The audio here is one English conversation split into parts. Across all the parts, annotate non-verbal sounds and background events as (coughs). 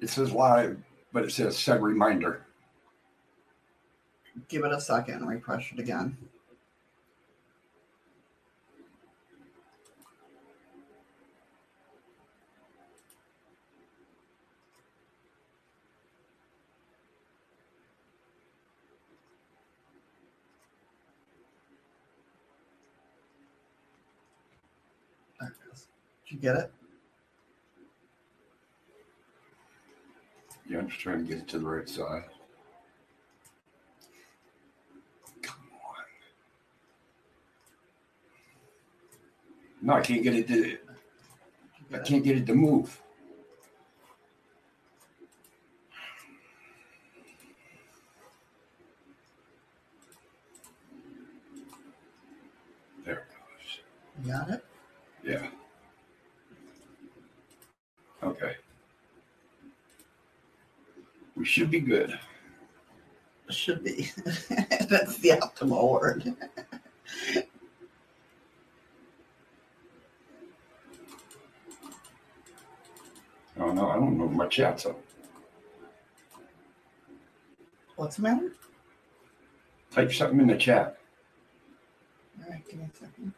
It says live, but it says set reminder. Give it a second and refresh it again. There it is. Did you get it? Yeah, I'm just trying to get it to the right side. Come on. No, I can't get it to. I can't get it to move. There it goes. You got it? Yeah. Okay. We should be good. Should be. (laughs) That's the optimal word. Oh no, I don't know. My chat's up. What's the matter? Type something in the chat. All right, give me a second.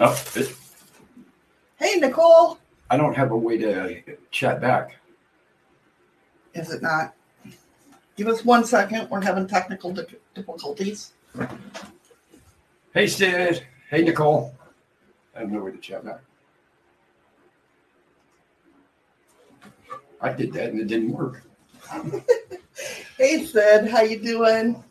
Oh, it, Hey, Nicole. I don't have a way to chat back. Is it not? Give us one second. We're having technical difficulties. Hey, Sid. Hey, Nicole. I have no way to chat back. I did that and it didn't work. (laughs) Hey, Sid. How you doing?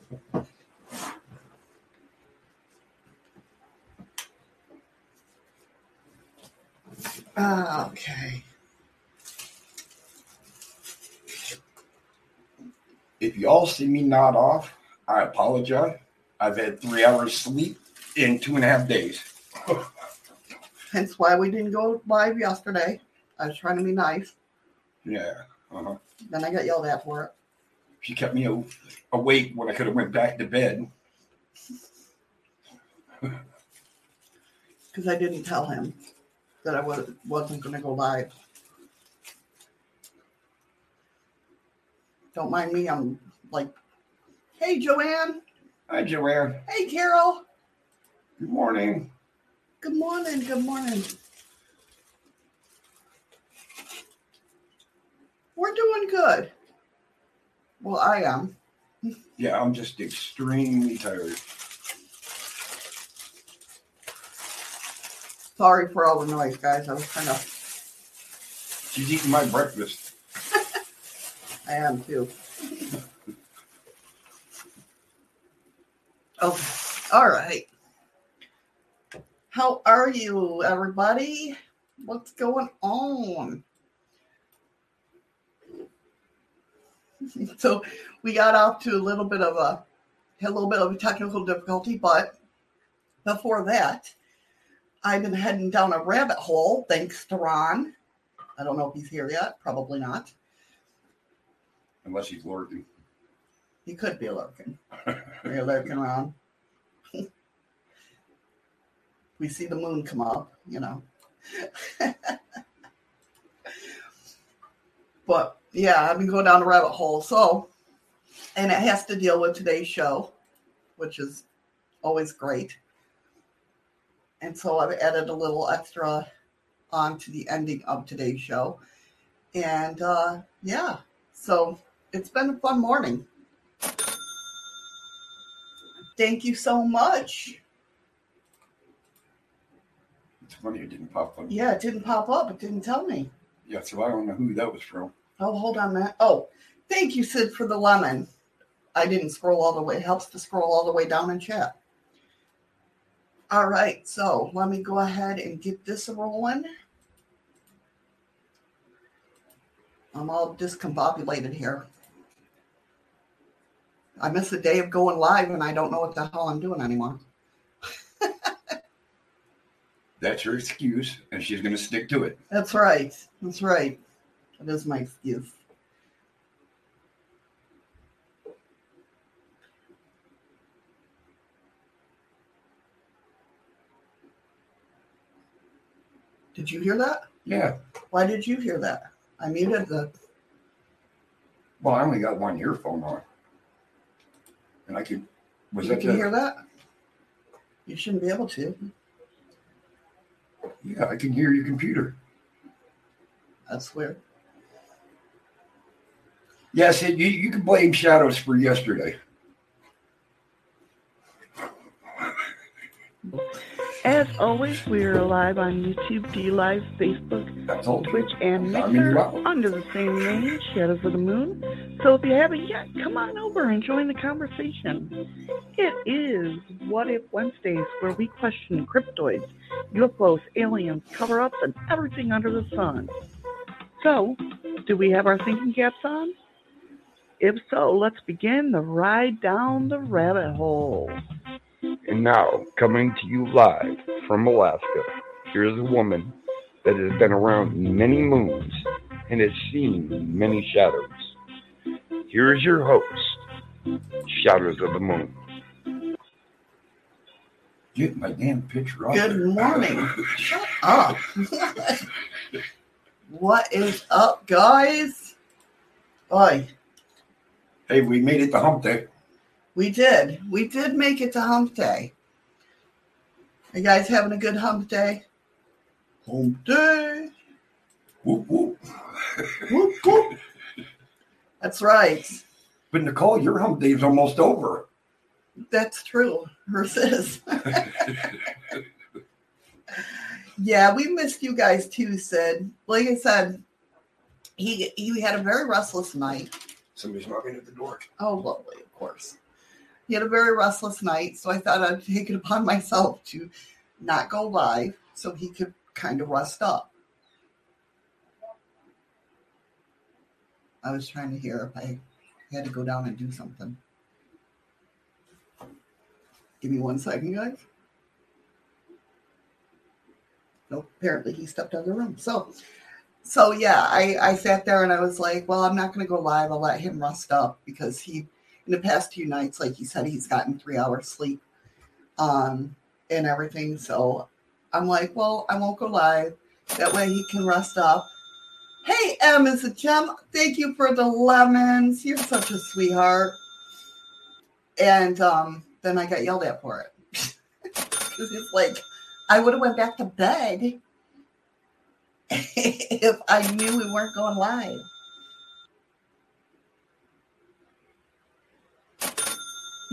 Ah, okay. If you all see me nod off, I apologize. I've had three hours sleep in two and a half days. (laughs) Hence why we didn't go live yesterday. I was trying to be nice. Yeah. Uh-huh. Then I got yelled at for it. She kept me awake when I could have went back to bed. (laughs) because I didn't tell him that I was, wasn't going to go live. Don't mind me. I'm like, hey, Joanne. Hi, Joanne. Hey, Carol. Good morning. Good morning. Good morning. We're doing good. Well, I am. Yeah, I'm just extremely tired. Sorry for all the noise, guys. I was kind of, She's eating my breakfast. (laughs) I am too. (laughs) Okay. All right. How are you, everybody? What's going on? (laughs) so we got off to a little bit of a a little bit of a technical difficulty, but before that, I've been heading down a rabbit hole thanks to Ron. I don't know if he's here yet. Probably not. Unless he's lurking. He could be lurking. Are You're lurking around. (laughs) we see the moon come up, you know. (laughs) but yeah, I've been going down the rabbit hole. So, and it has to deal with today's show, which is always great. And so I've added a little extra on to the ending of today's show. And uh, yeah, so it's been a fun morning. Thank you so much. It's funny it didn't pop up. Yeah, it didn't pop up. It didn't tell me. Yeah, so I don't know who that was from. Oh, hold on minute. Oh, thank you, Sid, for the lemon. I didn't scroll all the way. It helps to scroll all the way down and chat. All right, so let me go ahead and get this rolling. I'm all discombobulated here. I missed the day of going live and I don't know what the hell I'm doing anymore. (laughs) That's her excuse, and she's going to stick to it. That's right. That's right. That is my excuse. Did you hear that? Yeah. Why did you hear that? I muted the. Well, I only got one earphone on. And I could. Was you that can the, hear that? You shouldn't be able to. Yeah, I can hear your computer. That's weird. Yes, it, you, you can blame shadows for yesterday. (laughs) As always, we are live on YouTube, D Live, Facebook. Twitch, and Mixer under the same name, Shadows of the Moon. So if you haven't yet, come on over and join the conversation. It is What If Wednesdays, where we question cryptoids, UFOs, aliens, cover ups, and everything under the sun. So, do we have our thinking caps on? If so, let's begin the ride down the rabbit hole. And now, coming to you live from Alaska, here's a woman that has been around many moons and has seen many shadows. Here is your host, Shadows of the Moon. Get my damn picture up. Good morning. Shut up. (laughs) what is up, guys? Boy, Hey, we made it to hump day. We did. We did make it to hump day. Are you guys having a good hump day? Hump day. Whoop, whoop. Whoop, whoop. That's right. But Nicole, your hump day is almost over. That's true. Hers is. yeah, we missed you guys too, Sid. Like I said, he he had a very restless night. Somebody's knocking at the door. Oh, lovely, of course. He had a very restless night, so I thought I'd take it upon myself to not go live so he could kind of rest up. I was trying to hear if I had to go down and do something. Give me one second, guys. Nope, apparently he stepped out of the room. So, so yeah, I, I sat there and I was like, well, I'm not going to go live. I'll let him rest up because he, in the past few nights, like he said, he's gotten three hours sleep, um, and everything. So I'm like, well, I won't go live. That way he can rest up. Hey, M is a gem. Thank you for the lemons. You're such a sweetheart. And um, then I got yelled at for it. (laughs) Because it's like, I would have went back to bed (laughs) if I knew we weren't going live.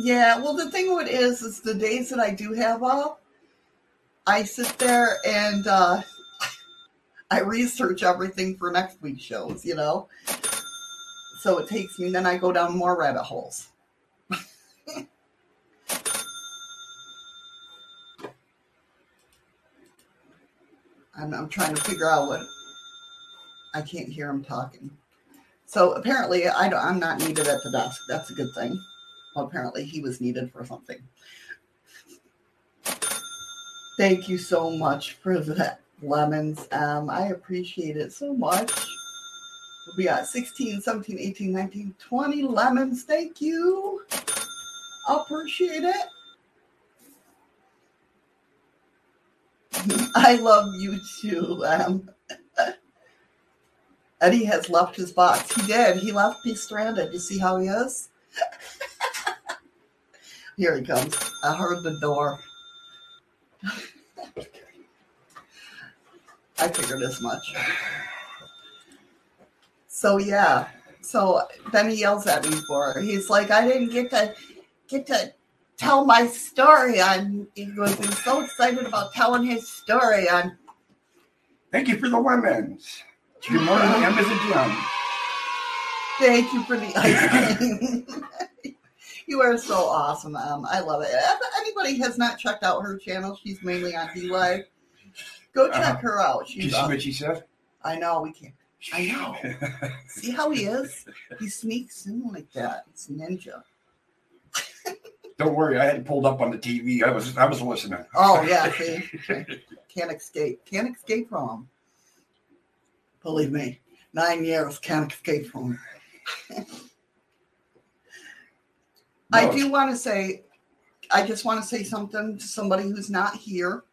Yeah, well, the thing with it is, is the days that I do have off, I sit there and uh, (laughs) I research everything for next week's shows, you know? So it takes me, then I go down more rabbit holes. (laughs) I'm, I'm trying to figure out what I can't hear him talking. So apparently, I don't, I'm not needed at the desk. That's a good thing. Apparently, he was needed for something. Thank you so much for that, lemons. Um, I appreciate it so much. We got 16, 17, 18, 19, 20 lemons. Thank you. I appreciate it. (laughs) I love you too. Um, (laughs) Eddie has left his box. He did. He left me stranded. You see how he is? (laughs) Here he comes. I heard the door. I figured as much. So yeah. So then he yells at me for it. He's like, I didn't get to get to tell my story on he goes, he's so excited about telling his story on Thank you for the lemons. Good morning, is a gem. Thank you for the ice cream. (laughs) you are so awesome, Em. I love it. If anybody has not checked out her channel, she's mainly on D Live. Go check Uh-huh. her out. Did you She's see what she said? I know we can't. I know. (laughs) See how he is? He sneaks in like that. It's ninja. (laughs) Don't worry, I had it pulled up on the TV. I was I was listening. Oh yeah, (laughs) see, can't escape. Can't escape from him. Believe me, nine years can't escape from him. I do want to say, I just want to say something to somebody who's not here.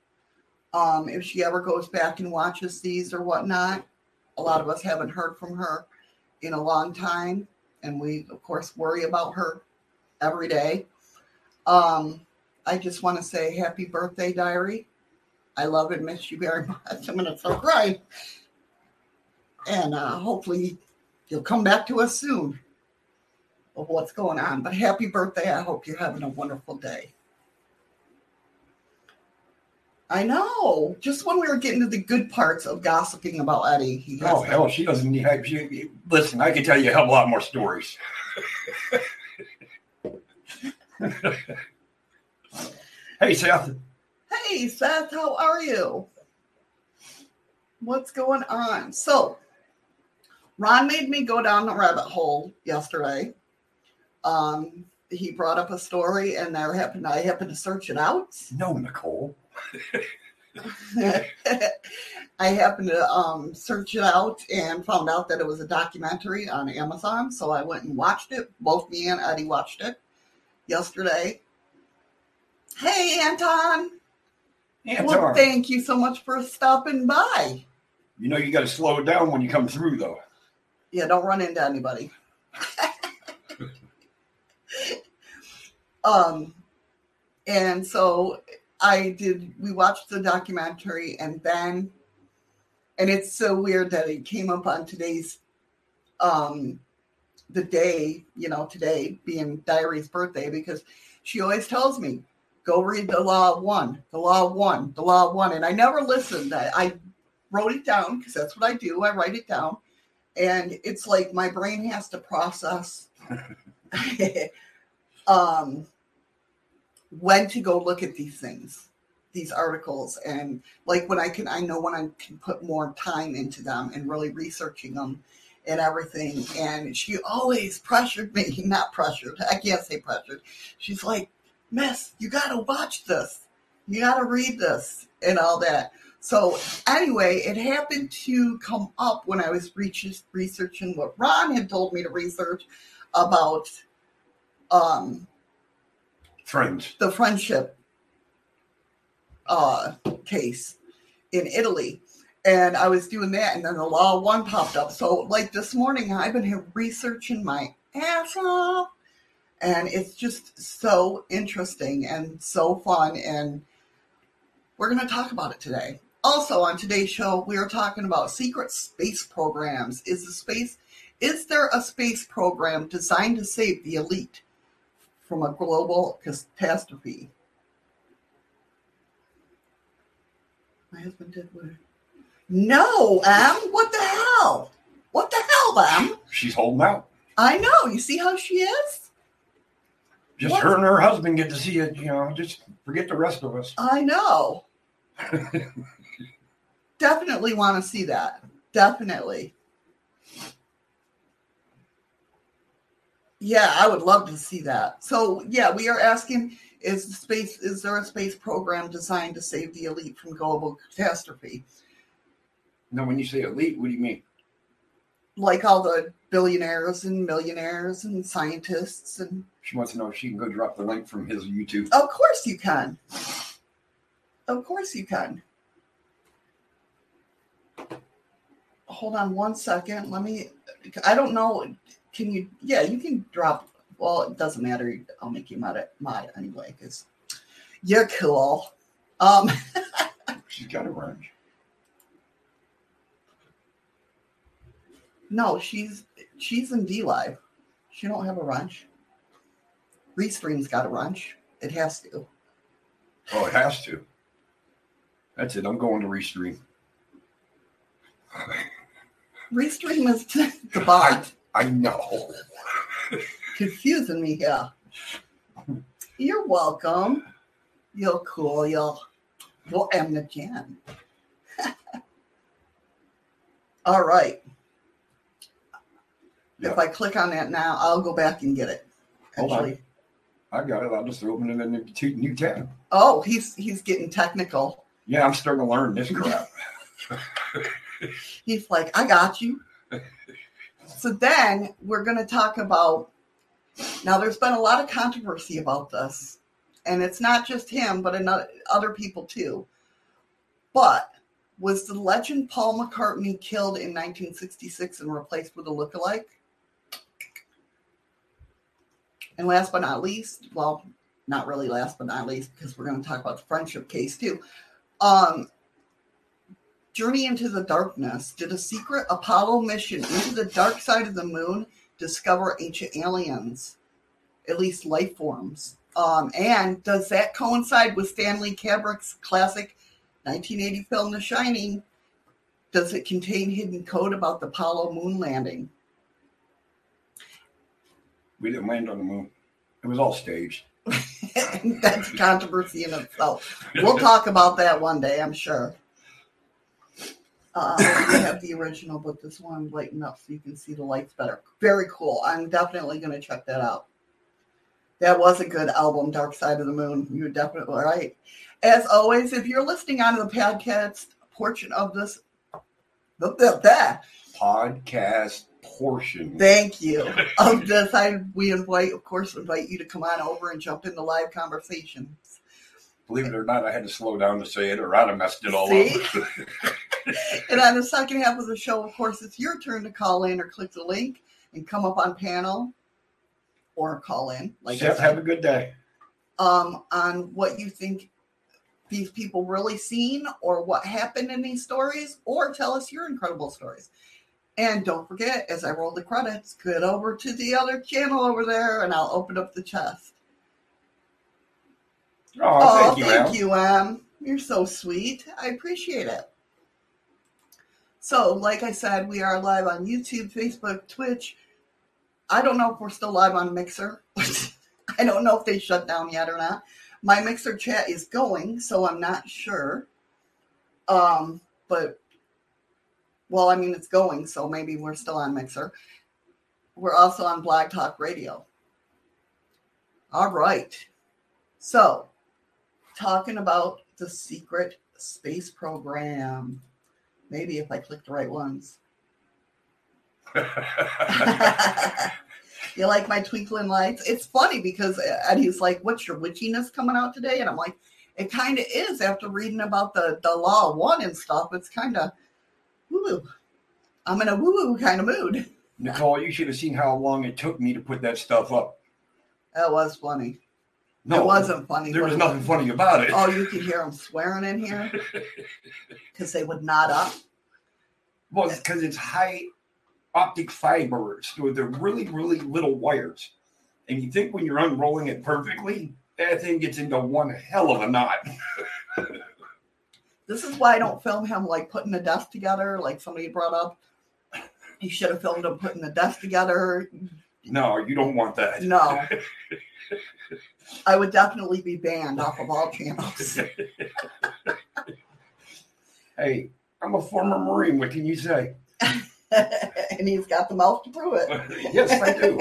Um, if she ever goes back and watches these or whatnot, a lot of us haven't heard from her in a long time, and we of course worry about her every day. Um, I just want to say happy birthday, diary. I love and miss you very (laughs) much. I'm gonna start crying, and uh, hopefully you'll come back to us soon of what's going on. But happy birthday! I hope you're having a wonderful day. I know. Just when we were getting to the good parts of gossiping about Eddie, he has Oh hell, she doesn't need. She, listen, I can tell you a hell of a lot more stories. (laughs) hey, Seth. Hey, Seth, how are you? What's going on? So, Ron made me go down the rabbit hole yesterday. Um, he brought up a story, and there happened. I happened to search it out. No, Nicole. (laughs) I happened to um, search it out and found out that it was a documentary on Amazon. So I went and watched it. Both me and Eddie watched it yesterday. Hey, Anton. Anton, Well, thank you so much for stopping by. you know you got to slow it down when you come through, though. Yeah, don't run into anybody. (laughs) um, and so I did. We watched the documentary, and then, and it's so weird that it came up on today's, um, the day. You know, today being Diary's birthday because she always tells me, "Go read the Law of One, the Law of One, the Law of One," and I never listened. I, I wrote it down because that's what I do. I write it down and it's like my brain has to process (laughs) (laughs) um when to go look at these things these articles. And like when i can i know when i can put more time into them and really researching them and everything. And she always pressured me (laughs) not pressured i can't say pressured. She's like miss you gotta watch this. You gotta read this and all that. So anyway, it happened to come up when I was researching what Ron had told me to research about um, Friends. the friendship uh, case in Italy. And I was doing that, and then the Law One popped up. So, like this morning, I've been here researching my ass off, and it's just so interesting and so fun. And we're going to talk about it today. Also, on today's show, we are talking about secret space programs. Is the space is there a space program designed to save the elite from a global catastrophe? My husband did what? No, Em. What the hell? What the hell, Em? She's holding out. I know. You see how she is? Just What? her and her husband get to see it. You know, just forget the rest of us. (laughs) I know. Definitely want to see that. Definitely. Yeah, I would love to see that. So, yeah, we are asking is the space is there a space program designed to save the elite from global catastrophe? now, when you say elite, what do you mean? Like all the billionaires and millionaires and scientists and She wants to know if she can go drop the link from his YouTube. Of course you can. Of course you can. Hold on one second. Let me. I don't know. Can you? Yeah, you can drop. Well, it doesn't matter. I'll make you mod, mod anyway because you're cool. Um, (laughs) She's got a wrench. no, she's she's in D Live. She don't have a wrench. Restream's got a wrench. It has to. Oh, it has to. That's it. I'm going to restream. Restream is (laughs) the bot. I know. confusing me here. You're welcome. You're cool. You're well, I'm the jam. (laughs) All right. If I click on that now, I'll go back and get it. Hold on. Actually, I got it. I'll just open it in a new tab. oh, he's he's getting technical. Yeah, I'm starting to learn this crap. (laughs) He's like, I got you. So then we're going to talk about. Now, there's been a lot of controversy about this, and it's not just him, but another, other people too. But was the legend Paul McCartney killed in 1966 and replaced with a lookalike? And last but not least, well, not really last but not least, because we're going to talk about the friendship case too. Um, Journey into the Darkness did a secret Apollo mission into the dark side of the moon discover ancient aliens, at least life forms. Um, and does that coincide with Stanley Kubrick's classic 1980 film The Shining? Does it contain hidden code about the Apollo moon landing? We didn't land on the moon. It was all staged. (laughs) That's controversy in itself. We'll talk about that one day, I'm sure. Uh, we have the original, but this one lighten up so you can see the lights better. Very cool. I'm definitely going to check that out. That was a good album, Dark Side of the Moon. You're definitely right. As always, if you're listening on the podcast portion of this, the, Podcast portion. Thank you. (laughs) Of this, I we invite, of course, invite you to come on over and jump in the live conversations. Believe it or not, I had to slow down to say it, or I'd have messed it all See? up. (laughs) (laughs) And on the second half of the show, of course, it's your turn to call in or click the link and come up on panel or call in, like Chef, have a good day. um, on what you think these people really seen or what happened in these stories, or tell us your incredible stories. And don't forget, as I roll the credits, get over to the other channel over there and I'll open up the chest. Oh, thank you, thank Al. you, Em. You're so sweet. I appreciate it. So, like I said, we are live on YouTube, Facebook, Twitch. I don't know if we're still live on Mixer. (laughs) I don't know if they shut down yet or not. My Mixer chat is going, so I'm not sure. Um, but well, I mean it's going, so maybe we're still on Mixer. We're also on Blog Talk Radio. All right. So, talking about the secret space program. Maybe if I click the right ones. (laughs) (laughs) you like my twinkling lights? It's funny because uh, Eddie's like, "What's your witchiness coming out today?" And I'm like, "It kind of is." After reading about the the law of one and stuff, it's kind of woo. I'm in a woo woo kind of mood. Nicole, you should have seen how long it took me to put that stuff up. That was funny. No, it wasn't funny. There was nothing funny about it. Oh, you could hear them swearing in here (laughs) because they would nod up. Well, because it's high optic fibers so they're really, really little wires. And you think when you're unrolling it perfectly, that thing gets into one hell of a knot. This is why I don't film him like putting the desk together, like somebody brought up. He should have filmed him putting the desk together. No, you don't want that. No. (laughs) I would definitely be banned off of all channels. (laughs) Hey, I'm a former Marine. What can you say? (laughs) and he's got the mouth to prove it. (laughs) yes, I do.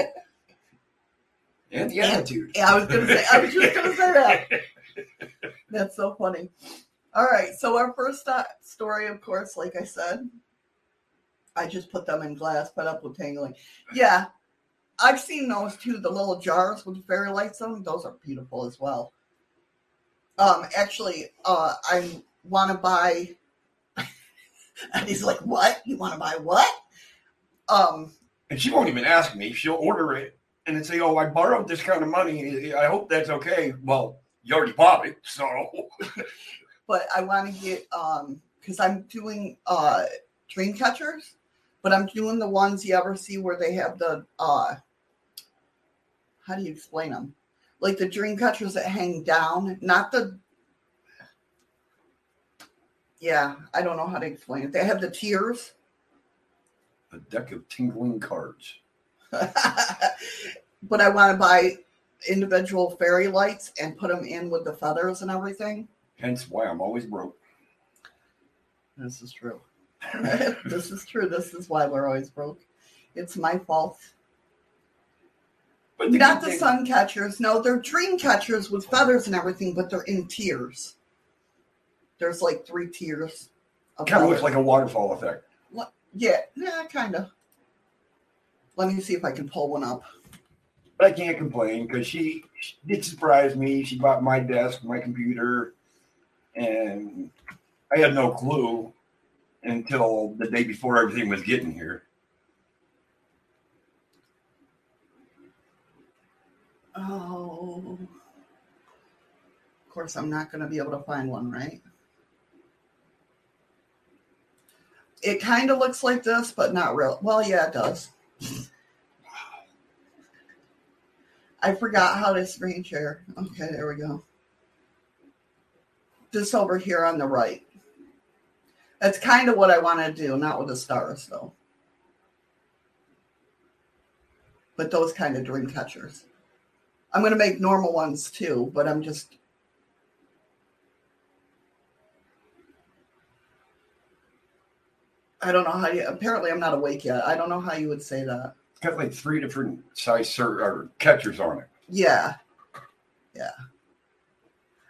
And the attitude. Yeah, I was gonna say I was just gonna say that. That's so funny. All right, so our first story, of course, like I said, I just put them in glass, but up with tangling. Yeah, I've seen those too, the little jars with fairy lights on them. Those are beautiful as well. Um, actually, uh, I want to buy. (laughs) and he's like, "What? You want to buy what?" Um, And she won't even ask me. She'll order it and then say, Oh, I borrowed this kind of money. I hope that's okay. Well, you already bought it. So (laughs) but I want to get um because I'm doing uh dream catchers, but I'm doing the ones you ever see where they have the uh how do you explain them? Like the dream catchers that hang down, not the yeah, I don't know how to explain it. They have the tiers. a deck of tingling cards. (laughs) but I want to buy individual fairy lights and put them in with the feathers and everything. Hence why I'm always broke. This is true. (laughs) this is true. This is why we're always broke. It's my fault. But Not good the thing- sun catchers. No, they're dream catchers with feathers and everything, but they're in tiers. There's like three tiers. Of Kind of looks like a waterfall effect. What? yeah, yeah, kind of. Let me see if I can pull one up. But I can't complain because she, she did surprise me. She bought my desk, my computer, and I had no clue until the day before everything was getting here. Oh. Of course, I'm not going to be able to find one, right? It kind of looks like this, but not real. Well, yeah, it does. I forgot how to screen share. Okay, there we go. This over here on the right. That's kind of what I want to do, not with the stars, though. But those kind of dream catchers. I'm going to make normal ones too, but I'm just. I don't know how you. Apparently, I'm not awake yet. I don't know how you would say that. Got like three different size cir- or catchers on it. Yeah. Yeah.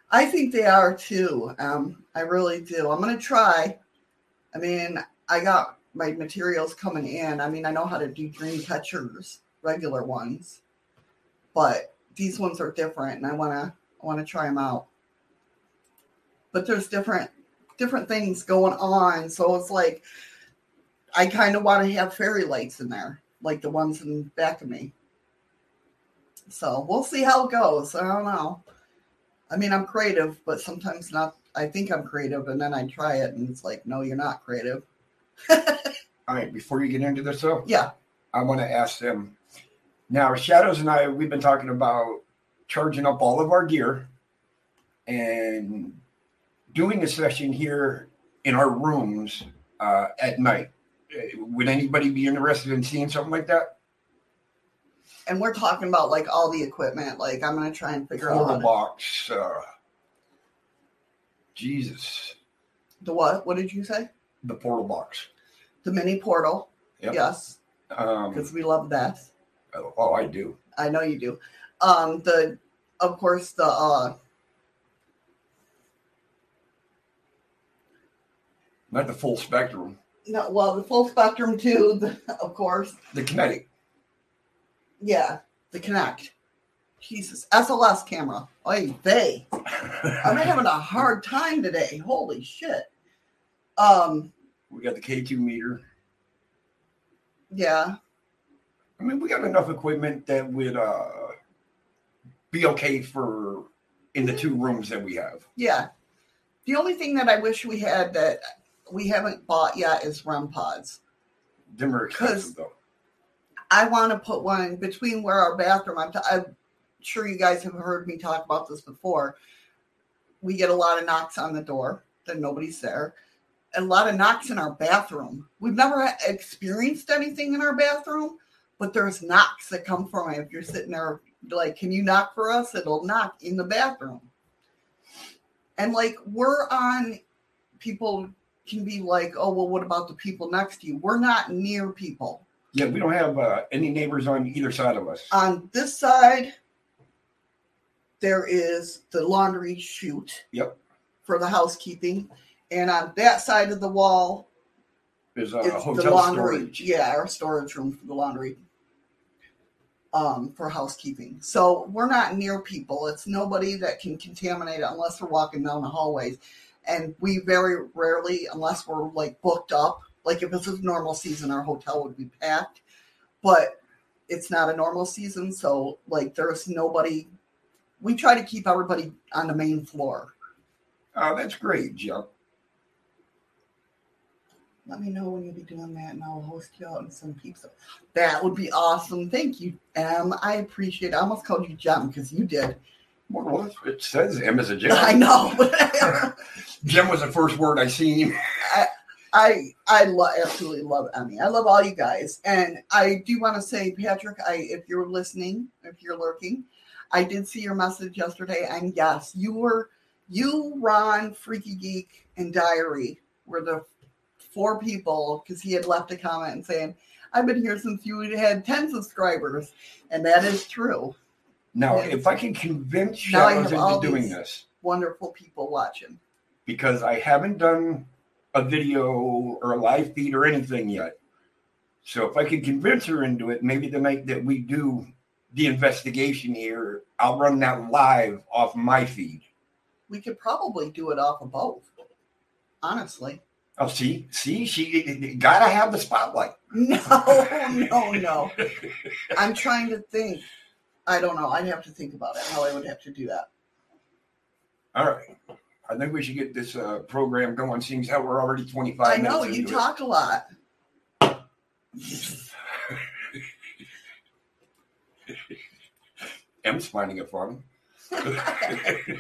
I think they are too. Um, I really do. I'm going to try. I mean, I got my materials coming in. I mean, I know how to do dream catchers, regular ones, but these ones are different, and I want to I want to try them out. But there's different different things going on, so it's like I kind of want to have fairy lights in there, like the ones in back of me. So we'll see how it goes. I don't know. I mean, I'm creative, but sometimes not. I think I'm creative, and then I try it, and it's like, no, you're not creative. (laughs) All right, before you get into this, though, Yeah. I want to ask them. Now, Shadows and I, we've been talking about charging up all of our gear and doing a session here in our rooms uh, at night. Would anybody be interested in seeing something like that? And we're talking about like all the equipment. Like I'm gonna try and figure out Portal box. Uh, Jesus, the what? What did you say? the portal box. The mini portal. Yep. Yes, Um, because we love that. oh, oh, I do. I know you do. Um, the of course the uh Not the full spectrum. no well the full spectrum too. The, (laughs) of course, The kinetic. yeah, the Kinect. Jesus, SLS camera. Oy vey. I'm (laughs) having a hard time today. Holy shit. Um, we got the K2 meter. yeah, I mean, we got enough equipment that would uh, be okay for in the two rooms that we have. yeah. The only thing that I wish we had that we haven't bought yet is REM pods. Them are expensive though. I want to put one between where our bathroom. I'm, t- I'm sure you guys have heard me talk about this before. We get a lot of knocks on the door that nobody's there. A lot of knocks in our bathroom. We've never experienced anything in our bathroom, but there's knocks that come from it. If you're sitting there, like, can you knock for us? It'll knock in the bathroom. And like, we're on, people can be like, oh, well, what about the people next to you? We're not near people Yeah, we don't have uh, any neighbors on either side of us. on this side there is the laundry chute Yep. for the housekeeping and on that side of the wall a is the Uh, hotel laundry storage. yeah our storage room for the laundry um for housekeeping so we're not near people it's nobody that can contaminate it unless we're walking down the hallways and we very rarely unless we're like booked up like if it's a normal season our hotel would be packed but it's not a normal season so like there's nobody we try to keep everybody on the main floor Oh, that's great, Joe. let me know when you'll be doing that and i'll host you out and some pizza that would be awesome thank you em i appreciate it i almost called you jem because you did was it? says M as a Jim. i know (laughs) Jim was the first word I seen. I I lo- absolutely love Emmy. I love all you guys, and I do want to say, Patrick, I if you're listening, if you're lurking, I did see your message yesterday, and yes, you were you, Ron, Freaky Geek, and Diary were the four people because he had left a comment and saying, "I've been here since you had ten subscribers," and that is true. Now, Yeah. if I can convince Shadows into doing this, Wonderful people watching. because I haven't done a video or a live feed or anything yet. So if I can convince her into it, maybe the night that we do the investigation here, I'll run that live off my feed. We could probably do it off of both. honestly. Oh, see, see, she gotta have the spotlight. (laughs) No, no, no. I'm trying to think. I don't know. I'd have to think about it, how I would have to do that. All right. I think we should get this uh, program going, seeing as how we're already 25 I know, you into it. talk a lot. (laughs) M's finding it for me. (laughs)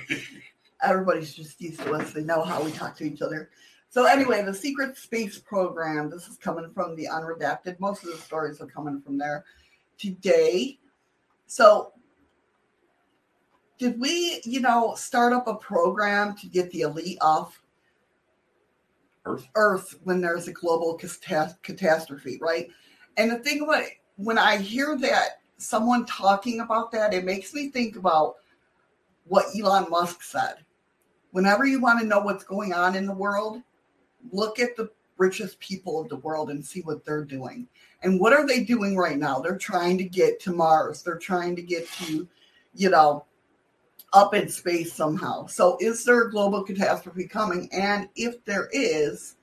Everybody's just used to us. They know how we talk to each other. So anyway, the secret space program. This is coming from the unredacted. Most of the stories are coming from there today. So did we, you know, start up a program to get the elite off Earth. Earth when there's a global catas- catastrophe, right? And the thing about it, when I hear that someone talking about that, it makes me think about what Elon Musk said. Whenever you want to know what's going on in the world, look at the richest people of the world and see what they're doing. And what are they doing right now? They're trying to get to Mars. They're trying to get to, you know, up in space somehow. So is there a global catastrophe coming? And if there is,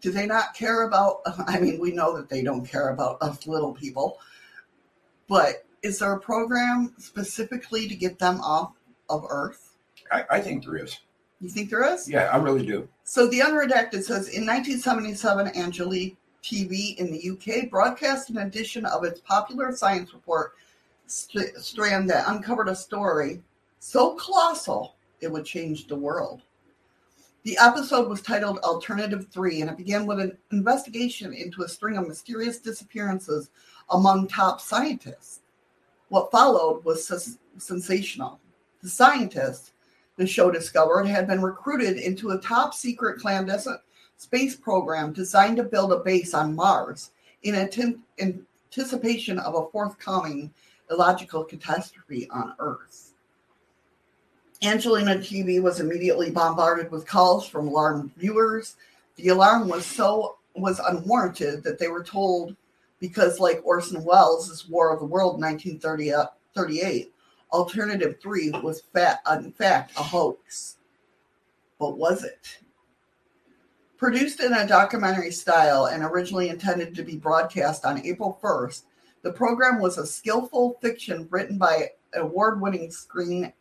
do they not care about (laughs) I mean, we know that they don't care about us little people. But is there a program specifically to get them off of Earth? I, I think there is. You think there is? Yeah, I really do. So the unredacted says in 1977, Angelique TV in the UK broadcast an edition of its popular science report st- strand that uncovered a story so colossal it would change the world. The episode was titled Alternative 3 and it began with an investigation into a string of mysterious disappearances among top scientists. What followed was sens- sensational. The scientists, the show discovered, had been recruited into a top secret clandestine space program designed to build a base on Mars in atten- anticipation of a forthcoming illogical catastrophe on Earth. Angelina TV was immediately bombarded with calls from alarmed viewers. The alarm was so was unwarranted that they were told because, like Orson Welles' War of the World, 1938, Alternative Three was fat, in fact a hoax. But was it? Produced in a documentary style and originally intended to be broadcast on April 1st, the program was a skillful fiction written by award winning screenwriter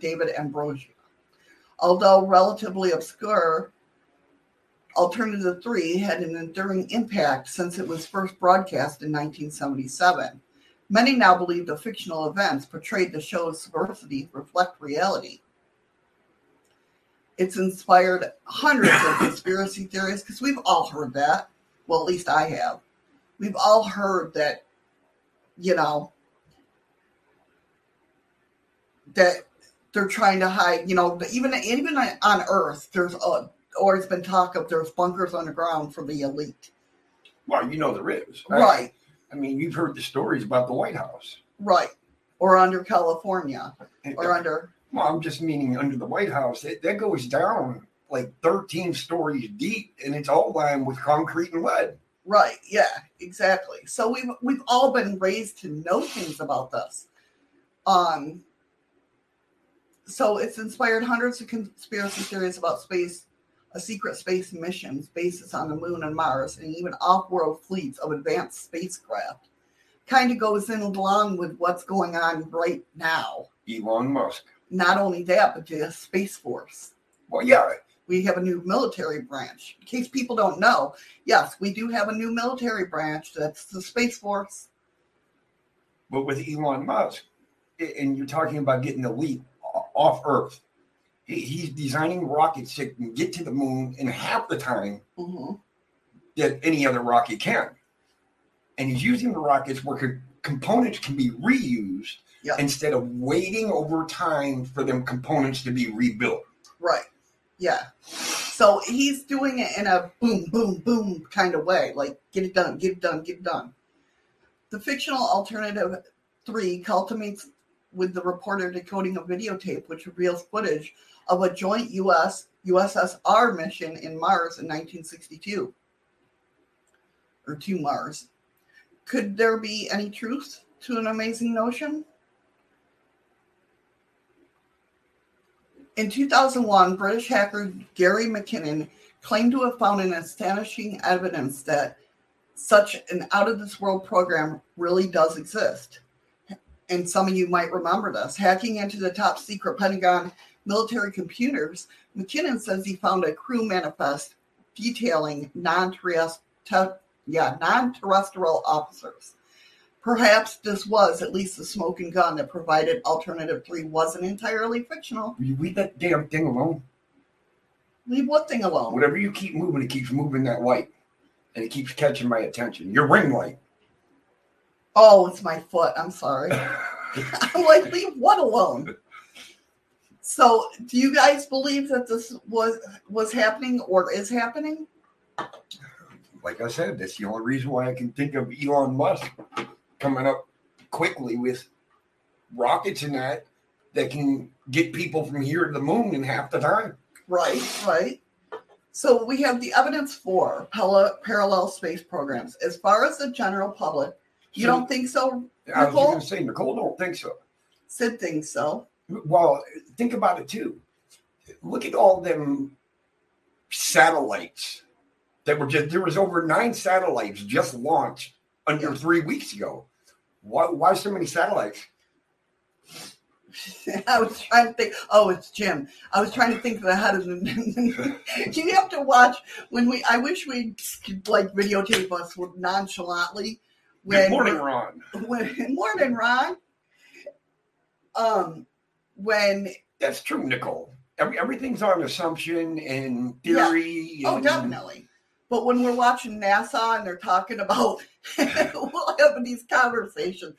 David Ambrosia. Although relatively obscure, Alternative 3 had an enduring impact since it was first broadcast in 1977. Many now believe the fictional events portrayed the show's subversity reflect reality. It's inspired hundreds of (coughs) conspiracy theories because we've all heard that. Well, at least I have. We've all heard that, you know, that they're trying to hide, you know, even even on Earth, there's a, always been talk of there's bunkers underground for the elite. Well, you know there is. Right, I mean, you've heard the stories about the White House. right. Or under California, or under Well, I'm just meaning under the White House. It, that goes down like 13 stories deep, and it's all lined with concrete and lead. Right. Yeah. Exactly. So we've we've all been raised to know things about this. Um. So it's inspired hundreds of conspiracy theories about space, a secret space missions, bases on the moon and Mars, and even off-world fleets of advanced spacecraft. Kind of goes in along with what's going on right now. Elon Musk. Not only that, but the Space Force. Well, yeah, we have a new military branch. In case people don't know, yes, we do have a new military branch. That's the Space Force. but with Elon Musk, and you're talking about getting the leap off Earth, he's designing rockets that can get to the moon in half the time hmm that any other rocket can. And he's using the rockets where co- components can be reused Yeah. instead of waiting over time for them components to be rebuilt. Right. Yeah. So he's doing it in a boom, boom, boom kind of way. Like, get it done, get it done, get it done. The fictional alternative three culminates with the reporter decoding a videotape which reveals footage of a joint US USSR mission in Mars in 1962 or to Mars. Could there be any truth to an amazing notion? In 2001, British hacker Gary McKinnon claimed to have found an astonishing evidence that such an out of this world program really does exist. And some of you might remember this. Hacking into the top secret Pentagon military computers, McKinnon says he found a crew manifest detailing non-terrestrial, yeah, non-terrestrial officers. Perhaps this was at least the smoking gun that provided alternative three wasn't entirely fictional. You leave that damn thing alone? Leave what thing alone? Whatever you keep moving, it keeps moving that light. And it keeps catching my attention. Your ring light. Oh, it's my foot. I'm sorry. (laughs) (laughs) I'm like, leave what alone? So, do you guys believe that this was was happening or is happening? like I said, that's the only reason why I can think of Elon Musk coming up quickly with rockets and that that can get people from here to the moon in half the time. Right, right. So we have the evidence for parallel space programs. As far as the general public, you So- don't think so? I was Nicole? going to say, Nicole don't think so. Sid thinks so. Well, think about it too. Look at all them satellites that were just there was over nine satellites just launched under three weeks ago. Why why so many satellites? (laughs) I was trying to think. Oh, it's Jim. I was trying to think ahead of the. (laughs) you have to watch when we. I wish we could like videotape us with nonchalantly Good morning, Ron. (laughs) when morning Ron. Um, when That's true, Nicole. Every, everything's on assumption and Yeah. theory. oh and- definitely, but when we're watching NASA and they're talking about, (laughs) we'll have these conversations.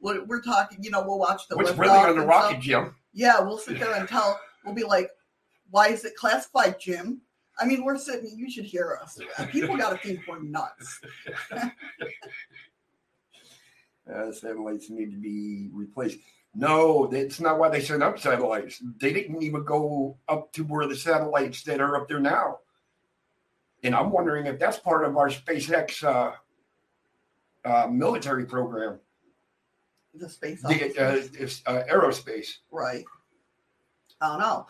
We're, we're talking, you know, we'll watch the What's really on the rocket. Jim? Yeah, we'll sit there and tell. We'll be like, "Why is it classified, Jim?" I mean, we're sitting. You should hear us. People got to think we're nuts. (laughs) Uh, satellites need to be replaced. No, that's not why they sent up satellites. They didn't even go up to where the satellites that are up there now. And I'm wondering if that's part of our SpaceX uh, uh, military program, The space the uh, it's, uh, aerospace. right? I don't know.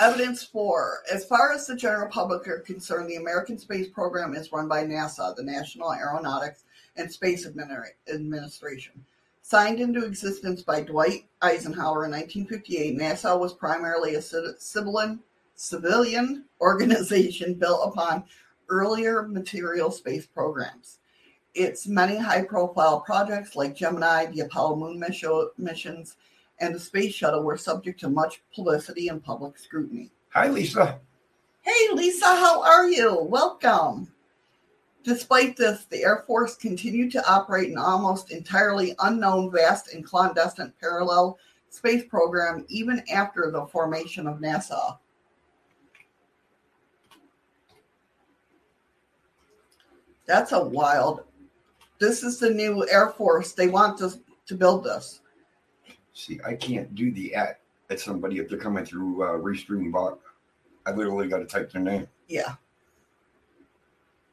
Evidence for, as far as the general public are concerned, the American space program is run by NASA, the National Aeronautics and Space Administration. Signed into existence by Dwight Eisenhower in 1958, NASA was primarily a civilian, civilian (laughs) organization built upon earlier material space programs. Its many high profile projects like Gemini, the Apollo moon mission- missions, and the space shuttle were subject to much publicity and public scrutiny. Hi, Lisa. Hey, Lisa, how are you? Welcome. Despite this, the Air Force continued to operate an almost entirely unknown, vast, and clandestine parallel space program even after the formation of NASA. That's a wild. This is the new Air Force. They want us to build this. See, I can't do the at at somebody if they're coming through uh, Restream bot. I literally got to type their name. Yeah.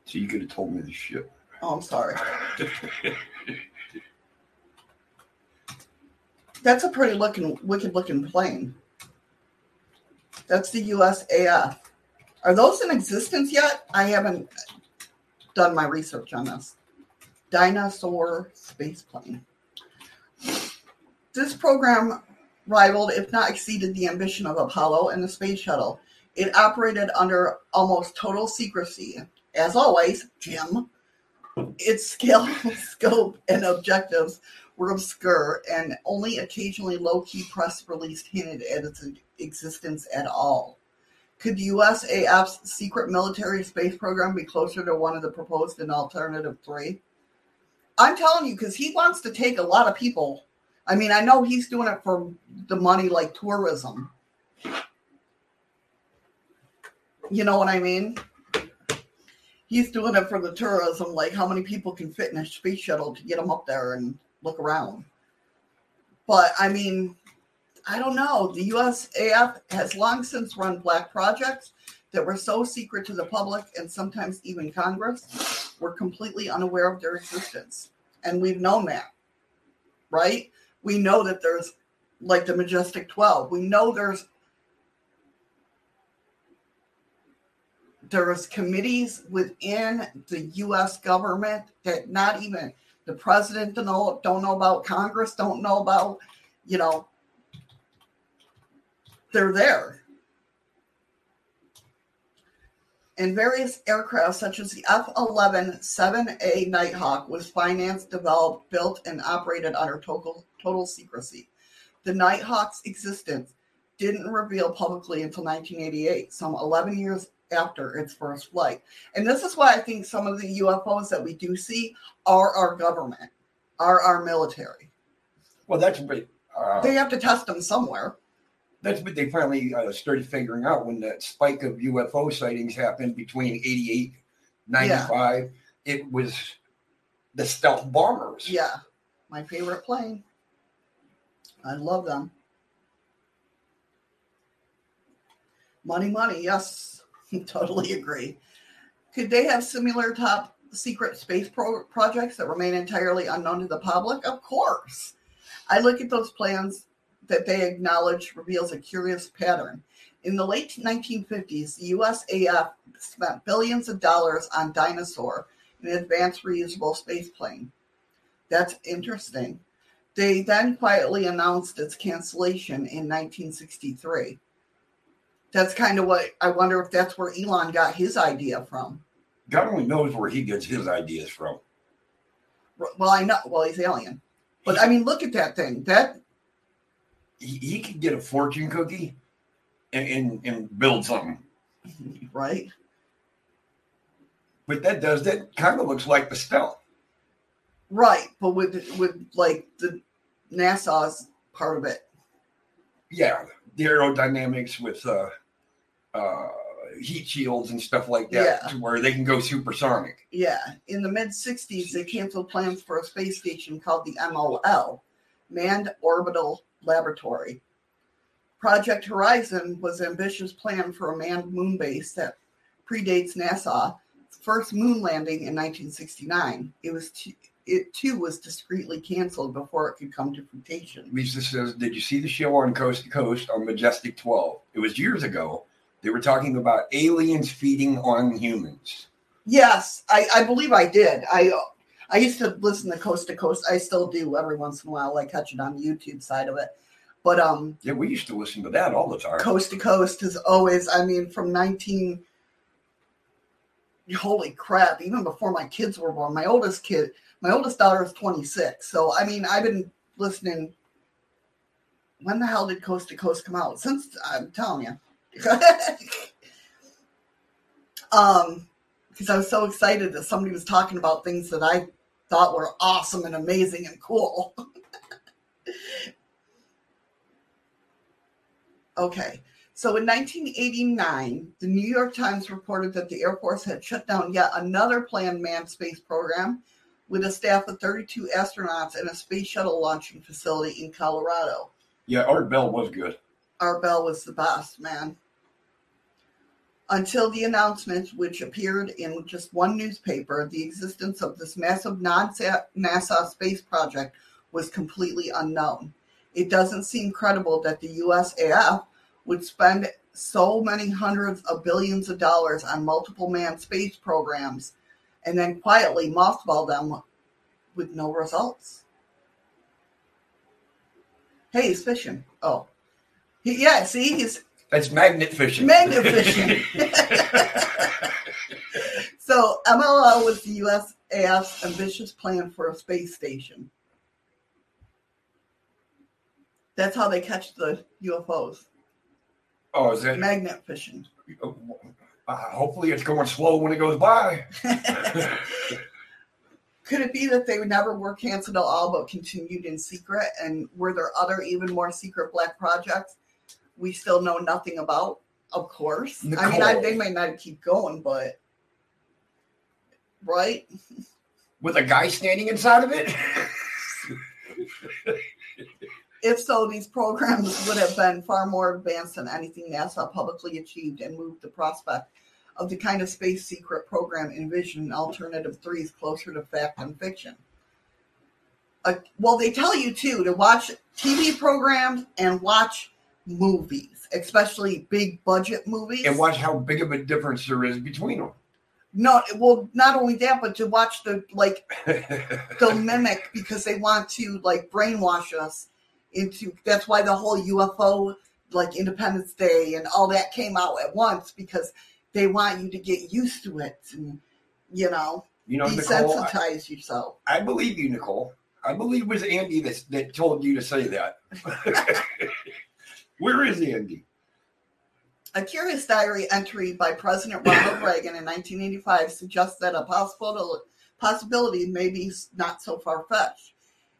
So you could have told me the shit. Oh, I'm sorry. That's a pretty looking, wicked looking plane. That's the USAF. Are those in existence yet? I haven't done my research on this. Dyna-Soar space plane. This program rivaled, if not exceeded, the ambition of Apollo and the space shuttle. It operated under almost total secrecy. As always, Jim, its scale, (laughs) scope, and objectives were obscure, and only occasionally low key press release hinted at its existence at all. Could USAF's secret military space program be closer to one of the proposed in Alternative 3? I'm telling you, because he wants to take a lot of people. I mean, I know he's doing it for the money like tourism. You know what I mean? He's doing it for the tourism, like how many people can fit in a space shuttle to get them up there and look around. But I mean, I don't know. The USAF has long since run black projects that were so secret to the public and sometimes even Congress were completely unaware of their existence. And we've known that, right? We know that there's like the Majestic 12. We know there's there's committees within the U.S. government that not even the president don't know, don't know about, Congress don't know about. You know, they're there. And various aircraft, such as the F 11 7A Nighthawk, was financed, developed, built, and operated under total, total secrecy. The Nighthawk's existence didn't reveal publicly until 1988, some 11 years after its first flight. And this is why I think some of the UFOs that we do see are our government, are our military. Well, that's what uh, They have to test them somewhere. that's what they finally uh, started figuring out when that spike of UFO sightings happened between 88, 95. It was the stealth bombers. Yeah, my favorite plane. I love them. Money, money, yes, (laughs) totally agree. Could they have similar top secret space pro- projects that remain entirely unknown to the public? Of course. I look at those plans that they acknowledge reveals a curious pattern. In the late 1950s, the USAF spent billions of dollars on Dyna-Soar, an advanced reusable space plane. That's interesting. They then quietly announced its cancellation in 1963. That's kind of what I wonder if that's where Elon got his idea from. God only knows where he gets his ideas from. Well, I know, well, he's alien. But I mean, look at that thing. That, He, he could get a fortune cookie and, and, and build something. (laughs) right? But that does, that kind of looks like the stealth. Right. But with, with like the NASA's part of it. Yeah, the aerodynamics with uh, uh, heat shields and stuff like that, Yeah. to where they can go supersonic. Yeah. In the mid 60s, they canceled plans for a space station called the MOL, Manned Orbital Laboratory. Project Horizon was an ambitious plan for a manned moon base that predates NASA's first moon landing in 1969. It was too, it too was discreetly canceled before it could come to fruition. Lisa says, Did you see the show on Coast to Coast on Majestic 12? It was years ago. They were talking about aliens feeding on humans. Yes, I, I believe I did. I I used to listen to Coast to Coast. I still do every once in a while. I catch it on the YouTube side of it. But um, Yeah, we used to listen to that all the time. Coast to Coast is always. I mean, from nineteen. Holy crap! Even before my kids were born, my oldest kid, my oldest daughter is twenty six. So I mean, I've been listening. When the hell did Coast to Coast come out? Since I'm telling you. (laughs) um because I was so excited that somebody was talking about things that I thought were awesome and amazing and cool. (laughs) okay, so in 1989, the New York Times reported that the Air Force had shut down yet another planned manned space program with a staff of 32 astronauts and a space shuttle launching facility in Colorado. Yeah, Art Bell was good. Art Bell was the best, man. Until the announcement, which appeared in just one newspaper, the existence of this massive non NASA space project was completely unknown. It doesn't seem credible that the USAF would spend so many hundreds of billions of dollars on multiple manned space programs and then quietly mothball them with no results. Hey, he's fishing. Oh. He, yeah, see, he's That's magnet fishing. Magnet fishing. (laughs) (laughs) so MLO was the USAF's ambitious plan for a space station. That's how they catch the UFOs. oh, is that? Magnet fishing. Oh, Uh, hopefully, it's going slow when it goes by. (laughs) Could it be that they never were canceled at all but continued in secret? And were there other even more secret black projects we still know nothing about? Of course. I mean, I, they may not keep going, but right? With a guy standing inside of it? (laughs) If so, these programs would have been far more advanced than anything NASA publicly achieved and moved the prospect of the kind of space secret program envisioned in Alternative Threes closer to fact and fiction. Uh, well, they tell you too to watch TV programs and watch movies, especially big budget movies. And watch how big of a difference there is between them. No, well, not only that, but to watch the like (laughs) they'll mimic because they want to like brainwash us into. That's why the whole UFO like Independence Day and all that came out at once because they want you to get used to it and you know you know, Nicole, I, desensitize yourself. I believe you, Nicole. I believe it was Andy that, that told you to say that. (laughs) Where is Andy? A curious diary entry by President Ronald (coughs) Reagan in 1985 suggests that a possible possibility may be not so far fetched.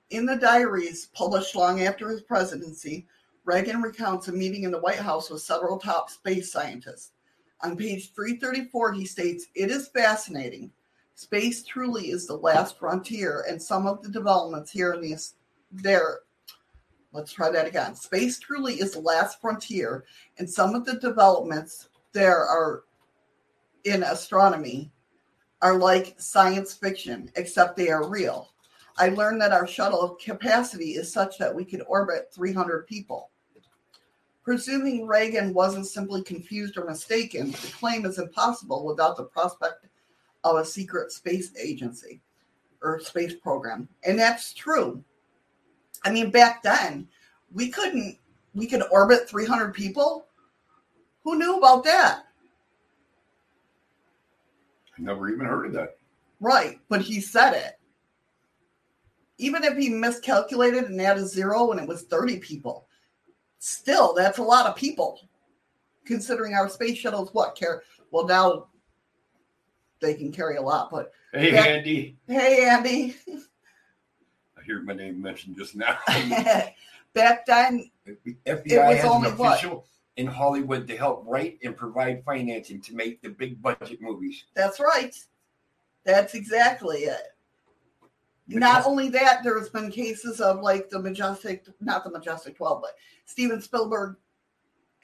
In the diaries published long after his presidency, Reagan recounts a meeting in the White House with several top space scientists. On page 334, he states, It is fascinating. Space truly is the last frontier, and some of the developments here in the there Let's try that again. Space truly is the last frontier, and some of the developments there are in astronomy are like science fiction, except they are real. I learned that our shuttle capacity is such that we could orbit 300 people. Presuming Reagan wasn't simply confused or mistaken, the claim is impossible without the prospect of a secret space agency or space program. And that's true. I mean, back then, we couldn't, we could orbit 300 people. Who knew about that? I never even heard of that. Right, but he said it. Even if he miscalculated and added zero when it was 30 people, still, that's a lot of people. Considering our space shuttles, what care? Well, now they can carry a lot, but hey, back, Andy. Hey, Andy. I hear my name mentioned just now. (laughs) Back then, FBI has an official what? in Hollywood to help write and provide financing to make the big budget movies. That's right. That's exactly it. Not only that, there's been cases of like the Majestic, not the Majestic 12, but Steven Spielberg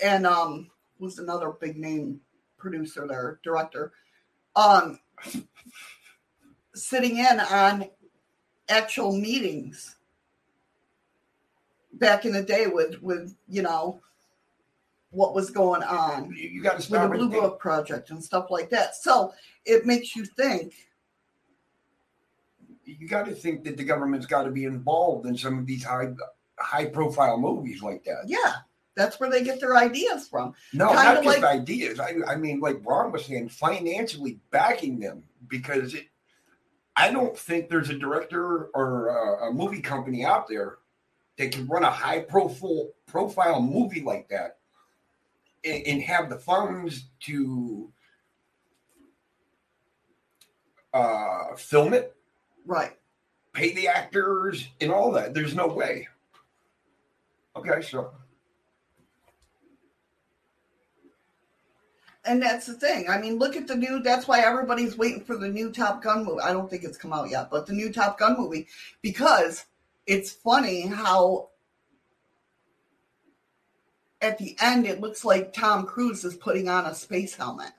and um was another big name producer there, director, um sitting in on actual meetings back in the day with with you know what was going on. You got to with the Blue Book project and stuff like that. So it makes you think. You got to think that the government's got to be involved in some of these high high profile movies like that. Yeah, that's where they get their ideas from. No, Kinda not just like, ideas. I, I mean, like Ron was saying, financially backing them because it I don't think there's a director or a, a movie company out there that can run a high profile profile movie like that and, and have the funds to uh, film it, right? Pay the actors and all that. There's no way. Okay, so and that's the thing. I mean, look at the new. That's why everybody's waiting for the new Top Gun movie. I don't think it's come out yet, but the new Top Gun movie because it's funny how at the end it looks like Tom Cruise is putting on a space helmet.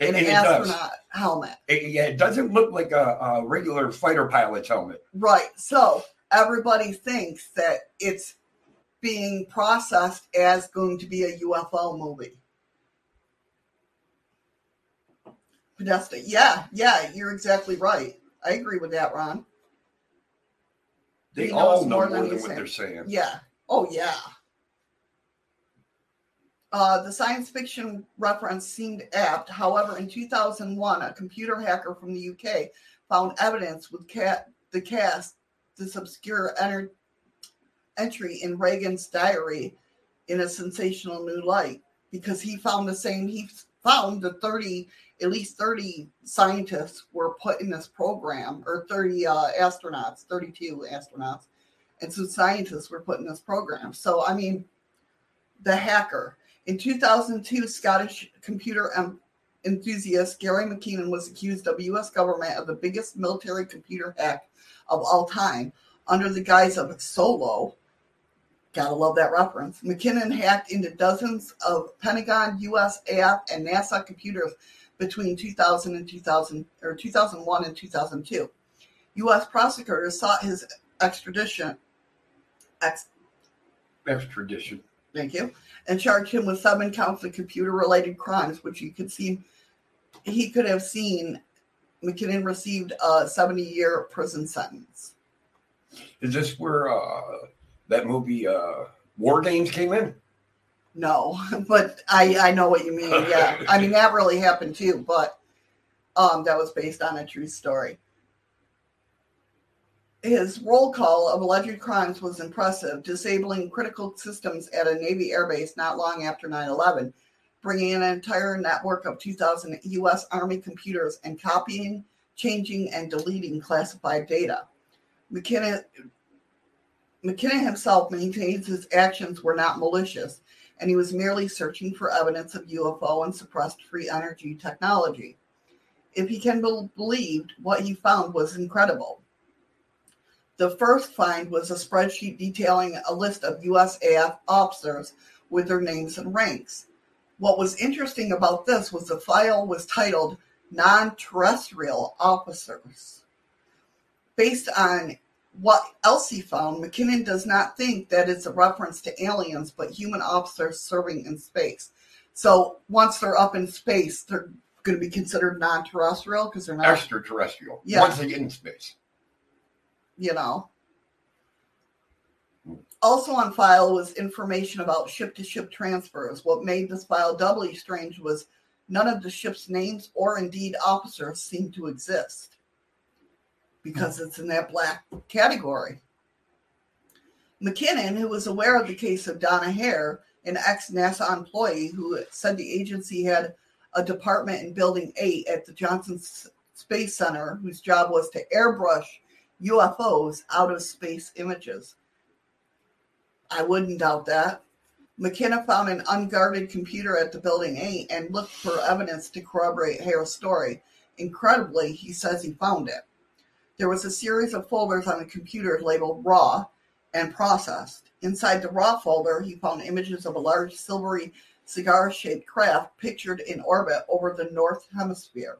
And, an astronaut does. helmet. It, yeah, it doesn't look like a, a regular fighter pilot's helmet. Right. So everybody thinks that it's being processed as going to be a UFO movie. Podesta. Yeah, yeah, you're exactly right. I agree with that, Ron. They all know more than, than what saying. they're saying. Yeah. Oh, yeah. Uh, the science fiction reference seemed apt. However, in 2001, a computer hacker from the UK found evidence with cat, the cast this obscure enter, entry in Reagan's diary in a sensational new light because he found the same. He found the 30 at least 30 scientists were put in this program, or 30 uh, astronauts, 32 astronauts, and some scientists were put in this program. So, I mean, the hacker. In 2002, Scottish computer enthusiast Gary McKinnon was accused of the U.S. government of the biggest military computer hack of all time under the guise of Solo. Gotta love that reference. McKinnon hacked into dozens of Pentagon, USAF, and NASA computers between 2000 and 2000 or 2001 and 2002. U.S. prosecutors sought his extradition. Ex- extradition. Thank you. And charged him with seven counts of computer related crimes, which you could see he could have seen McKinnon received a 70 year prison sentence. Is this where uh, that movie uh, War Games came in? No, (laughs) but I, I know what you mean. Yeah. (laughs) I mean, that really happened too, but um, that was based on a true story. His roll call of alleged crimes was impressive, disabling critical systems at a Navy airbase not long after 9 11, bringing an entire network of 2,000 U.S. Army computers and copying, changing, and deleting classified data. McKinnon, McKinnon himself maintains his actions were not malicious, and he was merely searching for evidence of UFO and suppressed free energy technology. If he can be believed, what he found was incredible. The first find was a spreadsheet detailing a list of USAF officers with their names and ranks. What was interesting about this was the file was titled Non Terrestrial Officers. Based on what Elsie found, McKinnon does not think that it's a reference to aliens, but human officers serving in space. So once they're up in space, they're going to be considered non terrestrial because they're not, Extraterrestrial. Yeah. Once they get in space. You know. Also on file was information about ship to ship transfers. What made this file doubly strange was none of the ship's names or indeed officers seemed to exist because it's in that black category. McKinnon, who was aware of the case of Donna Hare, an ex NASA employee who said the agency had a department in Building 8 at the Johnson Space Center whose job was to airbrush UFOs out of space images. I wouldn't doubt that. McKinnon found an unguarded computer at the Building 8 and looked for evidence to corroborate Hare's story. Incredibly, he says he found it. There was a series of folders on the computer labeled RAW and processed. Inside the RAW folder, he found images of a large silvery cigar shaped craft pictured in orbit over the North Hemisphere.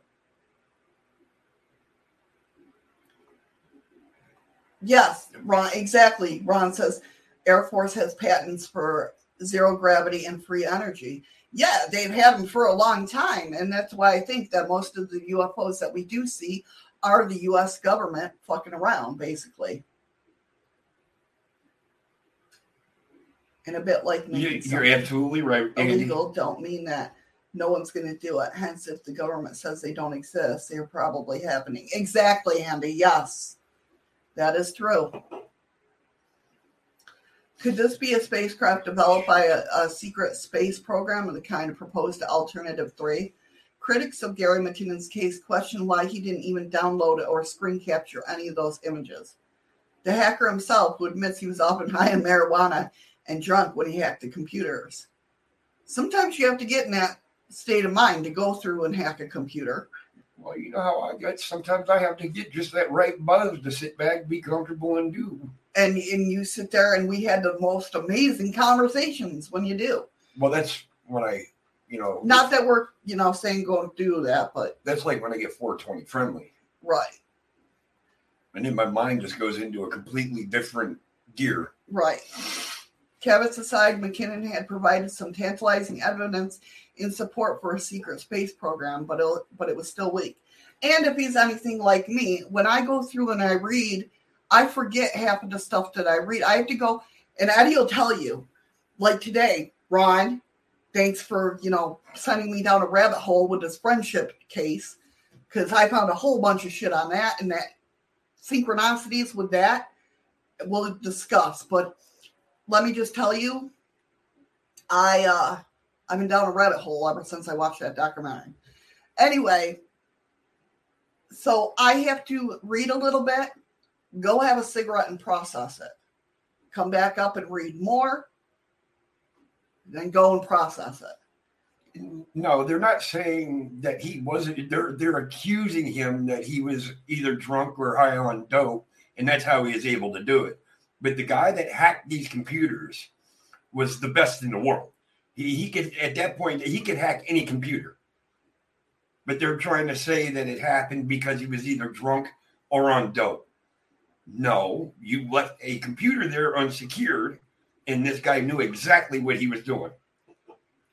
Yes, Ron, exactly. Ron says Air Force has patents for zero gravity and free energy. Yeah, they've had them for a long time. And that's why I think that most of the UFOs that we do see are the US government fucking around, basically. And a bit like You, making you're absolutely right. Andy. illegal don't mean that no one's going to do it. Hence, if the government says they don't exist, they're probably happening. Exactly, Andy. Yes, that is true. Could this be a spacecraft developed by a, a secret space program of the kind proposed to Alternative 3? Critics of Gary McKinnon's case question why he didn't even download or screen capture any of those images. The hacker himself, who admits he was often high on marijuana and drunk when he hacked the computers. Sometimes you have to get in that state of mind to go through and hack a computer. Well, you know how I get. Sometimes I have to get just that right buzz to sit back, be comfortable, and do. And and you sit there and we had the most amazing conversations when you do. Well, that's when I, you know, Not that we're, you know, saying go do that, but that's like when I get 420 friendly, right, and then my mind just goes into a completely different gear. right. Caveats aside, McKinnon had provided some tantalizing evidence in support for a secret space program, but it, but it was still weak. And if he's anything like me, when I go through and I read, I forget half of the stuff that I read. I have to go, and Eddie will tell you, like today, Ron, thanks for you know sending me down a rabbit hole with this friendship case because I found a whole bunch of shit on that and that synchronicities with that we'll discuss. But let me just tell you, I uh I've been down a rabbit hole ever since I watched that documentary. Anyway, so I have to read a little bit, go have a cigarette and process it. Come back up and read more, then go and process it. No, they're not saying that he wasn't. They're they're accusing him that he was either drunk or high on dope, and that's how he is able to do it. But the guy that hacked these computers was the best in the world. He he could at that point he could hack any computer. But they're trying to say that it happened because he was either drunk or on dope. No, you left a computer there unsecured, and this guy knew exactly what he was doing.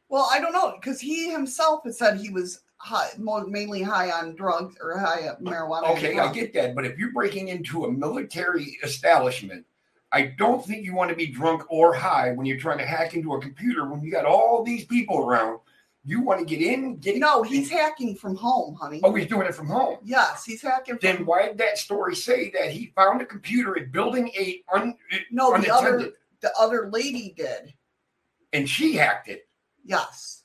Well, I don't know because he himself had said he was high, mainly high on drugs or high on marijuana. Okay, I get that, but if you're breaking into a military establishment, I don't think you want to be drunk or high when you're trying to hack into a computer when you got all these people around. You want to get in, get No, he's hacking from home, honey. Oh, he's doing it from home. Yes, he's hacking. From, Then why did that story say that he found a computer at Building Eight un, no, the other unattended, the other lady did. and she hacked it? Yes.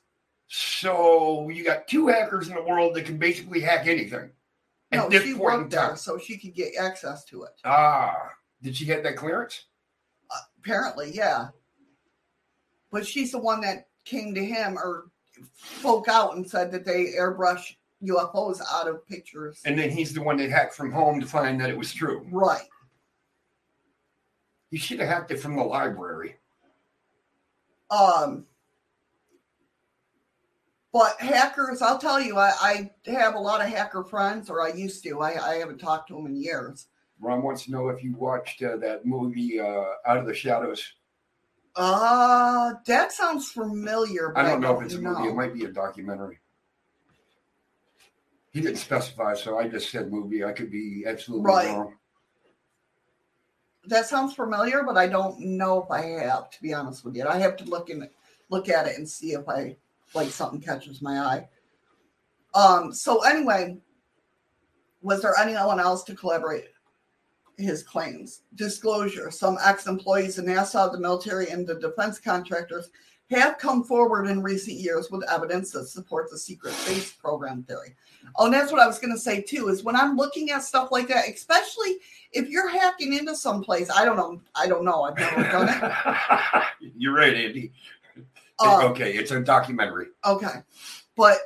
So you got two hackers in the world that can basically hack anything. At No, this she point in worked there time. so she could get access to it. Ah, did she get that clearance? Apparently, yeah. But she's the one that came to him or spoke out and said that they airbrush UFOs out of pictures. And then he's the one that hacked from home to find that it was true. right. He should have hacked it from the library. Um but hackers, I'll tell you, I, I have a lot of hacker friends, or I used to. I, I haven't talked to them in years. Ron wants to know if you watched uh, that movie uh, Out of the Shadows. Uh that sounds familiar. But I don't know if it's a movie. It might be a documentary. He didn't specify, so I just said movie. I could be absolutely Right. wrong. that sounds familiar, but I don't know if I have. To be honest with you, I have to look in, look at it and see if I like something catches my eye. Um. So anyway, was there anyone else to collaborate his claims? Disclosure: Some ex-employees of NASA, the military, and the defense contractors have come forward in recent years with evidence that supports the secret space program theory. Oh, and that's what I was going to say too. Is when I'm looking at stuff like that, especially if you're hacking into someplace, I don't know. I don't know. I've never done it. (laughs) You're right, Andy. Um, okay, it's a documentary. okay, but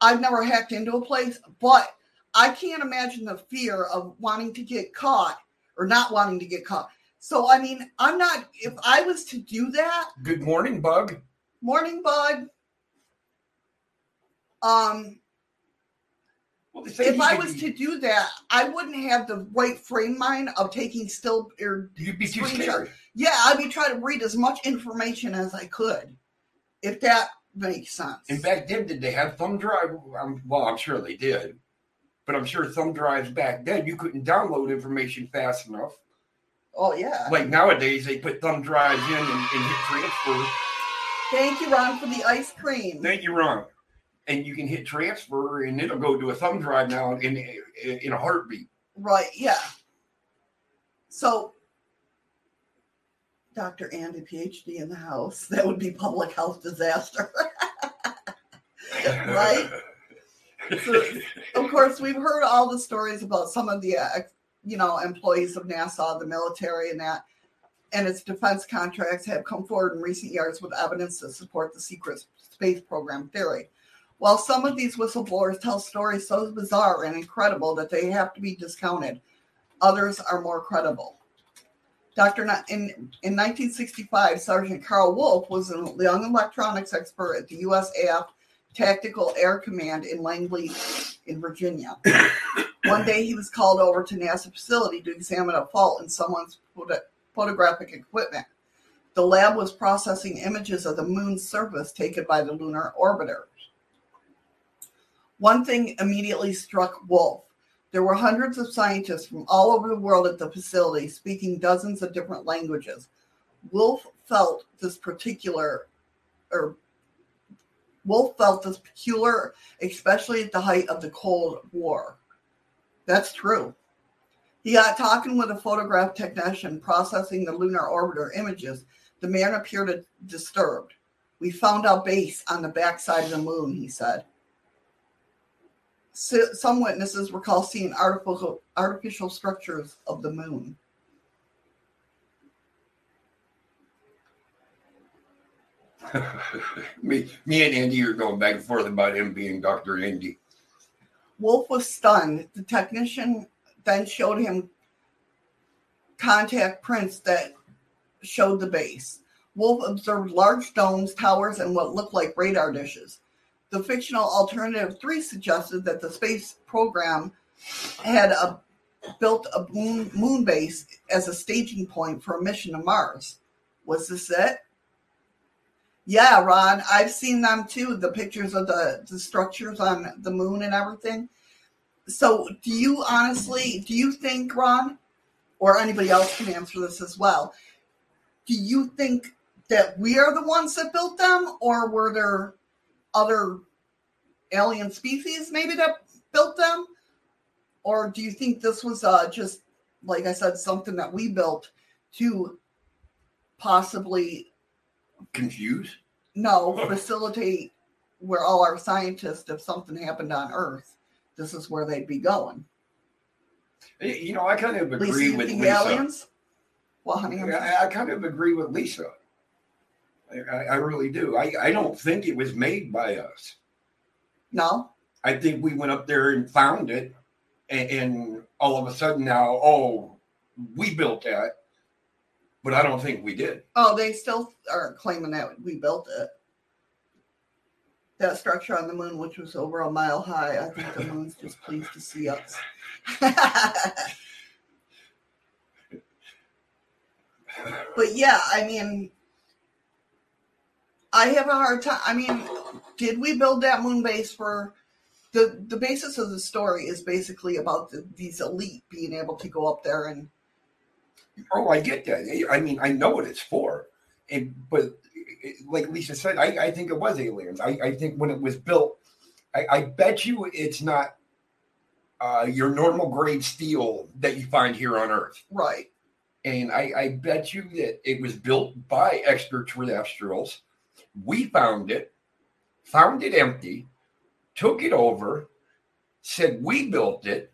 I've never hacked into a place. But I can't imagine the fear of wanting to get caught or not wanting to get caught. So I mean, I'm not. If I was to do that, Good morning, Bug. morning, bud. Um, Well, if I was be- to do that, I wouldn't have the right frame mind of taking still or you'd be too scared. Yeah, I'd be trying to read as much information as I could, if that makes sense. And back then, did they have thumb drive? Well, I'm sure they did, but I'm sure thumb drives back then you couldn't download information fast enough. oh yeah. Like nowadays, they put thumb drives in and, and hit transfer. Thank you, Ron, for the ice cream. Thank you, Ron. And you can hit transfer, and it'll go to a thumb drive now in in a heartbeat. Right, yeah. So, Dr. Andy, PhD in the house. (laughs) That would be public health disaster. (laughs) Right? (laughs) Of course, we've heard all the stories about some of the, uh, you know, employees of NASA, the military, and that, and its defense contracts have come forward in recent years with evidence to support the secret space program theory. While some of these whistleblowers tell stories so bizarre and incredible that they have to be discounted, others are more credible. Dr. Na- In, in 1965, Sergeant Karl Wolfe was a young electronics expert at the USAF Tactical Air Command in Langley, in Virginia. One day he was called over to NASA facility to examine a fault in someone's photo- photographic equipment. The lab was processing images of the moon's surface taken by the lunar orbiter. One thing immediately struck Wolfe. There were hundreds of scientists from all over the world at the facility speaking dozens of different languages. Wolfe felt this particular, or Wolfe felt this peculiar, especially at the height of the Cold War. That's true. He got talking with a photograph technician processing the lunar orbiter images. The man appeared disturbed. We found our base on the backside of the moon, he said. So, some witnesses recall seeing artificial, artificial structures of the moon. (laughs) me, me and Andy are going back and forth about him being Dr. Andy. Wolfe was stunned. The technician then showed him contact prints that showed the base. Wolfe observed large domes, towers, and what looked like radar dishes. The fictional alternative three suggested that the space program had a, built a moon, moon base as a staging point for a mission to Mars. Was this it? Yeah, Ron, I've seen them too. The pictures of the the structures on the moon and everything. So, do you honestly do you think, Ron, or anybody else can answer this as well? Do you think that we are the ones that built them, or were there other alien species maybe that built them? Or do you think this was uh, just, like I said, something that we built to possibly Confused? no (laughs) facilitate where all our scientists, if something happened on Earth, this is where they'd be going? You know, I kind of agree with Lisa. aliens? Well, honey, I, I kind of agree with Lisa. I, I- I really do. I, I don't think it was made by us. no. I think we went up there and found it, and, and all of a sudden now, oh, we built that, but I don't think we did. Oh, they still are claiming that we built it. That structure on the moon, which was over a mile high, I think the moon's just pleased to see us. (laughs) but yeah, I mean, I have a hard time. I mean, did we build that moon base for the the basis of the story is basically about the, these elite being able to go up there and Oh, I get that. I mean, I know what it's for, and but like Lisa said, I, I think it was aliens. I, I think when it was built, I, I bet you it's not uh, your normal grade steel that you find here on Earth. right. And I, I bet you that it was built by extraterrestrials. We found it, found it empty, took it over, said we built it.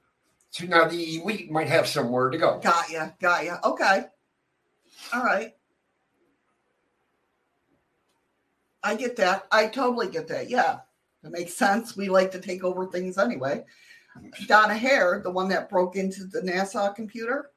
Now the elite might have somewhere to go. Got ya, got ya. Okay. All right. I get that. I totally get that. Yeah. That makes sense. We like to take over things anyway. Donna Hare, the one that broke into the NASA computer,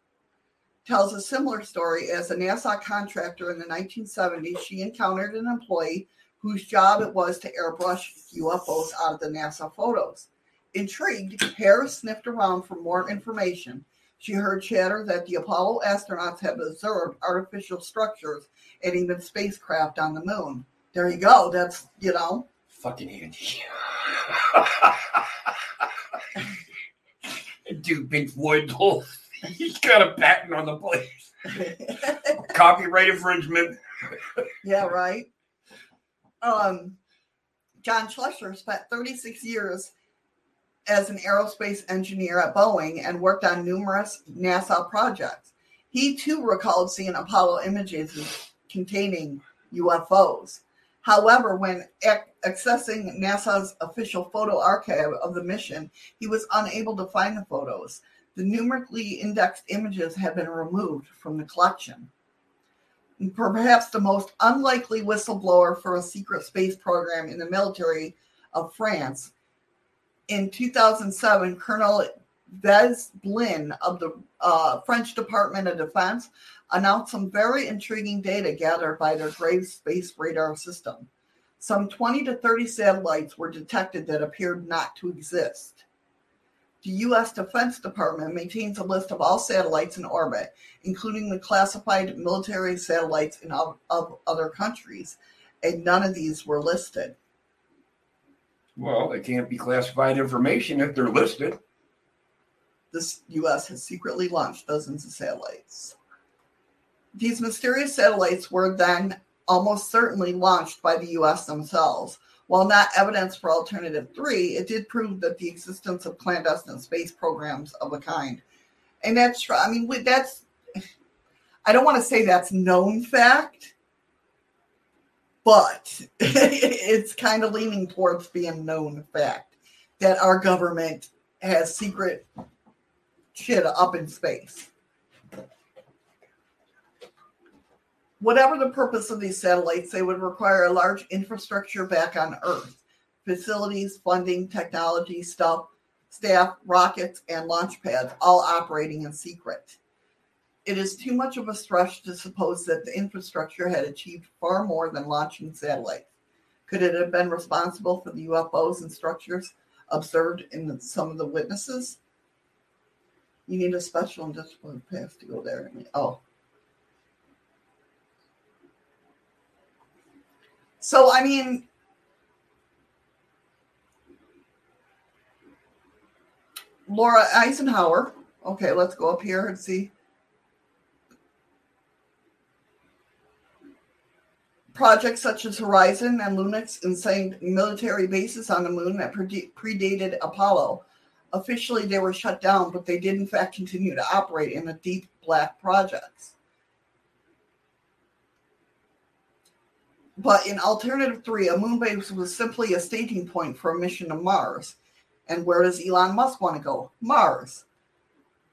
tells a similar story. As a NASA contractor in the 1970s, she encountered an employee whose job it was to airbrush UFOs out of the NASA photos. Intrigued, Hare sniffed around for more information. She heard chatter that the Apollo astronauts have observed artificial structures and even spacecraft on the moon. There you go. That's, you know, Fucking Andy. (laughs) Dude, Pink Floyd, (laughs) he's got a patent on the place. (laughs) Copyright infringement. yeah, right. Um, John Schlesser spent 36 years as an aerospace engineer at Boeing and worked on numerous NASA projects. He too recalled seeing Apollo images containing UFOs. However, when ac- accessing NASA's official photo archive of the mission, he was unable to find the photos. The numerically indexed images have been removed from the collection. Perhaps the most unlikely whistleblower for a secret space program in the military of France. In 2007, Colonel Vez Blin of the uh, French Department of Defense announced some very intriguing data gathered by their Grave Space Radar system. Some 20 to 30 satellites were detected that appeared not to exist. The U.S. Defense Department maintains a list of all satellites in orbit, including the classified military satellites in of, of other countries, and none of these were listed. Well, it can't be classified information if they're listed. the U.S. has secretly launched dozens of satellites. These mysterious satellites were then almost certainly launched by the U.S. themselves. While not evidence for Alternative 3, it did prove that the existence of clandestine space programs of a kind. And that's true. I mean, that's, I don't want to say that's known fact, but (laughs) it's kind of leaning towards being known fact that our government has secret shit up in space. Whatever the purpose of these satellites, they would require a large infrastructure back on Earth facilities, funding, technology, stuff, staff, rockets, and launch pads, all operating in secret. It is too much of a stretch to suppose that the infrastructure had achieved far more than launching satellites. Could it have been responsible for the UFOs and structures observed in the, some of the witnesses? You need a special and disciplined pass to go there. Oh. So I mean, Laura Eisenhower. Okay, let's go up here and see. Projects such as Horizon and Lunex insane military bases on the moon that predated Apollo. Officially, they were shut down, but they did in fact continue to operate in the deep black projects. But in alternative three, a moon base was simply a staging point for a mission to Mars. And where does Elon Musk want to go? Mars.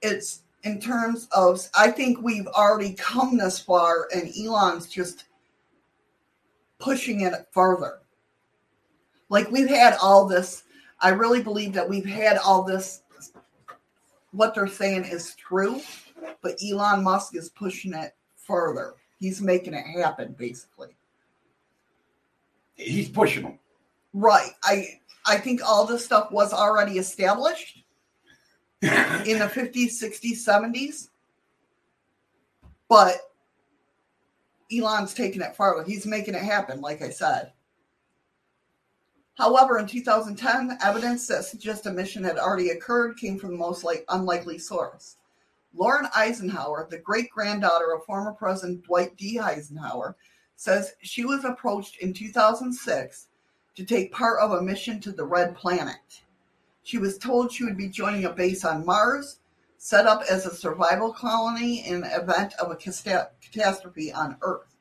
It's in terms of, I think we've already come this far, and Elon's just pushing it further. Like we've had all this, I really believe that we've had all this. What they're saying is true, but Elon Musk is pushing it further. He's making it happen, basically. He's pushing them. Right. I I think all this stuff was already established (laughs) in the 50s, 60s, 70s. But Elon's taking it farther. He's making it happen, like I said. However, in 2010, evidence that suggests a mission had already occurred came from the most like unlikely source. Lauren Eisenhower, the great granddaughter of former President Dwight D. Eisenhower, says she was approached in 2006 to take part of a mission to the Red Planet. She was told she would be joining a base on Mars, set up as a survival colony in event of a catastrophe on Earth.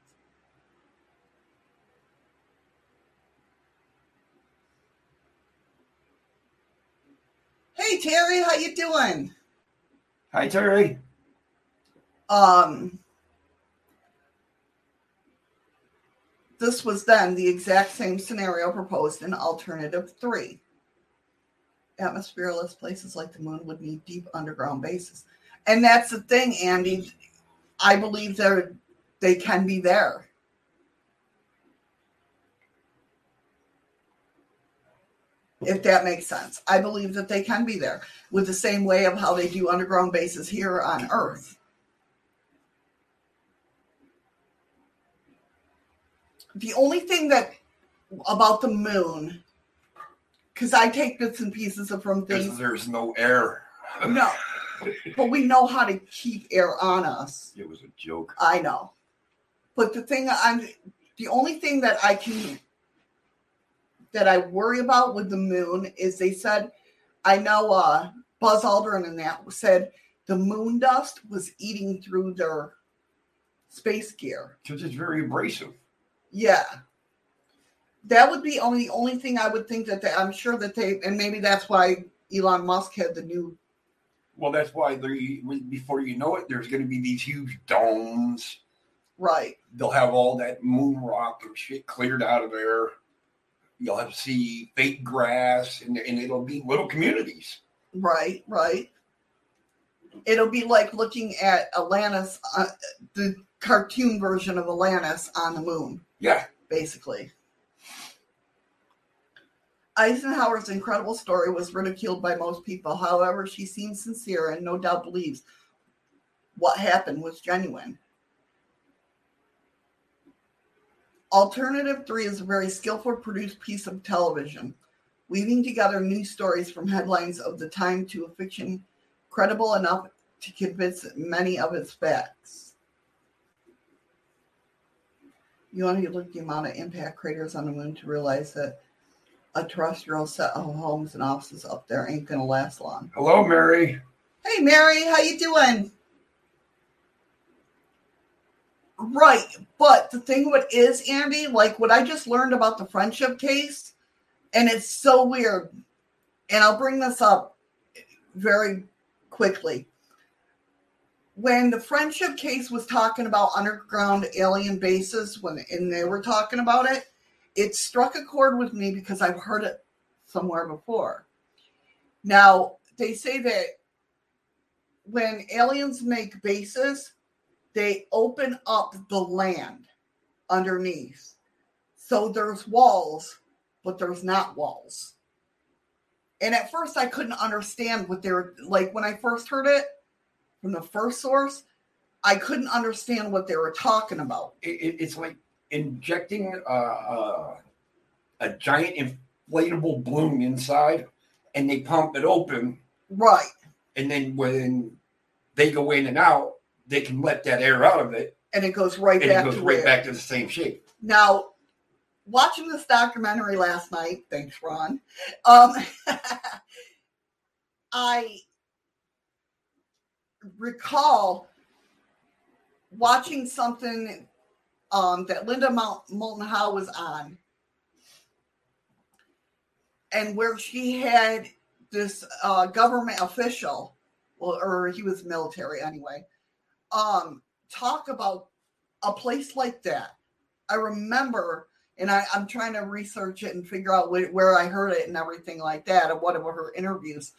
Hey Terry, how you doing? Hi Terry. Um This was then the exact same scenario proposed in alternative three. Atmosphereless places like the moon would need deep underground bases. And that's the thing, Andy. I believe they're they can be there. If that makes sense. I believe that they can be there with the same way of how they do underground bases here on Earth. the only thing that about the moon, because I take bits and pieces of from Because things. there's no air. No, but we know how to keep air on us. It was a joke. I know, but the thing I'm, the only thing that I can, that I worry about with the moon is they said, I know uh Buzz Aldrin and that said the moon dust was eating through their space gear. Because it's very abrasive. Yeah. That would be only the only thing I would think that they, I'm sure that they and maybe that's why Elon Musk had the new Well, that's why they, before you know it, there's going to be these huge domes. right. They'll have all that moon rock and shit cleared out of there. You'll have to see fake grass, and, and it'll be little communities. Right, right. It'll be like looking at Atlantis, uh, the cartoon version of Atlantis on the moon, Yeah, basically. Eisenhower's incredible story was ridiculed by most people. However, she seems sincere and no doubt believes what happened was genuine. Alternative 3 is a very skillful produced piece of television, weaving together news stories from headlines of the time to a fiction credible enough to convince many of its facts. You only look at the amount of impact craters on the moon to realize that a terrestrial set of homes and offices up there ain't gonna last long. Hello, Mary. Hey Mary, how you doing? Right, but the thing what is Andy, like what I just learned about the friendship case, and it's so weird, and I'll bring this up very quickly. When the friendship case was talking about underground alien bases, when and they were talking about it, it struck a chord with me because I've heard it somewhere before. Now they say that when aliens make bases, they open up the land underneath. So there's walls, but there's not walls. And at first, I couldn't understand what they were like when I first heard it from the first source. I couldn't understand what they were talking about. It, it, it's like injecting a, a, a giant inflatable balloon inside, and they pump it open, Right. and then when they go in and out, they can let that air out of it, And it goes right and it back goes to right back to the same shape. Now, watching this documentary last night, thanks, Ron. Um, (laughs) I recall watching something um, that Linda Mount, Moulton Howe was on, and where she had this uh, government official, well, or he was military anyway, um, talk about a place like that. I remember, and I, I'm trying to research it and figure out wh- where I heard it and everything like that, and what were her interviews.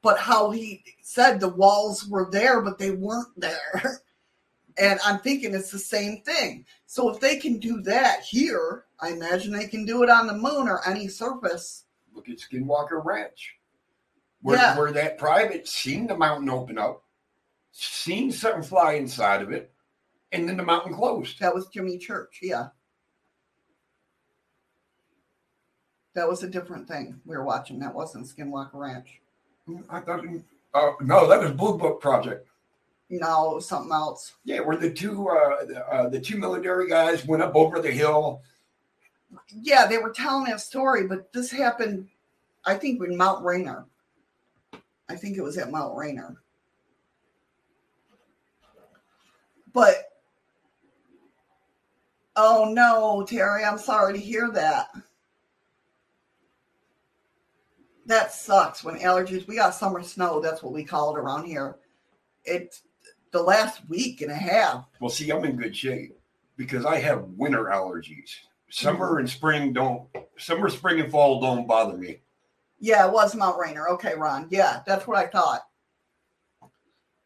But how he said the walls were there, but they weren't there. (laughs) And I'm thinking it's the same thing. So if they can do that here, I imagine they can do it on the moon or any surface. Look at Skinwalker Ranch, where, Yeah. where that private seen the mountain open up, seen something fly inside of it, and then the mountain closed. That was Jimmy Church, yeah. That was a different thing we were watching. That wasn't Skinwalker Ranch. I thought, uh, no, that was Blue Book Project. No, it was something else. Yeah, where the two uh, the, uh, the two military guys went up over the hill. Yeah, they were telling that story, but this happened, I think, in Mount Rainier. I think it was at Mount Rainier. But, oh no, Terry, I'm sorry to hear that. That sucks when allergies, we got summer snow, that's what we call it around here. It's the last week and a half. Well, see, I'm in good shape because I have winter allergies. Summer mm-hmm. and spring don't. Summer, spring, and fall don't bother me. Yeah, it was Mount Rainier. Okay, Ron. Yeah, that's what I thought.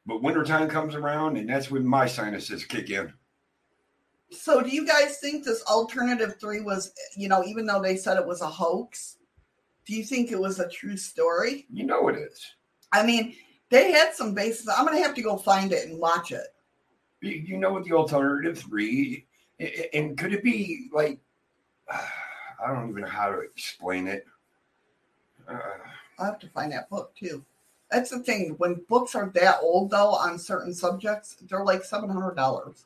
But wintertime comes around, and that's when my sinuses kick in. So, do you guys think this alternative three was, you know, even though they said it was a hoax, do you think it was a true story? You know it is. I mean, they had some basis. I'm going to have to go find it and watch it. You, know what the alternative a- and could it be like? (sighs) I don't even know how to explain it. Uh, I'll have to find that book too. That's the thing. When books are that old, though, on certain subjects, they're like $700.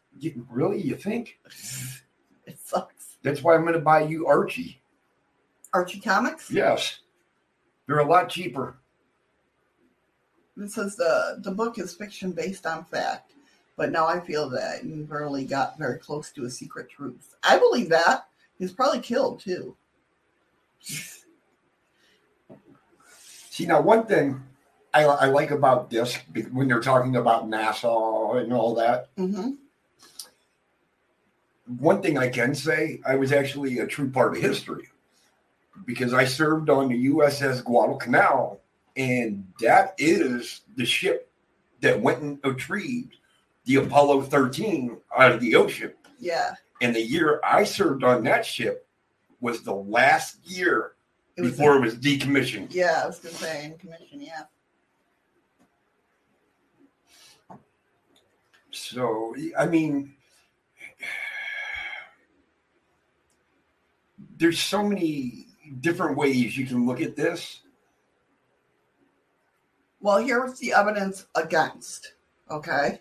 really, you think? (laughs) It sucks. That's why I'm going to buy you Archie. Archie Comics? Yes, they're a lot cheaper. It says the, the book is fiction based on fact, but now I feel that you really got very close to a secret truth. I believe that. He's probably killed too. See, now one thing I, I like about this when they're talking about NASA and all that, hmm one thing I can say, I was actually a true part of history because I served on the USS Guadalcanal, and that is the ship that went and retrieved the Apollo 13 out of the ocean. Yeah. And the year I served on that ship was the last year It before it was decommissioned. yeah, I was gonna say in commission, yeah. So, I mean, there's so many different ways you can look at this. Well, here's the evidence against. Okay.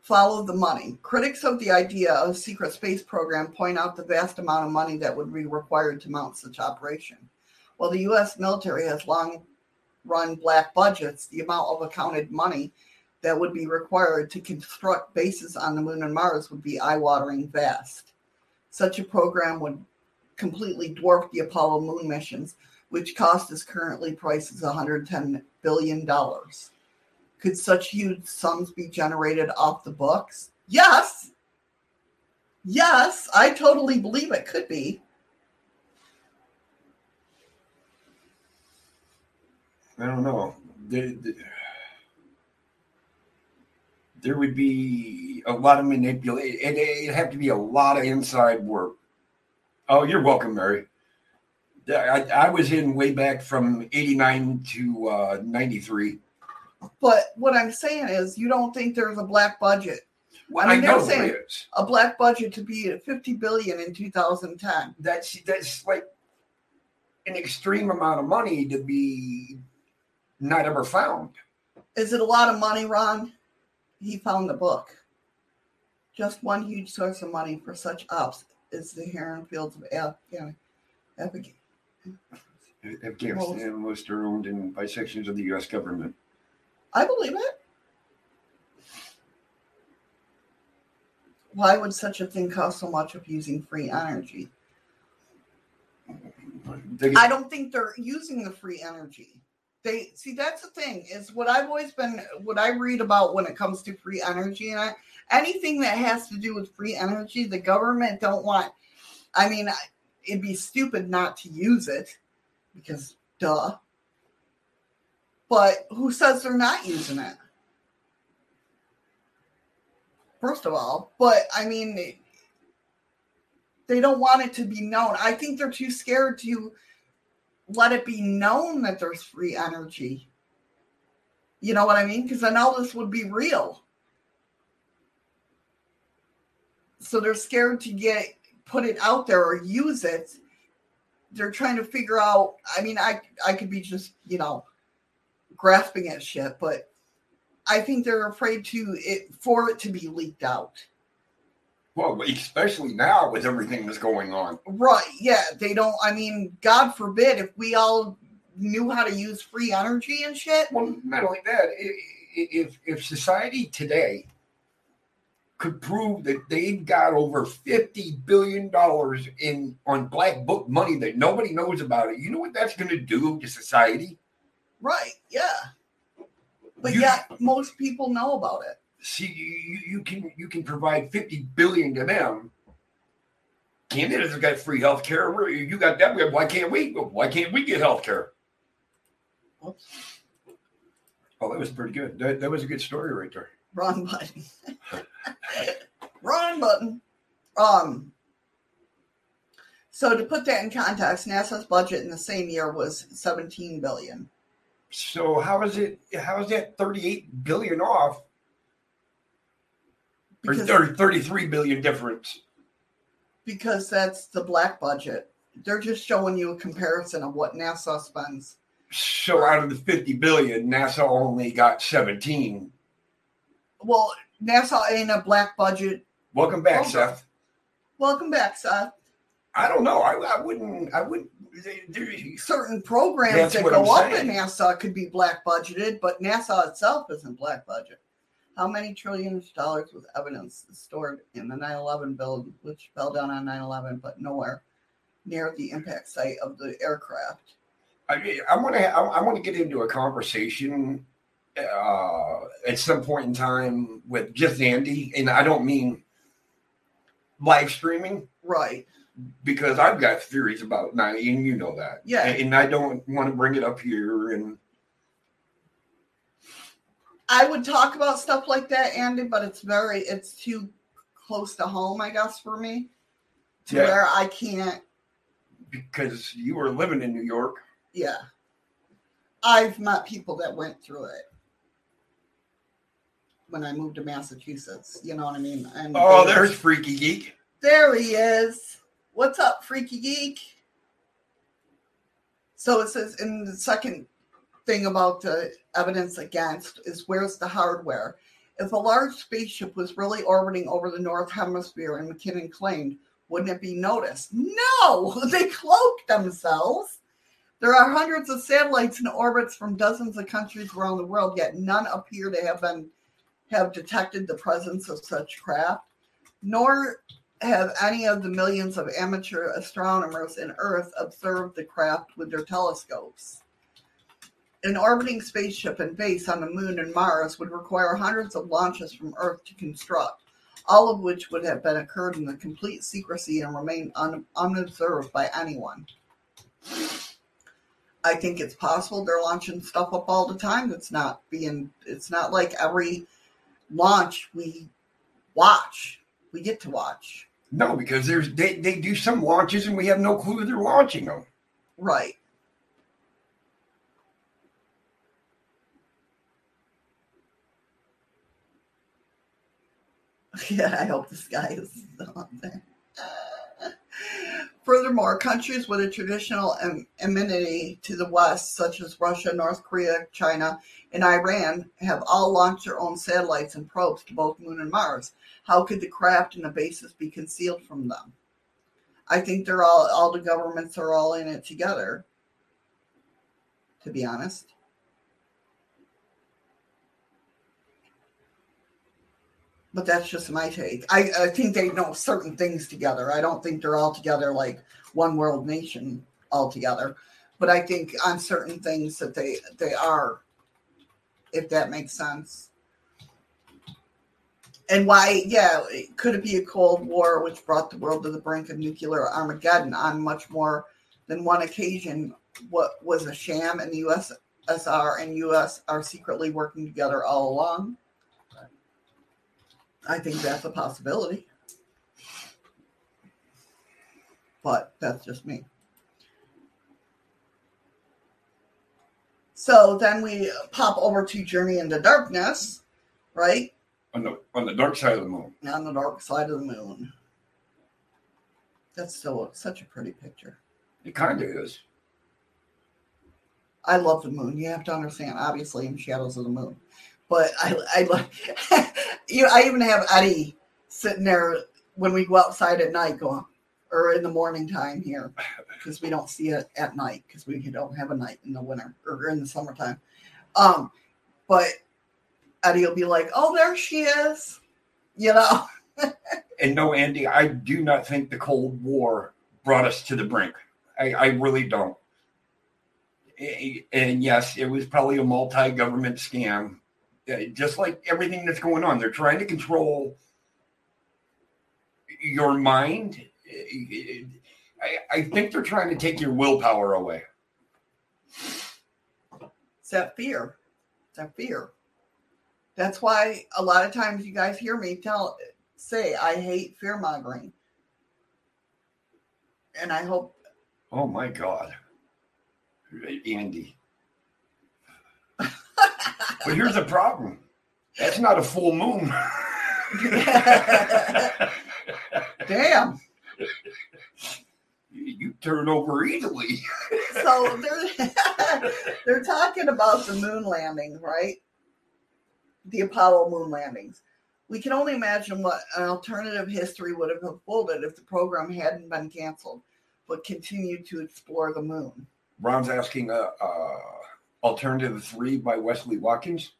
Follow the money. Critics of the idea of secret space program point out the vast amount of money that would be required to mount such operation. While the U.S. military has long run black budgets, the amount of accounted money that would be required to construct bases on the moon and Mars would be eye watering vast. Such a program would completely dwarf the Apollo moon missions, which cost is currently priced as $110 billion. Could such huge sums be generated off the books? Yes. Yes, I totally believe it could be. I don't know. There, there, would be a lot of manipulation. It, it'd have to be a lot of inside work. Oh, you're welcome, Mary. I, I was in way back from 89 to uh, 93. But what I'm saying is, you don't think there's a black budget. Well, I I, mean, they're know saying-. A black budget to be at 50 billion in 2010. That's that's like an extreme amount of money to be not ever found. Is it a lot of money, Ron? He found the book. Just one huge source of money for such ops is the Heron Fields of Afghan. Afghan. Afghanistan most are owned in by sections of the U.S. government. I believe it. Why would such a thing cost so much of using free energy? They- I don't think they're using the free energy. They see that's the thing is what I've always been what I read about when it comes to free energy and I, anything that has to do with free energy, the government don't want. I mean, it'd be stupid not to use it because duh. But who says they're not using it? First of all, but I mean, they- don't want it to be known. I think they're too scared to let it be known that there's free energy. You know what I mean? Because then all this would be real. So they're scared to get put it out there or use it. They're trying to figure out. I mean, I I could be just you know grasping at shit, but I think they're afraid to it for it to be leaked out. well, especially now with everything that's going on. Right. Yeah. They don't, I mean, God forbid if we all knew how to use free energy and shit. Well, not only that, if if society today could prove that they've got over fifty billion dollars in on black book money that nobody knows about it, you know what that's going to do to society? Right. Yeah. But You- yet most people know about it. See, you, you can you can provide fifty billion to them. Canada's got free health care. You got that. Why can't we? Why can't we get health care? Oh, that was pretty good. That, that was a good story right there. Wrong button. (laughs) Wrong button. Um, so to put that in context, NASA's budget in the same year was 17 billion. So how is it? How is that thirty-eight billion off, or, Because, or thirty-three billion difference? because that's the black budget. They're just showing you a comparison of what NASA spends. So out of the fifty billion, NASA only got seventeen. Well, NASA ain't a black budget. Welcome back, Okay. Seth. Welcome back, Seth. I don't know. I, I wouldn't. I wouldn't. certain programs That's that go I'm up in saying. NASA could be black budgeted, but NASA itself isn't black budget. How many trillions of dollars with evidence is stored in the 9/11 build, which fell down on 9/11, but nowhere near the impact site of the aircraft? I, I want to. I, I want to get into a conversation uh, at some point in time with just Andy, and I don't mean live streaming Right. because I've got theories about nine, and you know that. Yeah. And I don't want to bring it up here. And I would talk about stuff like that, Andy, but it's very, it's too close to home, I guess, for me, to Yeah. where I can't. because you were living in New York, Yeah. I've met people that went through it when I moved to Massachusetts. You know what I mean? And oh, there's Freaky Geek. There he is. What's up, Freaky Geek? So it says in the second thing about the evidence against is where's the hardware? If a large spaceship was really orbiting over the North Hemisphere and McKinnon claimed, wouldn't it be noticed? No, (laughs) they cloaked themselves. There are hundreds of satellites in orbits from dozens of countries around the world, yet none appear to have been have detected the presence of such craft, nor have any of the millions of amateur astronomers in Earth observed the craft with their telescopes. An orbiting spaceship and base on the moon and Mars would require hundreds of launches from Earth to construct, all of which would have been occurred in the complete secrecy and remain un- unobserved by anyone. I think it's possible they're launching stuff up all the time that's not being it's not like every launch we watch. We get to watch. No, because there's they, they do some launches and we have no clue they're launching them. Right. (laughs) Yeah, I hope this guy is up there. Furthermore, countries with a traditional enmity to the West, such as Russia, North Korea, China, and Iran, have all launched their own satellites and probes to both Moon and Mars. How could the craft and the bases be concealed from them? I think they're all all the governments are all in it together. To be honest. But that's just my take. I, I think they know certain things together. I don't think they're all together like one world nation all together. But I think on certain things that they they are, if that makes sense. And why, yeah, could it be a Cold War which brought the world to the brink of nuclear Armageddon on much more than one occasion? What was a sham, and the USSR and US are secretly working together all along? I think that's a possibility. But that's just me. So then we pop over to Journey into Darkness, right? On the on the dark side of the moon. On the dark side of the moon. That's so such a pretty picture. It kind of is. I love the moon. You have to understand, obviously, in Shadows of the Moon. But I, I like (laughs) you. I even have Eddie sitting there when we go outside at night, going or in the morning time here, because we don't see it at night because we don't have a night in the winter or in the summertime. Um, but Eddie will be like, "Oh, there she is," you know. (laughs) And no, Andy, I do not think the Cold War brought us to the brink. I, I really don't. And yes, it was probably a multi-government scam, just like everything that's going on. They're trying to control your mind. I, I think they're trying to take your willpower away. It's that fear. It's that fear. That's why a lot of times you guys hear me tell say I hate fear mongering. And I hope Oh my God, Andy. But here's the problem. That's not a full moon. (laughs) damn. you turn over easily. (laughs) So they're (laughs) they're talking about the moon landing, right? The Apollo moon landings. We can only imagine what an alternative history would have unfolded if the program hadn't been canceled, but continued to explore the moon. Ron's asking uh, uh, Alternative 3 by Wesley Watkins.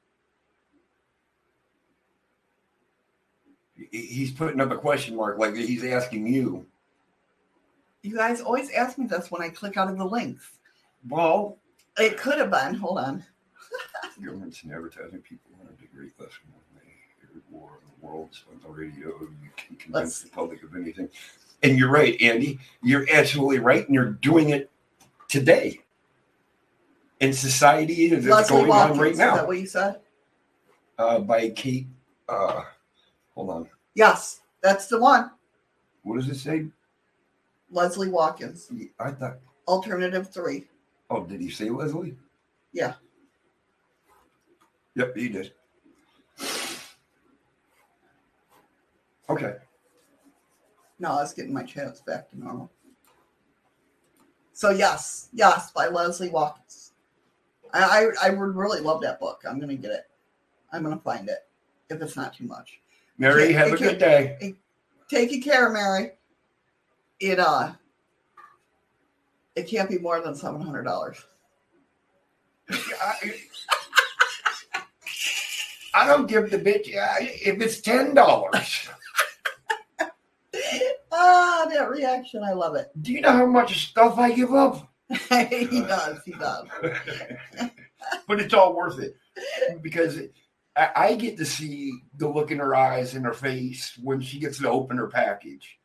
He's putting up a question mark like he's asking you. You guys always ask me this when I click out of the links. Well, It could have been. Hold on. (laughs) governments and advertising people learned a great lesson when they hear war in the world so on the radio. You can convince Let's- the public of anything. And you're right, Andy. You're absolutely right. And you're doing it today in society that's Leslie going Watkins. on right now. Is that what you said? uh, by Kate. Uh, hold on. Yes, that's the one. What does it say? Leslie Watkins. I thought. Alternative three. Oh, did he say Leslie? Yeah. Yep, he did. Okay. No, I was getting my chats back to normal. So yes, yes, by Leslie Watkins. I, I I would really love that book. I'm gonna get it. I'm gonna find it if it's not too much. Mary, Okay, have a good day. Take care, Mary. It uh it can't be more than seven hundred dollars. I, I don't give the bitch if it's ten dollars. (laughs) Ah, that reaction, I love it. Do you know how much stuff I give up? (laughs) he does, he does. (laughs) but it's all worth it because I, I get to see the look in her eyes and her face when she gets to open her package.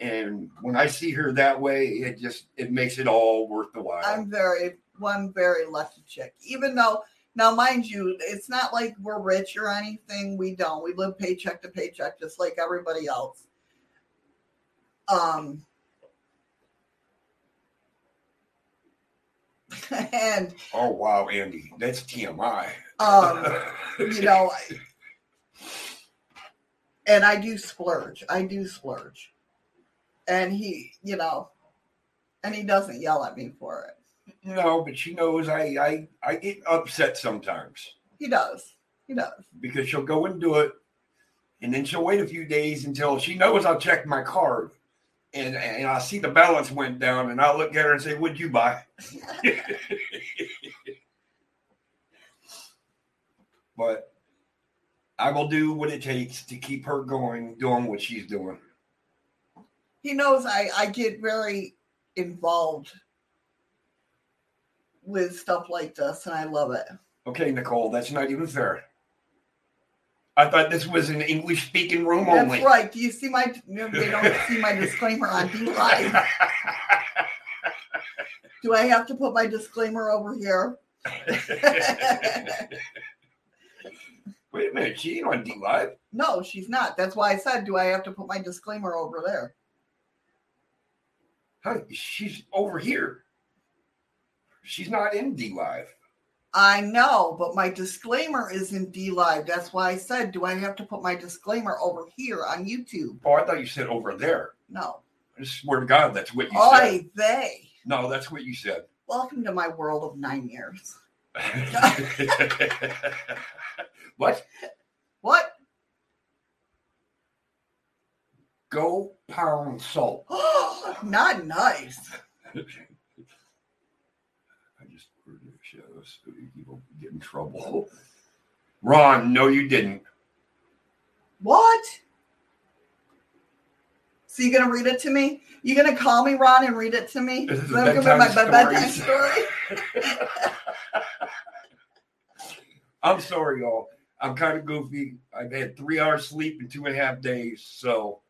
And when I see her that way, it just it makes it all worth the while. I'm very one very lucky chick. Even though now, mind you, it's not like we're rich or anything. We don't. We live paycheck to paycheck, just like everybody else. Um, (laughs) and oh wow, Andy, that's TMI. um, you know, (laughs) and I do splurge. I do splurge. And he, you know, and he doesn't yell at me for it. No, but she knows I I I get upset sometimes He does. He does. because she'll go and do it, and then she'll wait a few days until she knows I'll check my card, and and I see the balance went down, and I'll look at her and say, "What'd you buy?" (laughs) but I will do what it takes to keep her going, doing what she's doing. He knows I, I get very involved with stuff like this, and I love it. Okay, Nicole, that's not even fair. I thought this was an English speaking room That's only. That's right. Do you see my? no, (laughs) They don't see my disclaimer on DLive. Do I have to put my disclaimer over here? (laughs) Wait a minute, she ain't on DLive. No, she's not. That's why I said, do I have to put my disclaimer over there? Huh, she's over here. She's not in DLive. I know, but my disclaimer is in DLive. That's why I said, do I have to put my disclaimer over here on YouTube? Oh, I thought you said over there. No. I swear to God, that's what you said. Oy vey. No, that's what you said. Welcome to my world of nine years. (laughs) what? What? Go pound salt. (gasps) Not nice. (laughs) I just ordered so you don't get in trouble. (laughs) Ron, no, you didn't. What? So you're gonna read it to me? You're gonna call me Ron and read it to me? This is gonna bedtime my bedtime story. (laughs) I'm sorry, y'all. I'm kind of goofy. I've had three hours sleep in two and a half days, so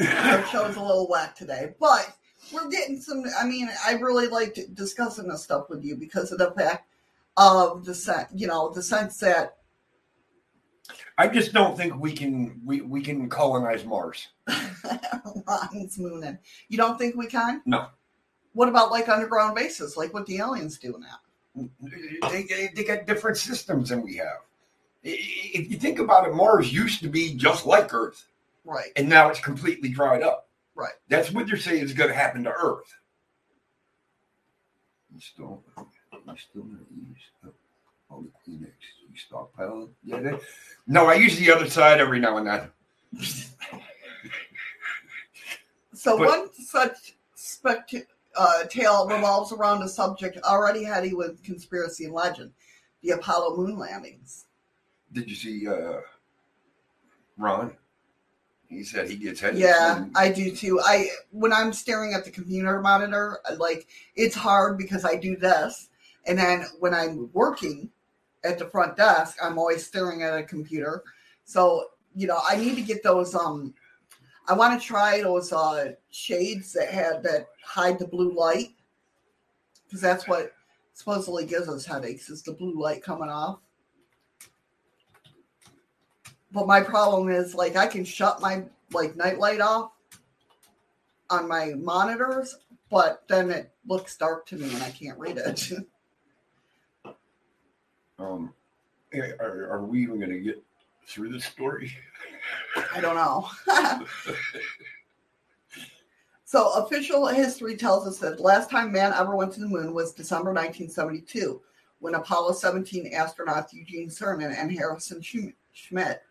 Our show's a little whack today, but we're getting some. I mean, I really liked discussing this stuff with you because of the fact of the sense, you know, the sense that I just don't think we can we, we can colonize Mars. (laughs) Ron's mooning. You don't think we can? No. What about like underground bases, like what the aliens do now? They, they, they got different systems than we have. If you think about it, Mars used to be just like Earth, Right. and now it's completely dried up. Right. That's what they're saying is going to happen to Earth. You still, you still not use all the Kleenex. You stockpile. Yeah. That, no, I use the other side every now and then. So But- one such spect- uh, tale revolves around a subject already heady with conspiracy and legend: the Apollo moon landings. Did you see uh, Ron? He said he gets headaches. Yeah, I do too. I when I'm staring at the computer monitor, like it's hard because I do this, and then when I'm working at the front desk, I'm always staring at a computer. So you know, I need to get those. Um, I want to try those uh shades that had that hide the blue light because that's what supposedly gives us headaches is the blue light coming off. But my problem is like I can shut my like night light off on my monitors, but then it looks dark to me and I can't read it. (laughs) Um, eh, are, are we even going to get through this story? I don't know. (laughs) so official history tells us that the last time man ever went to the moon was December 1972, when Apollo 17 astronauts Eugene Cernan and Harrison Schmitt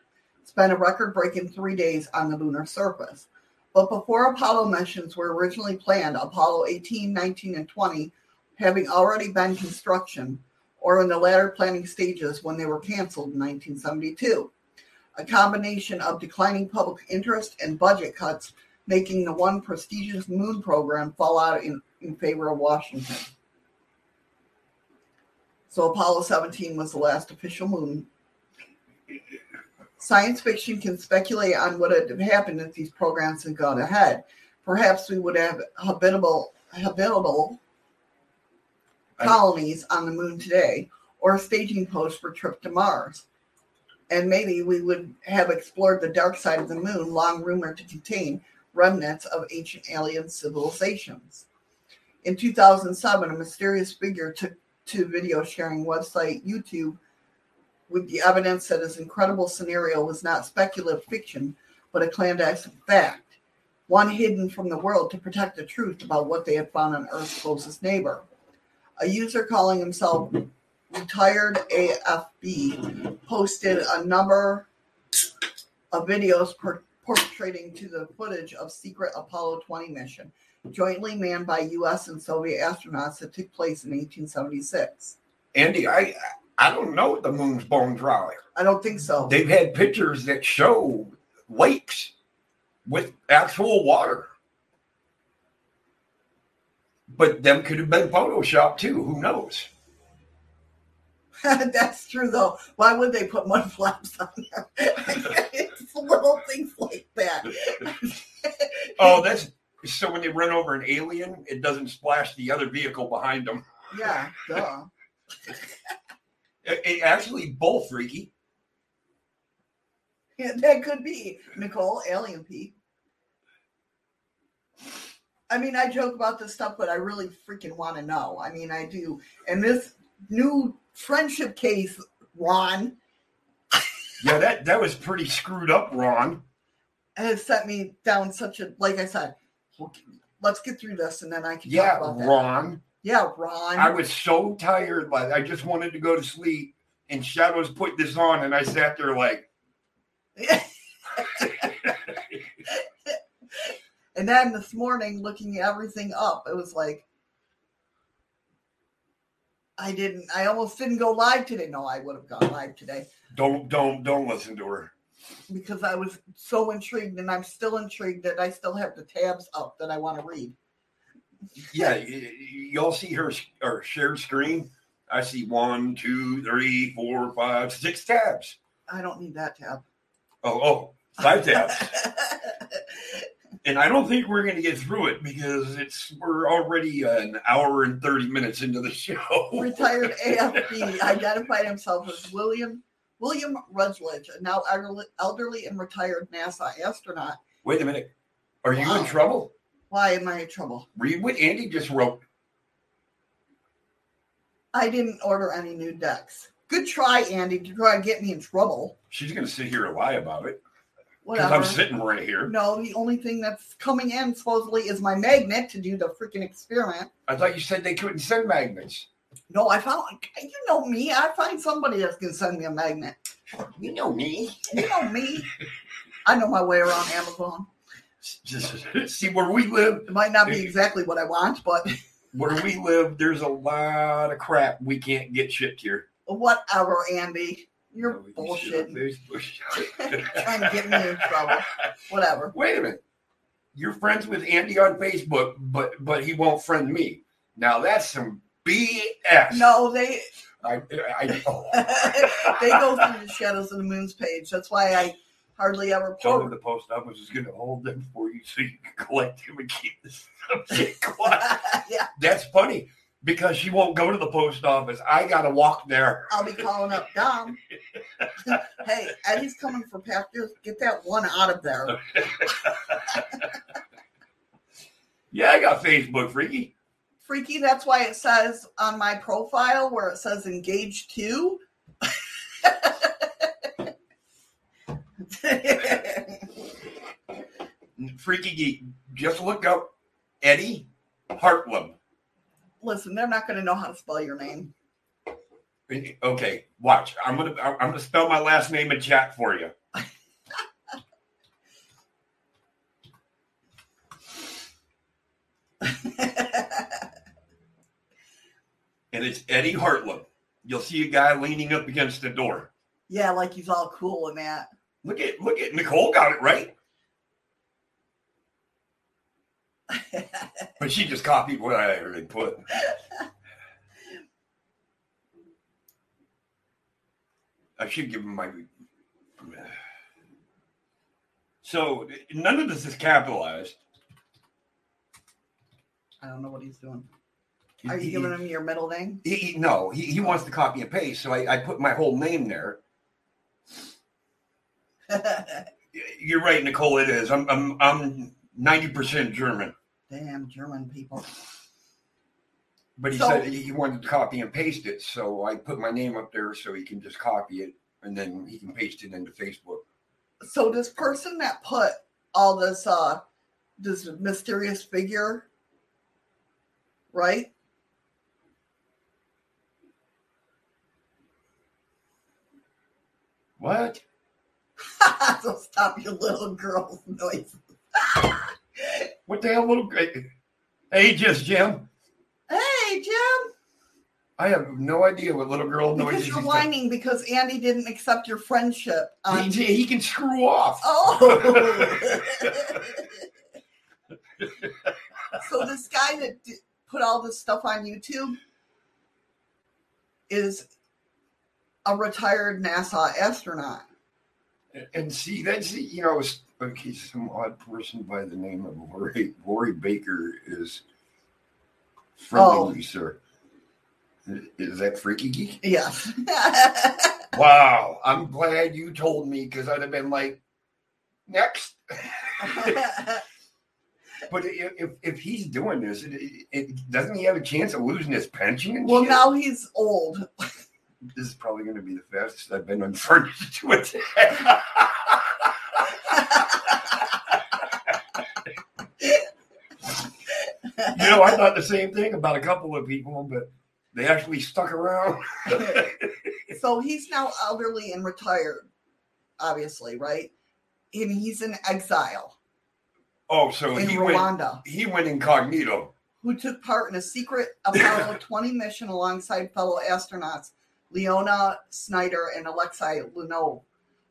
spent a record-breaking three days on the lunar surface. But before Apollo missions were originally planned, Apollo 18, 19, and 20 having already been construction or in the latter planning stages when they were canceled in 1972 a combination of declining public interest and budget cuts, making the one prestigious moon program fall out in, in favor of Washington. So Apollo 17 was the last official moon. Science fiction can speculate on what would have happened if these programs had gone ahead. Perhaps we would have habitable habitable colonies on the moon today, or a staging post for a trip to Mars and maybe we would have explored the dark side of the moon, long rumored to contain remnants of ancient alien civilizations. In 2007, a mysterious figure took to video sharing website YouTube with the evidence that his incredible scenario was not speculative fiction, but a clandestine fact, one hidden from the world to protect the truth about what they had found on Earth's closest neighbor. A user calling himself Retired AFB posted a number of videos per- portraying to the footage of secret Apollo 20 mission, jointly manned by U.S. and Soviet astronauts that took place in 1876. Andy, I I don't know if the moon's bone dry. I don't think so. They've had pictures that show lakes with actual water. But them could have been photoshopped too. Who knows? (laughs) That's true, though. Why would they put mud flaps on there? (laughs) it's little things like that. (laughs) Oh, that's so when they run over an alien, it doesn't splash the other vehicle behind them. yeah, duh. It, it actually both freaky. Yeah, that could be Nicole Alien P. I mean, I joke about this stuff, but I really freaking want to know. I mean, I do. And this new friendship case, Ron, Yeah, that that was pretty screwed up, Ron. has set me down such a like I said. Let's get through this, and then I can Yeah, talk about that. Ron. Yeah, Ron. I was so tired, like I just wanted to go to sleep. And Shadows put this on, and I sat there like, (laughs) and then this morning, looking everything up, it was like I didn't. I almost didn't go live today. No, I would have gone live today "Don't, don't, don't listen to her." because I was so intrigued, and I'm still intrigued that I still have the tabs up that I want to read. Yeah, y'all see her or shared screen. I see one, two, three, four, five, six tabs. I don't need that tab. Oh, oh, five tabs. (laughs) and I don't think we're going to get through it because it's we're already an hour and thirty minutes into the show. Retired AFB identified himself as William William Rutledge, a now elderly, elderly and retired NASA astronaut. Wait a minute, are you Wow. in trouble? Why am I in trouble? Read what Andy just wrote. I didn't order any new decks. Good try, Andy, to try and get me in trouble. She's going to sit here and lie about it because I'm sitting right here. No, the only thing that's coming in supposedly is my magnet to do the freaking experiment. I thought you said they couldn't send magnets. No, I found you know me. I find somebody that's gonna send me a magnet. You know me. You know me. I know my way around Amazon. (laughs) See where we live. It might not be exactly what I want, but (laughs) Where we live, there's a lot of crap we can't get shipped here. whatever, Andy. You're Oh, have bullshitting. (laughs) Trying to get me in trouble. Whatever. Wait a minute. You're friends with Andy on Facebook, but but he won't friend me. Now that's some BS. No, they I, I, oh. they go through the Shadows of the Moon's page. That's why I hardly ever Tell them post. the post office is going to hold them for you so you can collect them and keep the quiet. (laughs) (laughs) yeah, That's funny because she won't go to the post office. I got to walk there. I'll be calling up Dom. (laughs) hey, Eddie's coming for packages. Get that one out of there. Yeah, I got Facebook, freaky. Freaky, that's why it says on my profile where it says engaged to. (laughs) Freaky geek. Just look up Eddie Hartlam. Listen, they're not going to know how to spell your name. Okay, watch. I'm gonna I'm gonna spell my last name in chat for you. (laughs) And it's Eddie Hartlam. You'll see a guy leaning up against the door. yeah, like he's all cool and that. Look at look at Nicole got it right, (laughs) but she just copied what I already put. I should give him my. So none of this is capitalized. I don't know what he's doing. Are you He- giving him your middle name? he, no, he, he wants to copy and paste, so I, I put my whole name there. (laughs) You're right, Nicole. It is. I'm I'm I'm ninety percent German. Damn German people. But he So- said he wanted to copy and paste it, so I put my name up there so he can just copy it and then he can paste it into Facebook. So this person that put all this uh this mysterious figure, right? What? (laughs) so stop your little girl's noise. (laughs) What the hell, little? Girl Hey, just Jim. Hey, Jim. I have no idea what little girl Because noises you're whining because Andy didn't accept your friendship. On... He, he can screw off. Oh. (laughs) so this guy that di- put all this stuff on YouTube is a retired NASA astronaut. And see, that's you know, okay, some odd person by the name of Lori, Lori Baker is friendly, Oh. sir. Is that freaky geek? Yes. (laughs) (laughs) Wow, I'm glad you told me because I'd have been like, next. (laughs) But if, if he's doing this, it, it, doesn't he have a chance of losing his pension? Well, shit? now he's old. This is probably going to be the fastest I've been on furniture (laughs) to it. you know, I thought the same thing about a couple of people, but they actually stuck around. (laughs) so he's now elderly and retired, obviously, right? And he's in exile oh, so in he went Rwanda. he went incognito. who took part in a secret Apollo 20 mission alongside fellow astronauts Leona Snyder and Alexei Leonov.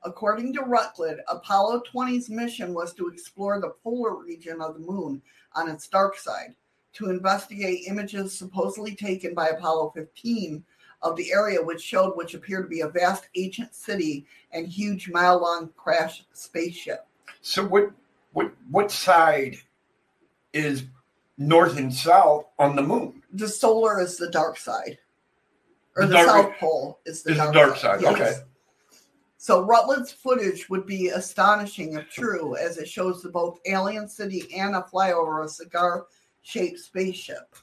According to Rutledge, Apollo 20's mission was to explore the polar region of the moon on its dark side, to investigate images supposedly taken by Apollo 15 of the area, which showed which appeared to be a vast ancient city and huge mile-long crash spaceship. So what what what side is north and south on the moon? the solar is the dark side, or The the, dark- south pole is the is the dark, dark side. side, okay. So Rutledge's footage would be astonishing if true, as it shows the both alien city and a flyover a cigar-shaped spaceship.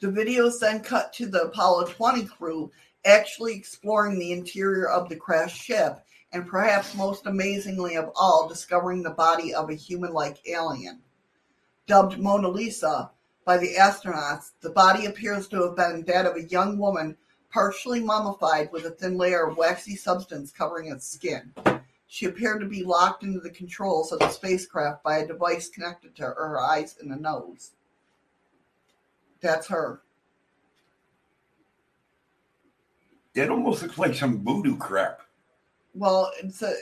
The videos then cut to the Apollo 20 crew actually exploring the interior of the crashed ship, and perhaps most amazingly of all, discovering the body of a human-like alien dubbed Mona Lisa by the astronauts, the body appears to have been that of a young woman partially mummified with a thin layer of waxy substance covering its skin. She appeared to be locked into the controls of the spacecraft by a device connected to her eyes and a nose. That's her. That almost looks like some voodoo crap. Well, it's a,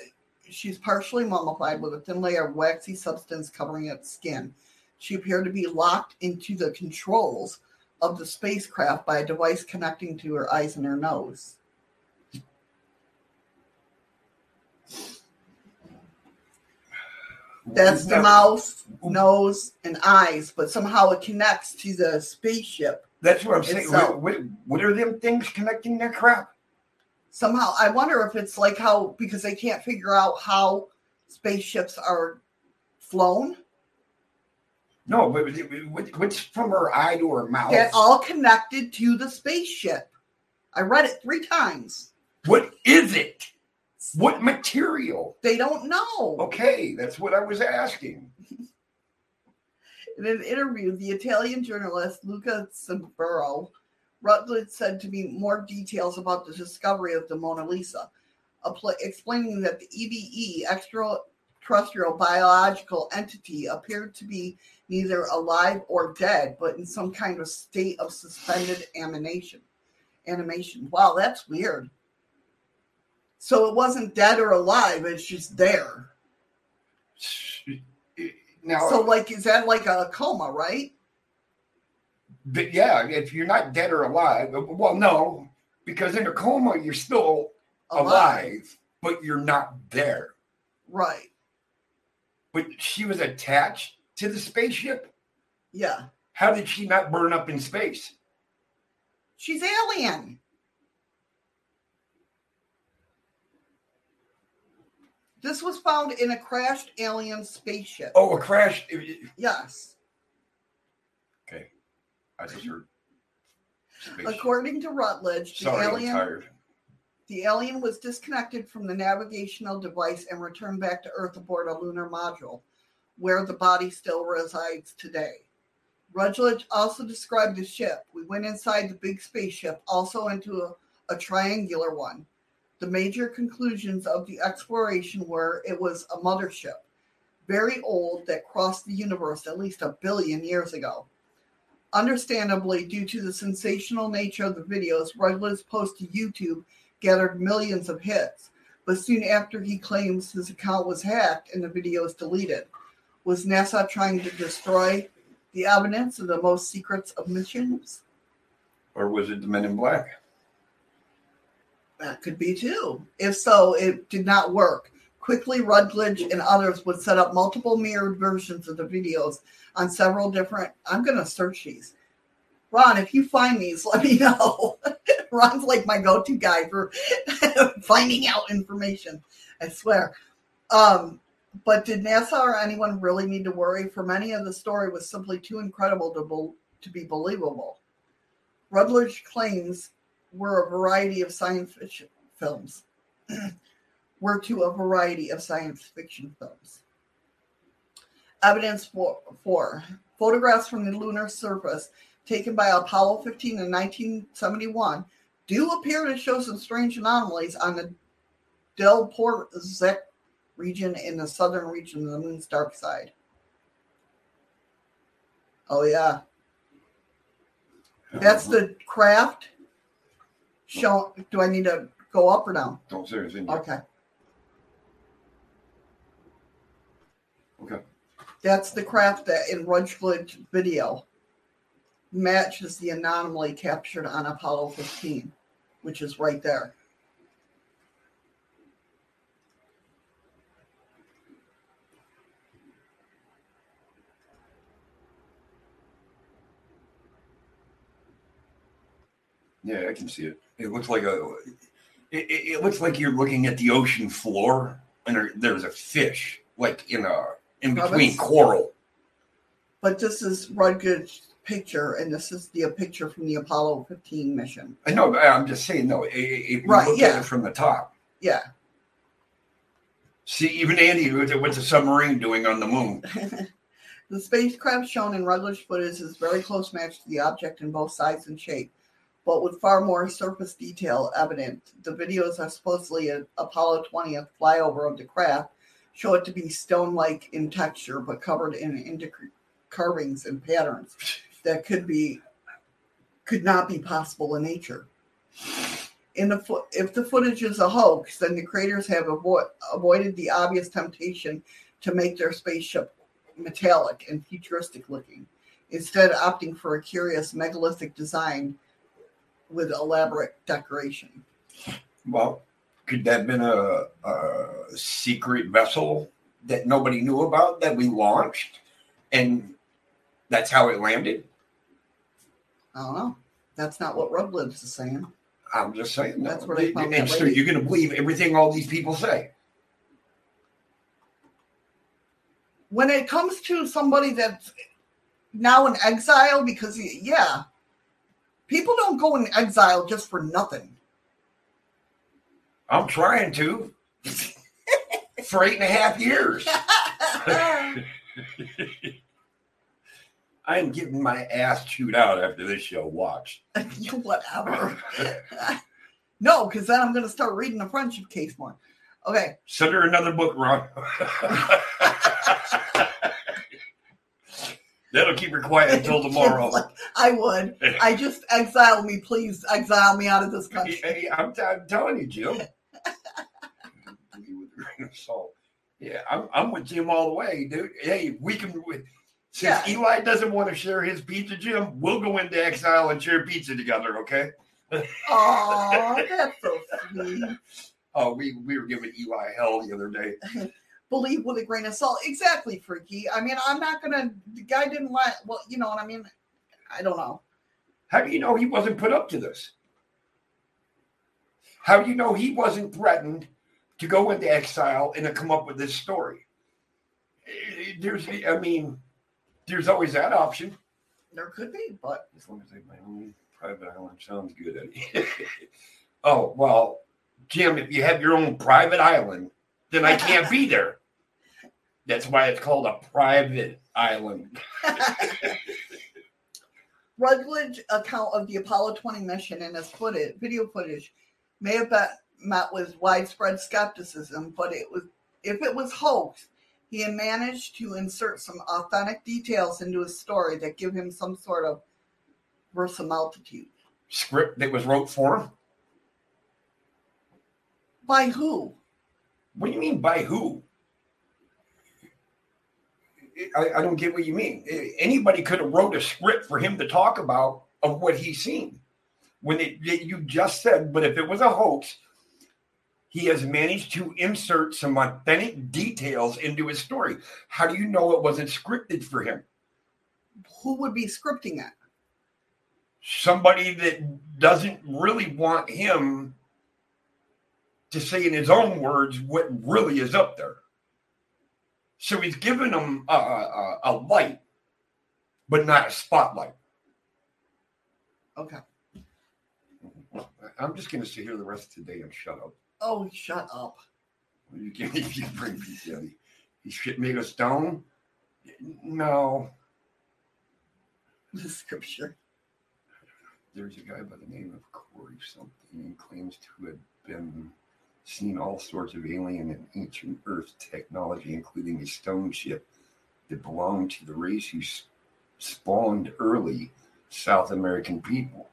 she's partially mummified with a thin layer of waxy substance covering its skin. She appeared to be locked into the controls of the spacecraft by a device connecting to her eyes and her nose. That's the mouth, nose, and eyes, but somehow it connects to the spaceship. That's what I'm saying. What, what, what are them things connecting that crap? Somehow, I wonder if it's like how, because they can't figure out how spaceships are flown. No, but what- what's from her eye to her mouth? Get all connected to the spaceship. I read it three times. What is it? What material? They don't know. Okay, that's what I was asking. In an interview, the Italian journalist Luca Cimbro Rutledge said to me more details about the discovery of the Mona Lisa, explaining that the EBE, extraterrestrial biological entity, appeared to be neither alive or dead, but in some kind of state of suspended animation. Animation. Wow, that's weird. So it wasn't dead or alive; it's just there. (sighs) Now, So, like, is that like a coma, right? but yeah, if you're not dead or alive, uh, well, no, because in a coma you're still alive, but you're not there. Right. But she was attached to the spaceship. Yeah. How did she not burn up in space? She's alien. This was found in a crashed alien spaceship. Oh, a crash. Yes. Okay. I just heard. Space. According to Rutledge, the Sorry, alien the alien was disconnected from the navigational device and returned back to Earth aboard a lunar module, where the body still resides today. Rutledge also described the ship. We went inside the big spaceship, also into a, a triangular one. The major conclusions of the exploration were it was a mothership, very old, that crossed the universe at least a billion years ago. Understandably, due to the sensational nature of the videos Rutledge's post to YouTube gathered millions of hits, but soon after he claims his account was hacked and the videos deleted. Was NASA trying to destroy the evidence of the most secrets of missions? Or was it the Men in Black? That could be too. If so, it did not work. Quickly, Rutledge and others would set up multiple mirrored versions of the videos on several different. I'm going to search these. Ron, if you find these, (laughs) let me know. Ron's like my go to guy for (laughs) finding out information. I swear. Um, but did NASA or anyone really need to worry? For many of the story was simply too incredible to, bel to be believable. Rutledge claims were a variety of science fiction films. (clears throat) were to a variety of science fiction films. Evidence for, for photographs from the lunar surface taken by Apollo 15 in 1971 do appear to show some strange anomalies on the Del Porzec region in the southern region of the moon's dark side. Oh yeah, that's the craft. Show. Do I need to go up or down? Don't say anything. yet. Okay. Okay. That's the craft that in Rutledge video matches the anomaly captured on Apollo 15, which is right there. Yeah, I can see it. It looks like a. It, it, looks like you're looking at the ocean floor, and there, there's a fish, like in a in Oh, between that's- coral. But this is Rutledge's picture, and this is the picture from the Apollo 15 mission. I know. but I'm just saying. No, if you Right, look yeah. at it from the top, Yeah. see, even Andy, what's what's a submarine doing on the moon? (laughs) the spacecraft shown in Rutledge footage is very close match to the object in both size and shape, but with far more surface detail evident. The videos are supposedly an Apollo 20th flyover of the craft show it to be stone-like in texture, but covered in carvings and patterns that could be could not be possible in nature. In the fo- if the footage is a hoax, then the creators have avo- avoided the obvious temptation to make their spaceship metallic and futuristic looking, instead opting for a curious megalithic design with elaborate decoration. Well, could that have been a, a secret vessel that nobody knew about that we launched, and that's how it landed? I don't know. That's not what Rutledge is saying. I'm just saying. That's no. where they found and so you're going to believe everything all these people say. When it comes to somebody that's now in exile, because yeah, people don't go in exile just for nothing. I'm trying to (laughs) for eight and a half years. I am getting my ass chewed out after this show. Watch. (laughs) Whatever. (laughs) no, because then I'm going to start reading the friendship case more. Okay. Send her another book, Ron. That'll keep her quiet until (laughs) tomorrow. Like, I would. (laughs) I just exile me, please. Exile me out of this country. Hey, I'm, I'm telling you, Jim. (laughs) With a grain of salt. Yeah, I'm, I'm with Jim all the way, dude. Hey, we can. Since Yeah. Eli doesn't want to share his pizza, Jim, we'll go into exile and share pizza together. Okay? Oh, that's so sweet. Oh, we we were giving Eli hell the other day. Believe with a grain of salt. Exactly, freaky. I mean, I'm not gonna. The guy didn't like. Well, you know what I mean. I don't know. How do you know he wasn't put up to this? How do you know he wasn't threatened to go into exile and to come up with this story? There's, I mean, there's always that option. There could be, but As long as I have my own private island, sounds good, (laughs) oh well, Jim, if you have your own private island, then I can't be there. That's why it's called a private island. (laughs) Rutledge account of the Apollo 20 mission and its footage, video footage may have been met with widespread skepticism, but it was if it was hoax, he had managed to insert some authentic details into his story that give him some sort of verisimilitude. Script that was wrote for him. By who? What do you mean by who? I, I don't get what you mean. Anybody could have wrote a script for him to talk about of what he's seen. When it, you just said, but if it was a hoax, he has managed to insert some authentic details into his story. How do you know it wasn't scripted for him? Who would be scripting it? Somebody that doesn't really want him to say in his own words what really is up there. So he's given them a, a, a light, but not a spotlight. Okay. I'm just going to sit here the rest of the day and shut up. Oh, shut up. You can't (laughs) you bring me, Daddy. He shit made of stone? No. (laughs) The scripture. There's a guy by the name of Corey something and claims to have been seen all sorts of alien and ancient Earth technology, including a stone ship that belonged to the race who spawned early South American people.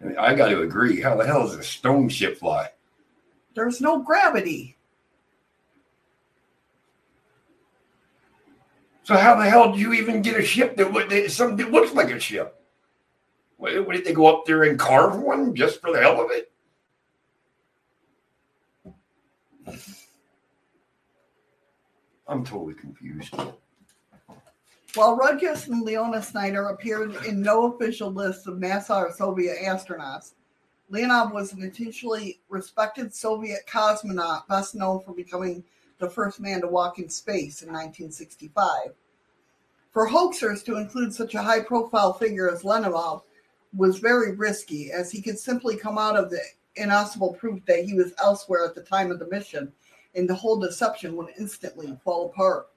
I, mean, I got to agree. How the hell does a stone ship fly? There's no gravity. So how the hell do you even get a ship that, that something that looks like a ship? What, what, did they go up there and carve one just for the hell of it? I'm totally confused. While Rudkus and Leona Snyder appeared in no official list of NASA or Soviet astronauts, Leonov was an intentionally respected Soviet cosmonaut, best known for becoming the first man to walk in space in 1965. For hoaxers to include such a high profile figure as Leonov was very risky, as he could simply come out of the inaudible proof that he was elsewhere at the time of the mission, and the whole deception would instantly fall apart.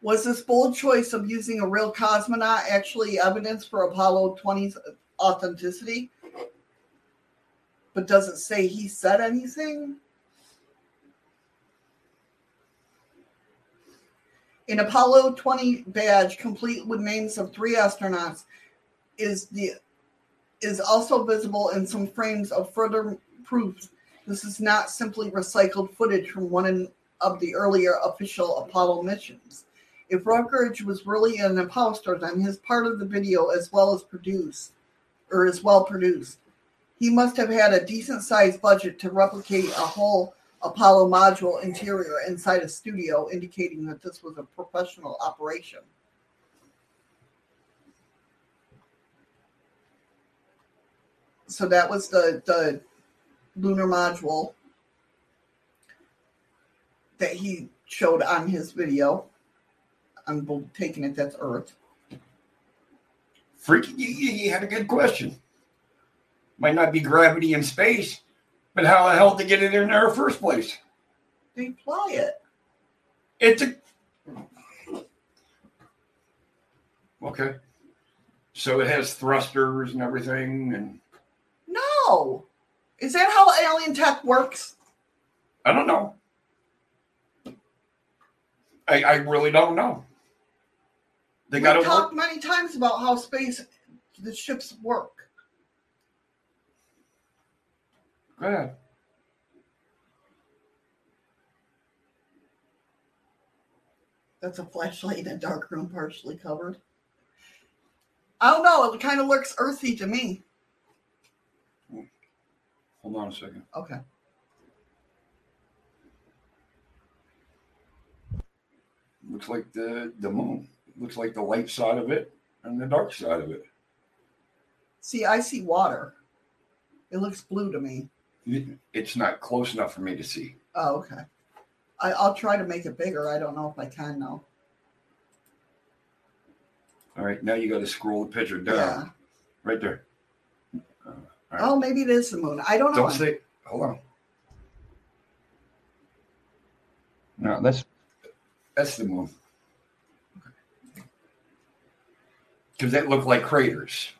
Was this bold choice of using a real cosmonaut actually evidence for Apollo 20's authenticity? But does it say he said anything? An Apollo 20 badge, complete with names of three astronauts, is the is also visible in some frames of further proof this is not simply recycled footage from one of the earlier official Apollo missions. If Rutledge was really an imposter, then his part of the video as well as produced or is well produced. He must have had a decent sized budget to replicate a whole Apollo module interior inside a studio, indicating that this was a professional operation. So that was the the lunar module that he showed on his video. I'm taking it that's Earth. Freaky, you, you had a good question. Might not be gravity in space, but how the hell to get it in there in the first place? They fly it. It's a okay. So it has thrusters and everything, and is that how alien tech works? I don't know. I, I really don't know. They got to talk many times about how space the ships work. Go ahead. That's a flashlight in a dark room, partially covered. I don't know. It kind of looks earthy to me. Hold on a second. Okay. Looks like the the moon. Looks like the light side of it and the dark side of it. See, I see water. It looks blue to me. It's not close enough for me to see. Oh, okay. I, I'll try to make it bigger. I don't know if I can though. All right, now you got to scroll the picture down. Yeah. Right there. Oh, maybe it is the moon. I don't know. Don't say. Hold on. No, that's that's the moon. Because that looked like craters,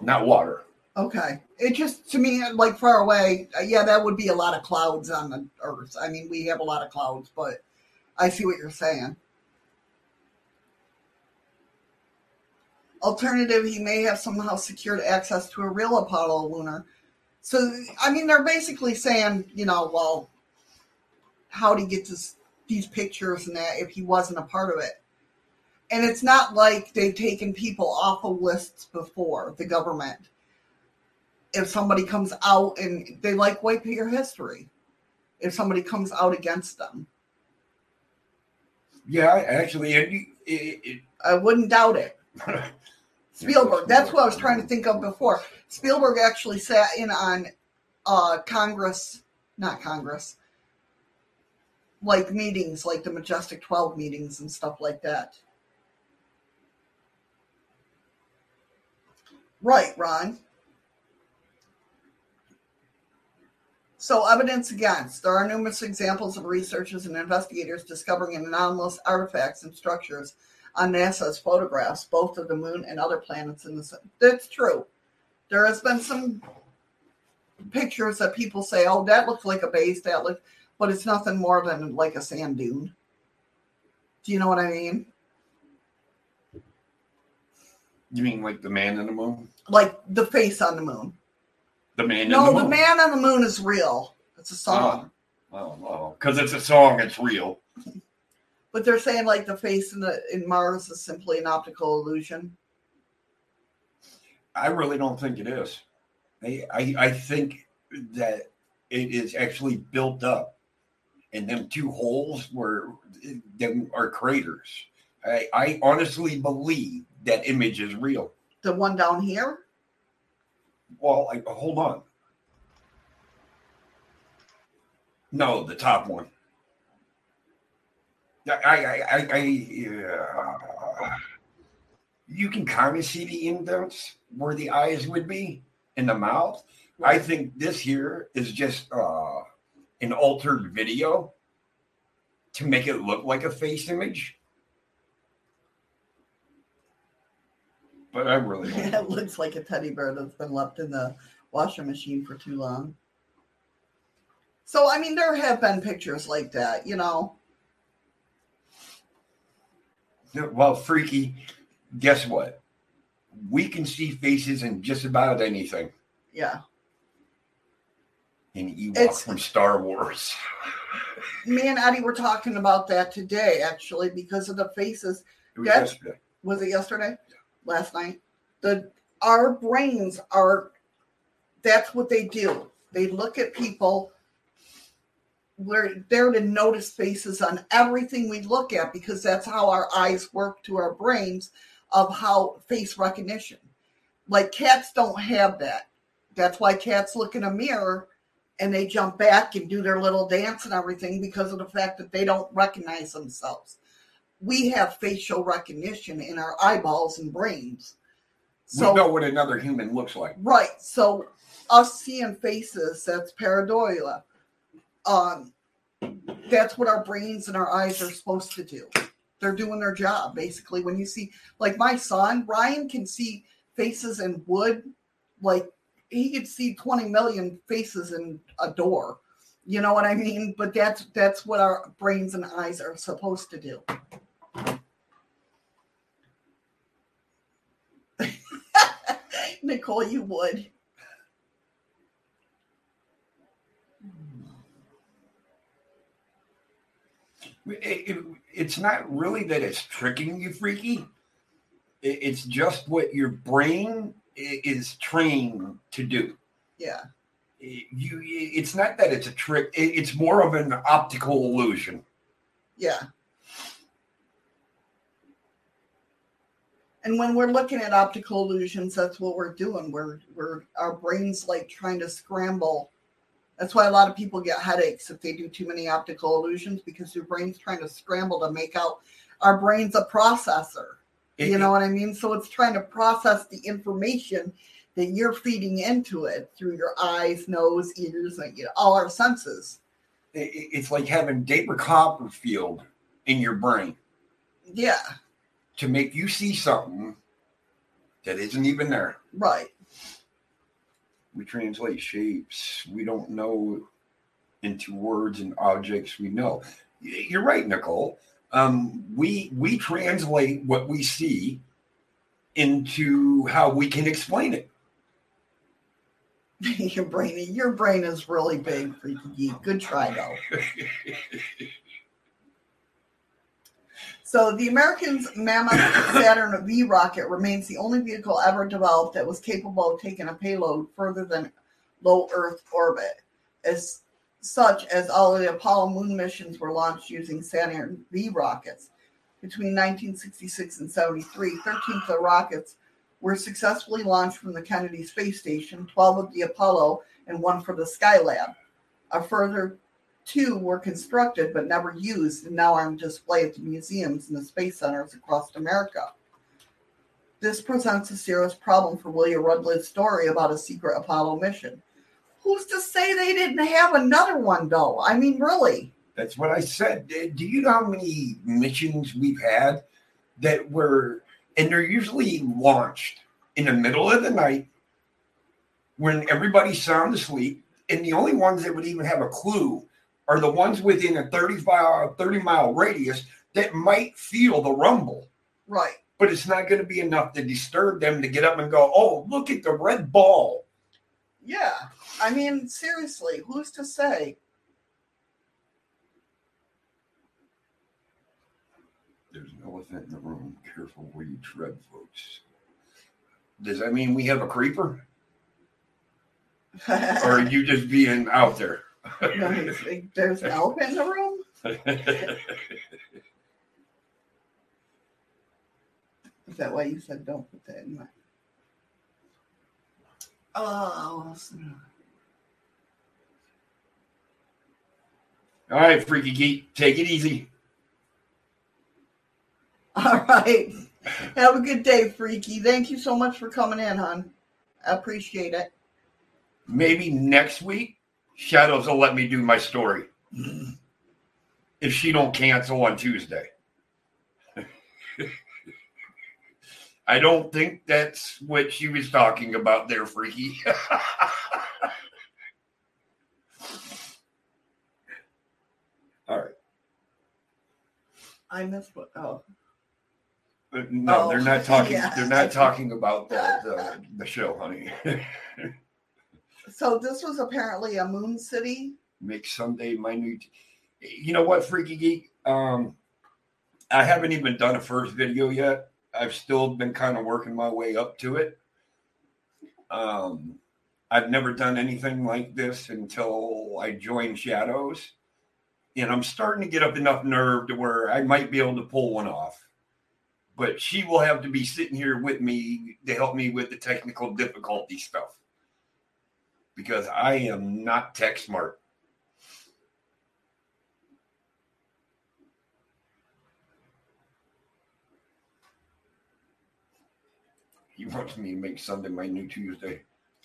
not water. Okay. It just to me like far away. uh, Yeah, that would be a lot of clouds on the Earth. I mean, we have a lot of clouds, but I see what you're saying. Alternative, he may have somehow secured access to a real Apollo lunar. So, I mean, they're basically saying, you know, well, how'd he get this, these pictures and that if he wasn't a part of it? And it's not like they've taken people off of lists before, the government if somebody comes out and they like wipe your history if somebody comes out against them Yeah, actually, it, it, i wouldn't doubt it it, (laughs) spielberg. That's what i was trying to think of before. Spielberg actually sat in on uh congress not congress like meetings like the majestic 12 meetings and stuff like that. Right ron. So, evidence against. There are numerous examples of researchers and investigators discovering anomalous artifacts and structures on NASA's photographs, both of the moon and other planets in the sun. That's true. There has been some pictures that people say, "Oh, that looks like a base," that look, but it's nothing more than like a sand dune. Do you know what I mean? you mean like the man in the moon? Like the face on the moon. The man No, in the moon? No, the man on the moon is real. It's a song. Oh, oh, oh. because it's a song. It's real. (laughs) But they're saying like the face in the in Mars is simply an optical illusion. I really don't think it is. I, I, I think that it is actually built up, and them two holes were them are craters. I, I honestly believe that image is real. The one down here. Well, like, hold on. No, the top one. I, I, I, I yeah. you can kind of see the indents where the eyes would be in the mouth. I think this here is just uh, an altered video to make it look like a face image. But I really (laughs) don't. it looks like a teddy bear that's been left in the washing machine for too long. So I mean, there have been pictures like that, you know. Well, freaky, guess what? We can see faces in just about anything. Yeah, In Ewok It's- from Star Wars. (laughs) me and Eddie were talking about that today, actually, because of the faces. It was That's- yesterday. Was it yesterday? Last night. The our brains are. That's what they do. They look at people. We're there to notice faces on everything we look at because that's how our eyes work to our brains of how face recognition. Like cats don't have that. That's why cats look in a mirror and they jump back and do their little dance and everything because of the fact that they don't recognize themselves. We have facial recognition in our eyeballs and brains. So we know what another human looks like. Right. So us seeing faces, that's pareidolia. Um, that's what our brains and our eyes are supposed to do. They're doing their job basically. When you see, like my son Ryan, can see faces in wood, like he could see twenty million faces in a door. You know what I mean? But that's that's what our brains and eyes are supposed to do. (laughs) Nicole, you would. It- it- it's not really that it's tricking you, freaky. It- it's just what your brain is trained to do. Yeah. You, it's not that it's a trick. it- It's more of an optical illusion. Yeah. And when we're looking at optical illusions, that's what we're doing. We're we're our brains like trying to scramble. That's why a lot of people get headaches if they do too many optical illusions because your brain's trying to scramble to make out our brain's a processor. It- you know what I mean? So it's trying to process the information that you're feeding into it through your eyes, nose, ears, and you know, all our senses. it- it's like having David Copperfield in your brain Yeah, to make you see something that isn't even there. right. We translate shapes we don't know into words and objects we know. You're right, Nicole. Um, we we translate what we see into how we can explain it. (laughs) your brain, your brain is really big, freaky geek. Good try though. (laughs) So the Americans' Mammoth Saturn V rocket remains the only vehicle ever developed that was capable of taking a payload further than low Earth orbit. As such as all of the Apollo moon missions were launched using Saturn V rockets. Between 1966 and 73, 13 of the rockets were successfully launched from the Kennedy Space Station, 12 of the Apollo, and one for the Skylab. A further two were constructed but never used and now are on display at the museums and the space centers across America. This presents a serious problem for William Rutledge's story about a secret Apollo mission. Who's to say they didn't have another one, though? I mean, really? That's what I said. Uh, Do you know how many missions we've had that were, and they're usually launched in the middle of the night when everybody's sound asleep, and the only ones that would even have a clue are the ones within a 30 mile, 30 mile radius that might feel the rumble, Right. but it's not going to be enough to disturb them to get up and go, oh, look at the red ball. Yeah. I mean, seriously, who's to say? There's an elephant in the room. Careful where you tread, folks. Does that mean we have a creeper? (laughs) or are you just being out there? No, he's like, There's an elephant in the room? (laughs) Is that why you said don't put that in my. Oh, what? All right, freaky geek, take it easy. (laughs) all right. Have a good day, Freaky. Thank you so much for coming in, hon. I appreciate it. Maybe next week, Shadows will let me do my story. Mm-hmm. if she don't cancel on Tuesday. (laughs) I don't think that's what she was talking about there, Freaky. (laughs) All right. I missed what. Oh, But no, Oh, they're not oh, talking. (laughs) yeah. They're not talking about the, the, the show, honey. So this was apparently a moon city. Make Sunday minute. You know what, Freaky Geek? Um, I haven't even done a first video yet. I've still been kind of working my way up to it. Um, I've never done anything like this until I joined Shadows, and I'm starting to get up enough nerve to where I might be able to pull one off. But she will have to be sitting here with me to help me with the technical difficulty stuff because I am not tech smart. He wants me to make Sunday my new Tuesday.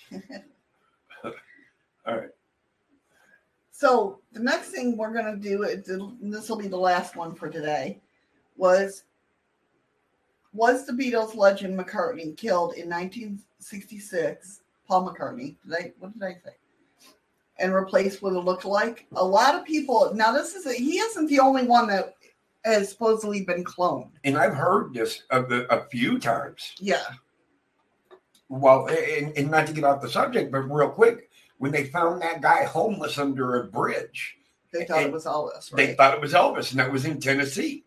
(laughs) All right. So the next thing we're gonna do, is- this will be the last one for today, was was the Beatles legend McCartney killed in 1966? Paul McCartney. Did I? What did I say? And replaced with a lookalike. A lot of people. Now this is a, he isn't the only one that has supposedly been cloned. And I've heard this a, a few times. Yeah. Well, and, and not to get off the subject, but real quick, when they found that guy homeless under a bridge, They thought it was Elvis, they thought it was Elvis, and that was in Tennessee.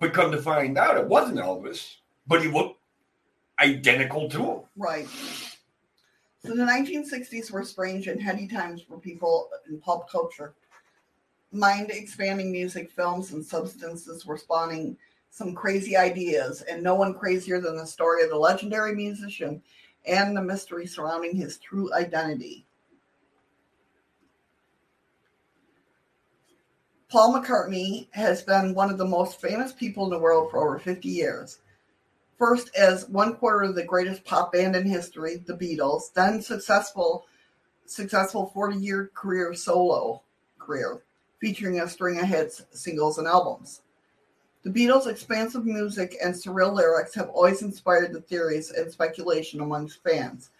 But come to find out, it wasn't Elvis, but he looked identical to him. Right. So the 1960s were strange and heady times for people in pop culture. Mind expanding music, films, and substances were spawning some crazy ideas, and no one crazier than the story of the legendary musician and the mystery surrounding his true identity. Paul McCartney has been one of the most famous people in the world for over 50 years. First, as one quarter of the greatest pop band in history, the Beatles, then successful, successful 40-year career solo career, featuring a string of hits, singles, and albums. The Beatles' expansive music and surreal lyrics have always inspired the theories and speculation amongst fans.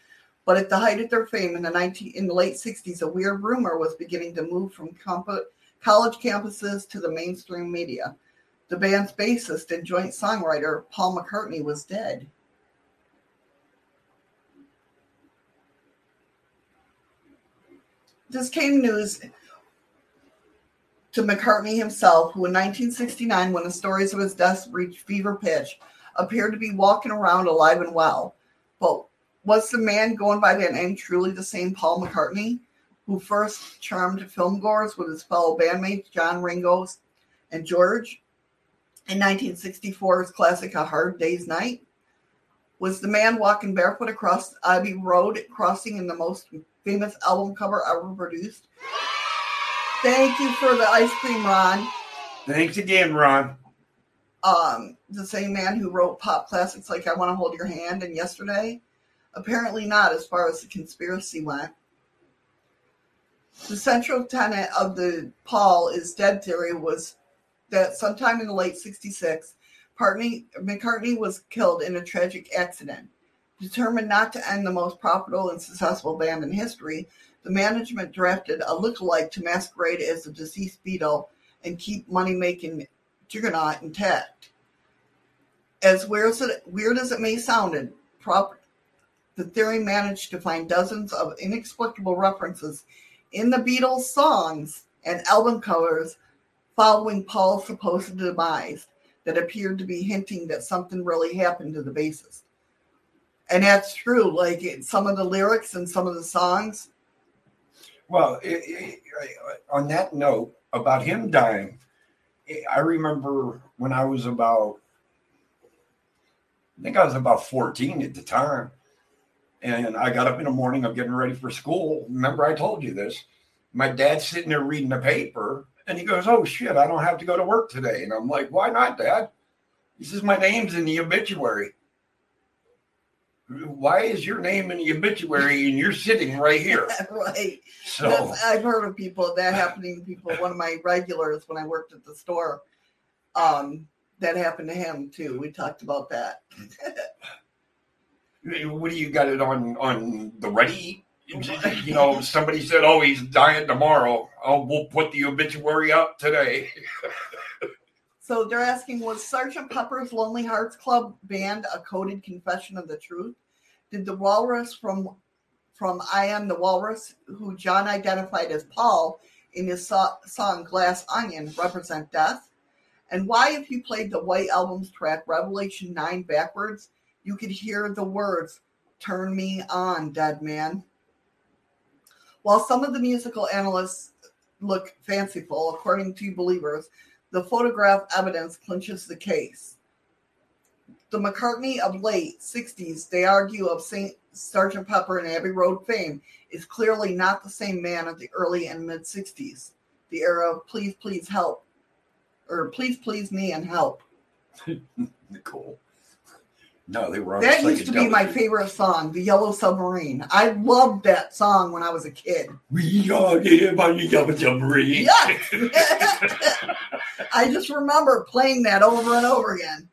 But at the height of their fame in the 19, in the late 60s, a weird rumor was beginning to move from comp- college campuses to the mainstream media. The band's bassist and joint songwriter, Paul McCartney, was dead. This came news to McCartney himself, who in 1969, when the stories of his death reached fever pitch, appeared to be walking around alive and well. But was the man going by that name truly the same Paul McCartney, who first charmed filmgoers with his fellow bandmates John Ringo and George in 1964's classic A Hard Day's Night? Was the man walking barefoot across Abbey Road, crossing in the most famous album cover ever produced? Thank you for the ice cream, Ron. Thanks again, Ron. Um, the same man who wrote pop classics like I Want to Hold Your Hand and Yesterday? Apparently not, as far as the conspiracy went. The central tenet of the Paul is dead theory was that sometime in the late 66, Partney, McCartney was killed in a tragic accident. Determined not to end the most profitable and successful band in history, the management drafted a lookalike to masquerade as the deceased Beatle and keep money making juggernaut intact. As weird as, it, weird as it may sound, the theory managed to find dozens of inexplicable references in the Beatles' songs and album covers following Paul's supposed demise that appeared to be hinting that something really happened to the bassist. And that's true. Like it, some of the lyrics and some of the songs. Well, it, it, on that note about him dying, I remember when I was about, I think I was about 14 at the time. And I got up in the morning, I'm getting ready for school. Remember, I told you this. My dad's sitting there reading the paper and he goes, Oh shit, I don't have to go to work today. And I'm like, Why not, Dad? He says, My name's in the obituary. Why is your name in the obituary and you're sitting right here? (laughs) right. So That's- I've heard of people that happening to people. One of my regulars when I worked at the store, um, that happened to him too. We talked about that. (laughs) what do you got it on on the ready? You know, somebody said, "Oh, he's dying tomorrow." Oh, we'll put the obituary up today. So they're asking, was Sergeant Pepper's Lonely Hearts Club Band a coded confession of the truth? Did the walrus from from I Am the Walrus, who John identified as Paul in his so- song Glass Onion, represent death? And why, if you played the White Album's track Revelation 9 backwards, you could hear the words, Turn me on, dead man? While some of the musical analysts look fanciful, according to believers, the photograph evidence clinches the case. The McCartney of late 60s, they argue, of St. Sgt. Pepper and Abbey Road fame is clearly not the same man of the early and mid 60s, the era of please, please help, or please, please me and help. (laughs) Cool. No, they were. On That used to be my favorite song, The Yellow Submarine. I loved that song when I was a kid. We are here on the yellow submarine. Yes. (laughs) (laughs) I just remember playing that over and over again.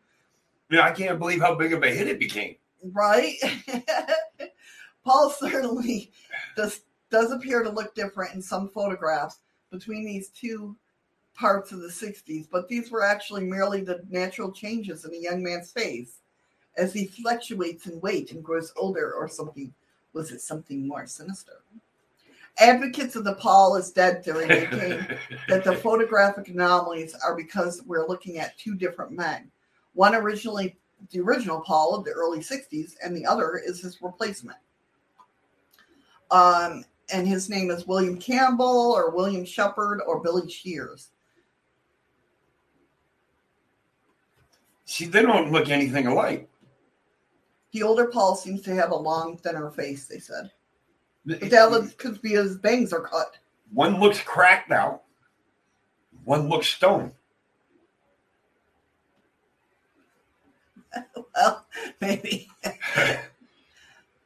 yeah, I can't believe how big of a hit it became. right? (laughs) Paul certainly does does appear to look different in some photographs between these two parts of the 60s, but these were actually merely the natural changes in a young man's face as he fluctuates in weight and grows older or something. Was it something more sinister? Advocates of the Paul is dead theory maintain that the (laughs) photographic anomalies are because we're looking at two different men. One originally the original Paul of the early 60s, and the other is his replacement. Um, and his name is William Campbell or William Shepard or Billy Shears. See, they don't look anything alike. The older Paul seems to have a long, thinner face, they said. But that looks- could be his bangs are cut. One looks cracked now, One looks stoned. (laughs) Well, maybe. (laughs)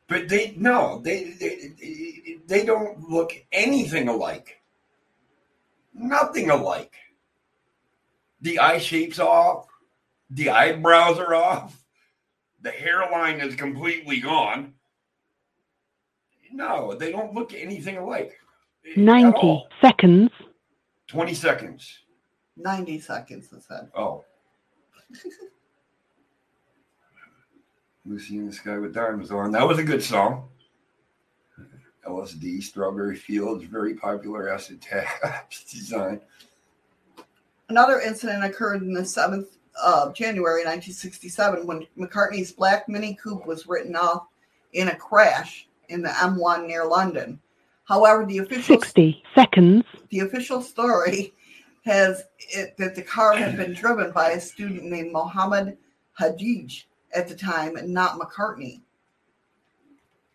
But they no, they, they they don't look anything alike. Nothing alike. The eye shape's off. The eyebrows are off. The hairline is completely gone. No, they don't look anything alike. 90 seconds. 20 seconds. 90 seconds, it said. Oh. (laughs) Lucy in the Sky with Diamonds on. That was a good song. LSD, Strawberry Fields, very popular acid tabs (laughs) design. Another incident occurred in the 7th of January 1967 when McCartney's black Mini Coupe was written off in a crash in the M1 near London. However, the official 60 seconds. the official story has it that the car had been driven by a student named Mohammed Hadjij at the time and not McCartney.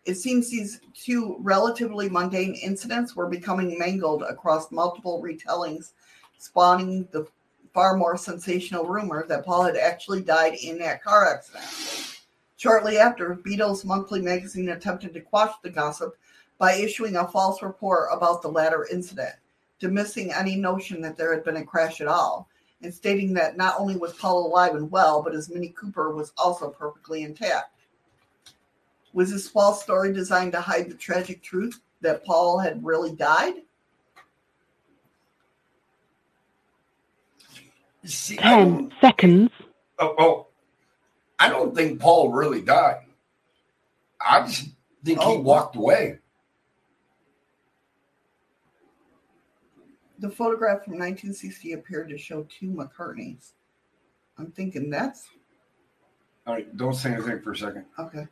It seems these two relatively mundane incidents were becoming mangled across multiple retellings, spawning the far more sensational rumor that Paul had actually died in that car accident. Shortly after, Beatles Monthly magazine attempted to quash the gossip by issuing a false report about the latter incident dismissing any notion that there had been a crash at all, and stating that not only was Paul alive and well, but his Mini Cooper was also perfectly intact. Was this false story designed to hide the tragic truth that Paul had really died? See, I 10 seconds. oh, oh, I don't think Paul really died. I just think he Oh. walked away. The photograph from 1960 appeared to show two McCartneys. I'm thinking that's All right, don't say anything for a second. okay.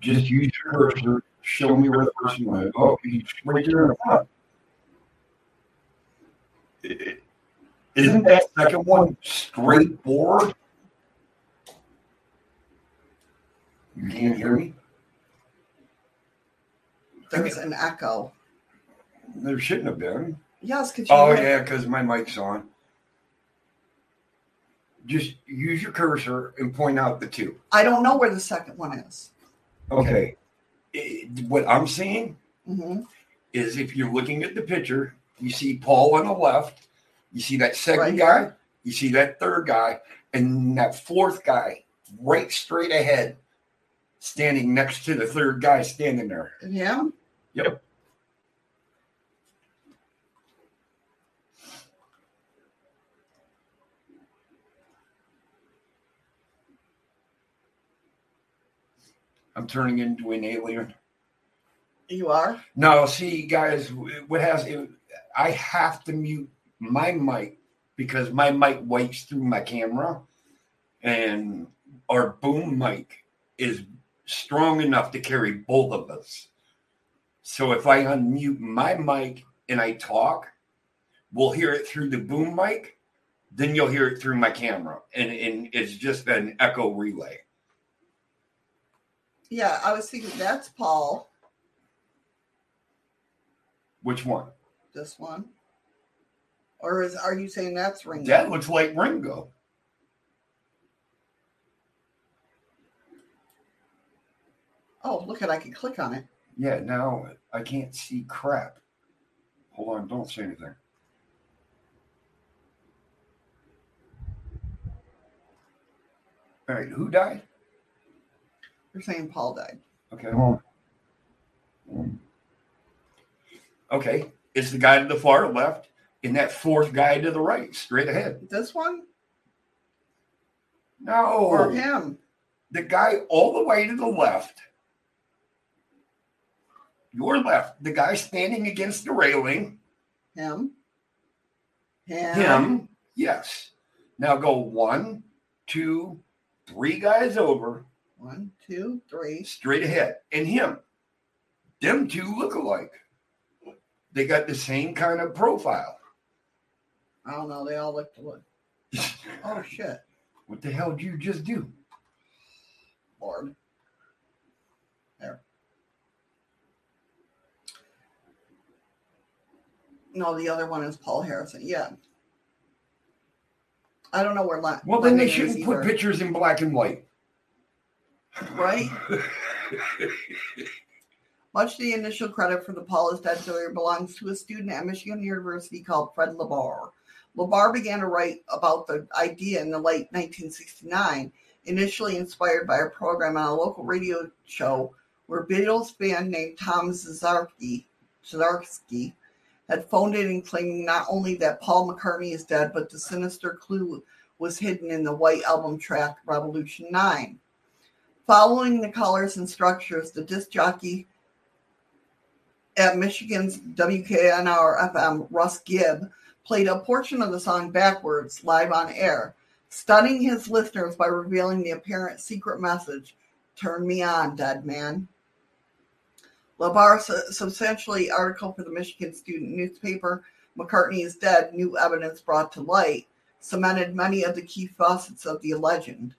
Just use your cursor. Show me where the person went. Oh, he's right there in the front. I- Isn't that second one straight straightforward? You can't hear me? There's an echo. There shouldn't have been. Yes, could you? Oh, yeah, because my mic's on. Just use your cursor and point out the two. I don't know where the second one is. Okay. I- What I'm seeing hmm is if you're looking at the picture, you see Paul on the left, you see that second Right guy, you see that third guy, and that fourth guy right straight ahead, standing next to the third guy standing there. Yeah. Yep. I'm turning into an alien. You are. No, see, guys, what has it, I have to mute my mic because my mic waits through my camera, and our boom mic is strong enough to carry both of us. So if I unmute my mic and I talk, we'll hear it through the boom mic, then you'll hear it through my camera, and, and it's just an echo relay. Yeah, I was thinking that's Paul. Which one? This one. Or is are you saying that's Ringo? That looks like Ringo. Oh, look at I can click on it. Yeah, now I can't see crap. Hold on, don't say anything. All right, who died? You're saying Paul died. Okay, hold on. Okay, it's the guy to the far left and that fourth guy to the right, straight ahead. This one? No, Or him? the guy all the way to the left. Your left, the guy standing against the railing. Him? Him? Him, yes. Now go one, two, three guys over, One, two, three. straight ahead, and him. Them two look alike. They got the same kind of profile. I don't know. They all look alike. (laughs) Oh shit. what the hell did you just do? Lord. There. No, the other one is Paul Harrison. Yeah. I don't know where. Le- Well, then they shouldn't put pictures in black and white. Right. (laughs) Much of the initial credit for the Paul is Dead failure belongs to a student at Michigan University called Fred LaBour. LaBour began to write about the idea in the late 1969, initially inspired by a program on a local radio show where Beatles fan named Tom Zazarski had phoned in and claiming not only that Paul McCartney is dead, but the sinister clue was hidden in the white album track Revolution 9. Following the colors and structures, the disc jockey at Michigan's WKNR FM, Russ Gibb, played a portion of the song backwards live on air, stunning his listeners by revealing the apparent secret message Turn me on, dead man. LaBour's substantially article for the Michigan Student newspaper, McCartney is Dead New Evidence Brought to Light, cemented many of the key facets of the legend.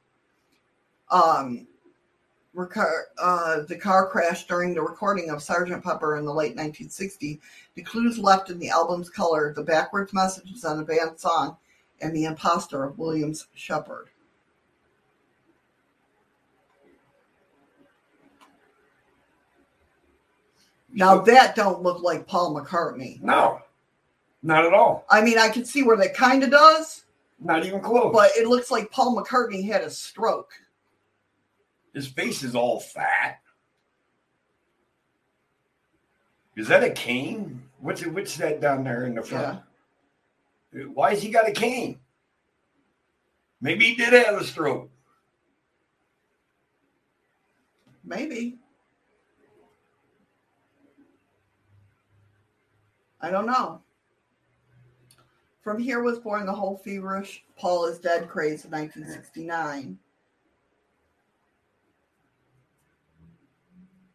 Um, recar- uh, the car crash during the recording of Sgt. Pepper in the late 1960s, the clues left in the album's color, the backwards messages on the band's song, and the imposter of Williams Shepard. Now that don't look like Paul McCartney. No, not at all. I mean, I can see where that kind of does, Not even close. but it looks like Paul McCartney had a stroke. His face is all fat. Is that a cane? What's it, what's that down there in the front? Why has he got a cane? Maybe he did have a stroke. Maybe. I don't know. From here was born the whole feverish Paul is dead craze of 1969.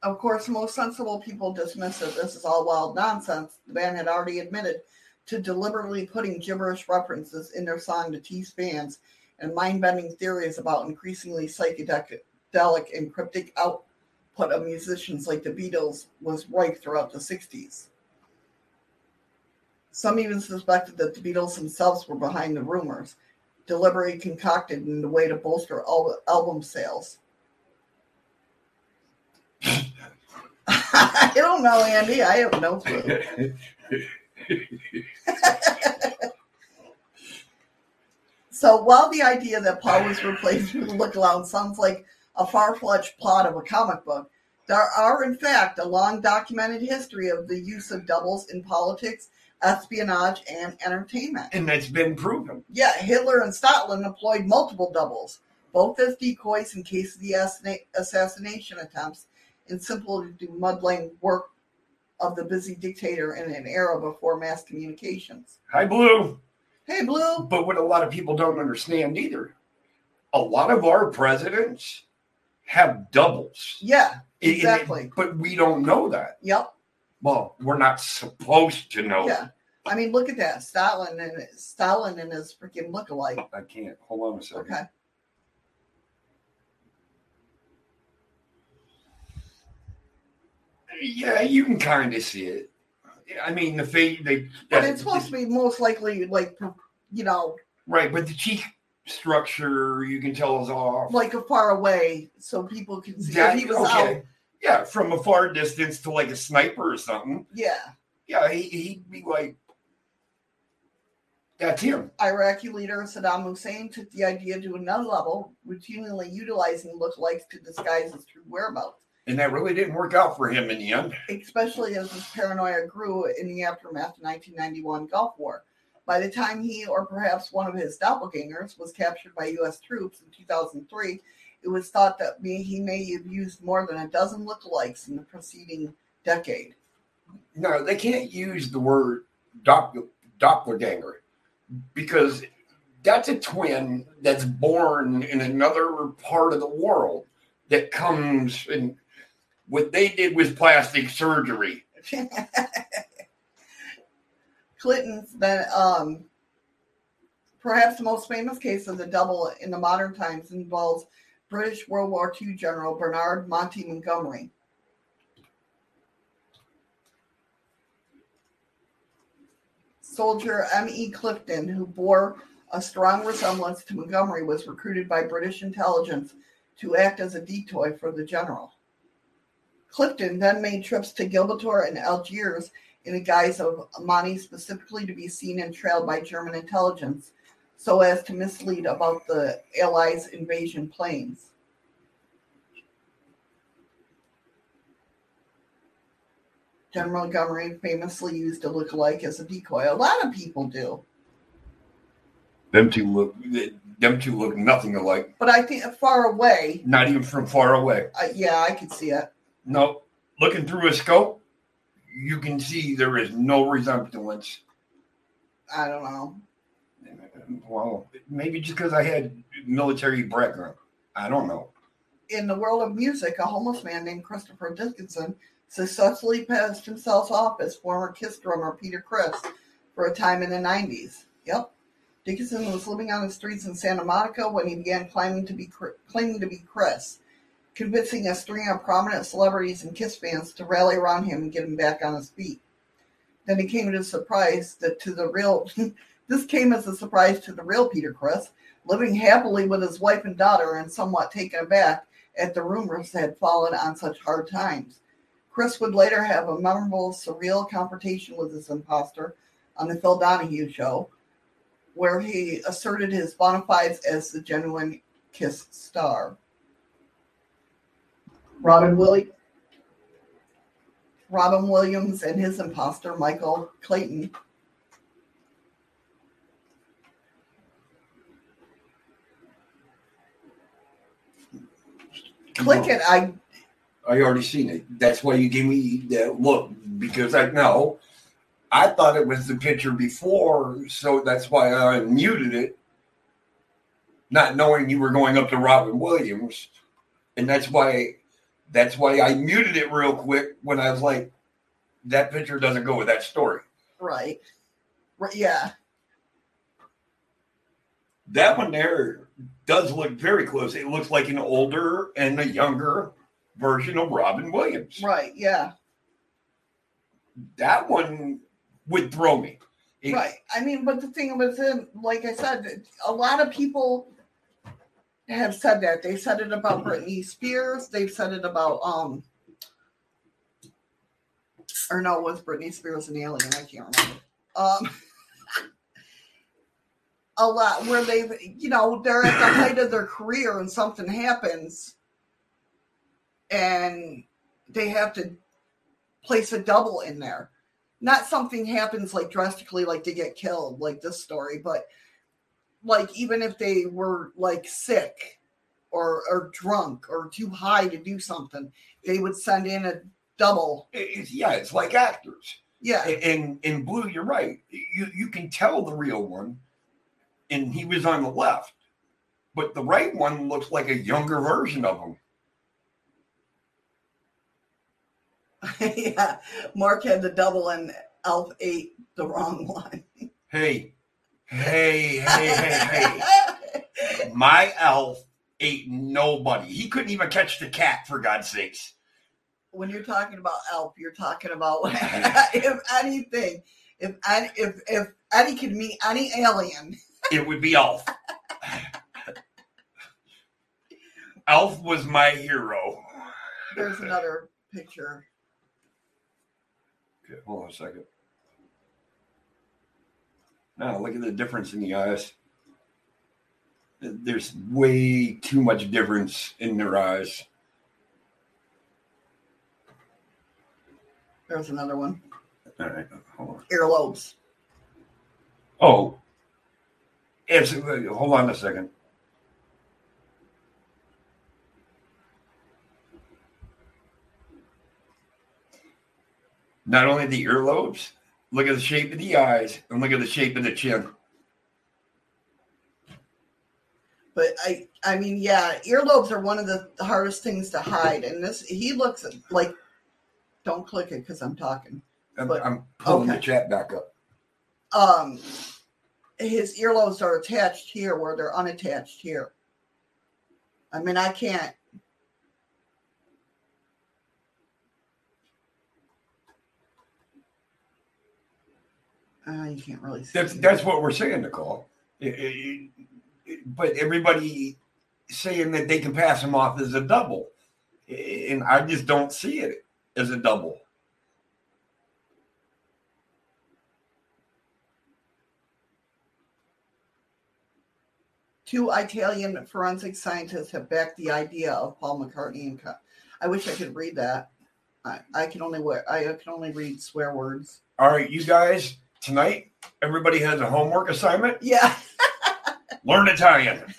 Of course, most sensible people dismiss it. This is all wild nonsense. The band had already admitted to deliberately putting gibberish references in their song to tease fans and mind bending theories about increasingly psychedelic and cryptic output of musicians like the Beatles was rife throughout the 60s. Some even suspected that the Beatles themselves were behind the rumors, deliberately concocted in a way to bolster al- album sales. (laughs) I don't know, Andy. I have no clue. (laughs) So while the idea that Paul was replaced with Look Around sounds like a far-fetched plot of a comic book, there are in fact a long documented history of the use of doubles in politics, espionage, and entertainment. and that's been proven. Yeah, Hitler and Stalin employed multiple doubles, both as decoys in case of the assassination attempts, and simple to do muddling work of the busy dictator in an era before mass communications. Hi, Blue. Hey, Blue. But what a lot of people don't understand either, a lot of our presidents have doubles. Yeah, exactly. but we don't know that. Yep. Well, we're not supposed to know. Yeah. I mean, look at that. Stalin and Stalin and his freaking lookalike. I can't. Hold on a second. Okay. Yeah, you can kind of see it. I mean, the face. They. But it's supposed to be most likely like you know, right, but the cheek structure you can tell is off. like a far away so people can see That- he was okay. out. Yeah, from a far distance to like a sniper or something. Yeah. Yeah, he, he'd be like, that's him. Iraqi leader Saddam Hussein took the idea to another level, routinely utilizing lookalikes to disguise his true whereabouts, And that really didn't work out for him in the end. especially as his paranoia grew in the aftermath of 1991 Gulf War. By the time he or perhaps one of his doppelgangers was captured by U.S. troops in 2003, it was thought that he may have used more than a dozen lookalikes in the preceding decade. No, they can't use the word doppel, doppelganger because that's a twin that's born in another part of the world that comes and what they did was plastic surgery. (laughs) Clinton's then um, perhaps the most famous case of the double in the modern times involves British World War II General Bernard Monty Montgomery. soldier M.E. Clifton, who bore a strong resemblance to Montgomery, was recruited by British intelligence to act as a decoy for the general. Clifton then made trips to Gibraltar and Algiers in the guise of Monty specifically to be seen and trailed by German intelligence so as to mislead about the Allies' invasion planes. General Montgomery famously used a look-alike as a decoy. A lot of people do. Them two look. Them two look nothing alike. But I think far away, Not even from far away. uh, yeah, I could see it. No, looking through a scope, you can see there is no resemblance. I don't know. Well, maybe just because I had military background. I don't know. In the world of music, a homeless man named Christopher Dickinson successfully passed himself off as former Kiss drummer Peter Criss for a time in the 90s. Yep. Dickinson was living on the streets in Santa Monica when he began claiming to be claiming to be Criss, convincing a string of prominent celebrities and Kiss fans to rally around him and get him back on his feet. Then he came as a surprise that to the real (laughs) this came as a surprise to the real Peter Criss, living happily with his wife and daughter and somewhat taken aback at the rumors that had fallen on such hard times. Criss would later have a memorable, surreal confrontation with his imposter on the Phil Donahue show, where he asserted his bona fides as the genuine Kiss star. Robin Williams. Robin Williams and his imposter, Michael Clayton, click it. I I already seen it. That's why you gave me that look because I know. I thought it was the picture before, so that's why I muted it, not knowing you were going up to Robin Williams, and that's why that's why I muted it real quick when I was like, that picture doesn't go with that story. right. Right, yeah. That one there does look very close. It looks like an older and a younger version of Robin Williams. Right, yeah. That one would throw me. It- Right. I mean, but the thing was, in, like I said, a lot of people have said that. They said it about Britney Spears. They've said it about um, or no, was Britney Spears an alien? I can't remember. Um, (laughs) a lot where they've, you know, they're at the height of their career and something happens, and they have to place a double in there not something happens like drastically like they get killed like this story but like even if they were like sick or or drunk or too high to do something they would send in a double It's, yeah, it's like actors. yeah And in blue, you're right. You you can tell the real one, and he was on the left, but the right one looks like a younger version of him. (laughs) yeah mark had the double and elf ate the wrong (laughs) one Hey, hey, hey, hey, hey! My elf ate nobody. He couldn't even catch the cat for God's sakes. when you're talking about elf you're talking about (laughs) (laughs) if anything if any if if Eddie could meet any alien It would be Elf. Elf was my hero. there's another picture Okay, hold on a second. Now look at the difference in the eyes. There's way too much difference in their eyes. there's another one All right, hold on. earlobes Oh, absolutely. Hold on a second. Not only the earlobes, look at the shape of the eyes and look at the shape of the chin. but i i mean yeah earlobes are one of the hardest things to hide and this he looks like don't click it because i'm talking I'm, But- I'm pulling the chat back up. um his earlobes are attached here where they're unattached here i mean i can't Uh, you can't really see. That's that's what we're saying, Nicole. It- it- it- but everybody saying that they can pass him off as a double, and I just don't see it as a double. Two Italian forensic scientists have backed the idea of Paul McCartney and. Co- I wish I could read that. I, I can only. I can only read swear words. All right, you guys, tonight everybody has a homework assignment. Yeah. (laughs) Learn Italian. (laughs) (laughs)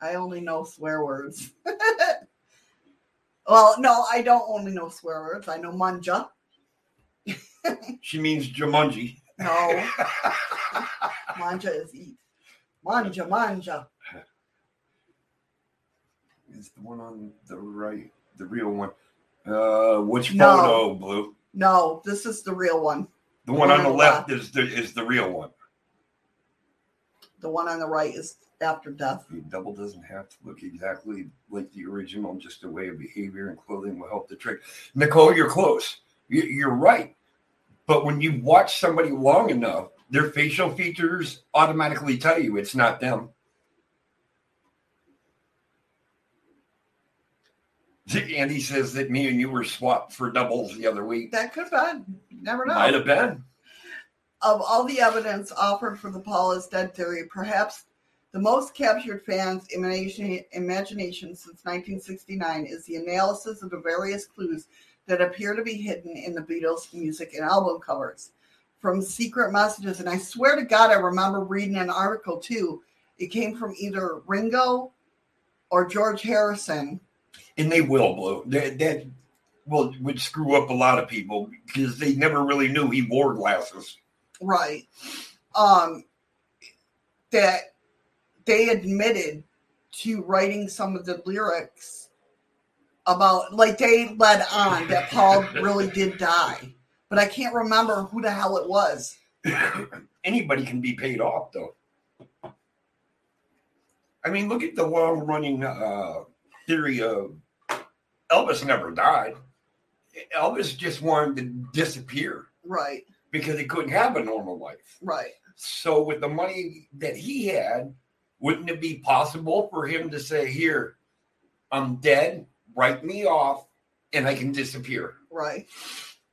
I only know swear words. well, no, I don't only know swear words. I know manja. she means Jumanji. No, manja is eat. Manja, manja. Is the one on the right the real one? Uh, which No. photo, Blue? No, this is the real one. The one on the left is the is the real one. The one on the right is after death. The double doesn't have to look exactly like the original. Just a way of behavior and clothing will help the trick. Nicole, you're close. You're right. But when you watch somebody long enough, their facial features automatically tell you it's not them. Andy says that me and you were swapped for doubles the other week. That could have been. Never know. Might have been. of all the evidence offered for the Paul is dead theory, perhaps the most captured fans' imagination, imagination since 1969 is the analysis of the various clues that appear to be hidden in the Beatles' music and album covers. From secret messages, and I swear to God, I remember reading an article too. It came from either Ringo or George Harrison. And they will blow that that will would screw up a lot of people because they never really knew he wore glasses. right um that they admitted to writing some of the lyrics about like they led on that paul (laughs) really did die but i can't remember who the hell it was (laughs) Anybody can be paid off though. I mean, look at the long running uh, theory of Elvis never died. Elvis just wanted to disappear right because he couldn't have a normal life. right So, with the money that he had, wouldn't it be possible for him to say, Here, I'm dead, write me off, and I can disappear? right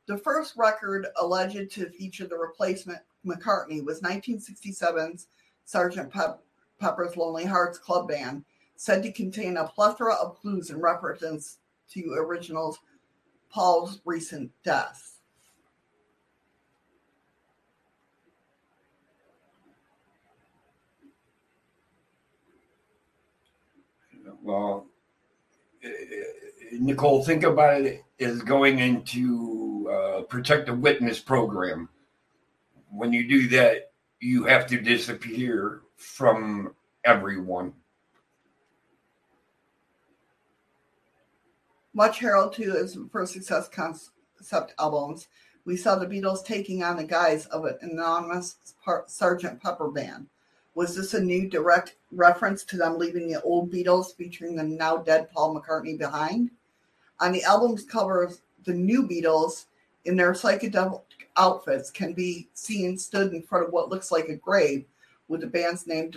the first record alleged to feature the replacement mccartney was 1967's sergeant Pep- pepper's lonely hearts club band said to contain a plethora of clues and references to originals paul's recent death Well, Nicole, think about it as going into uh, a witness program. When you do that, you have to disappear from everyone. Much heralded as first success concept albums. We saw the beatles taking on the guise of an anonymous sergeant pepper band. Was this a new direct reference to them leaving the old beatles featuring the now dead paul mccartney behind? On the album's covers the new beatles in their psychedelic outfits can be seen stood in front of what looks like a grave with the band's name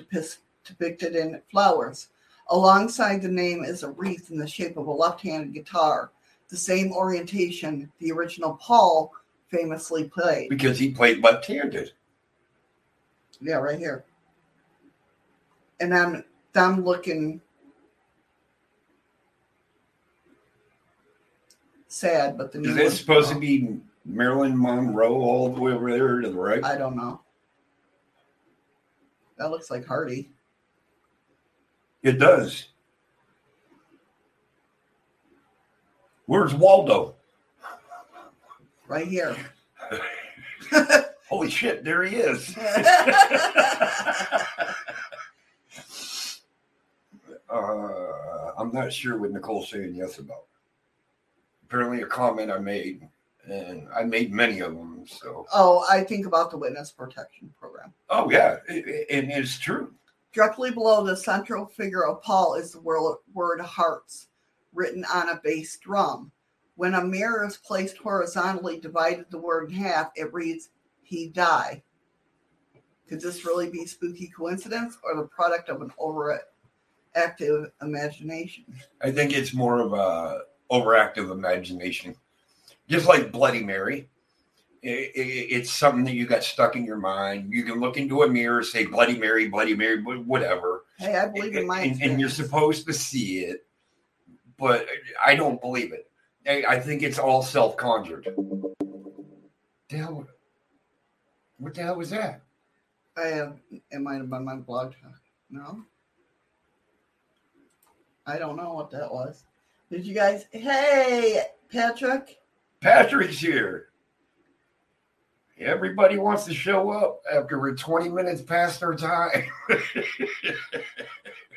depicted in flowers Alongside the name is a wreath in the shape of a left handed guitar, the same orientation the original Paul famously played. because he played left handed. Yeah, right here. And I'm, I'm looking sad, but the Is that one's supposed to be Marilyn Monroe all the way over there to the right? I don't know. That looks like Hardy. It does. Where's Waldo? Right here. (laughs) Holy shit, there he is. (laughs) uh, I'm not sure what Nicole's saying yes about. Apparently, a comment I made, and I made many of them. So, oh, I think about the witness protection program. oh yeah, it- it- and it's true. Directly below the central figure of Paul is the word, hearts, written on a bass drum. When a mirror is placed horizontally, divided the word in half, it reads, He die. Could this really be spooky coincidence or the product of an overactive imagination? I think it's more of a overactive imagination, just like Bloody Mary. I- I- it's something that you got stuck in your mind. You can look into a mirror, say Bloody Mary, Bloody Mary, whatever, Hey, I believe in my and, and you're supposed to see it, but I don't believe it. I, I think it's all self conjured. The hell? What the hell was that? I have it might have been my blog talk. No. I don't know what that was. Did you guys hey Patrick? Patrick's here. Everybody wants to show up after we're 20 minutes past our time. (laughs)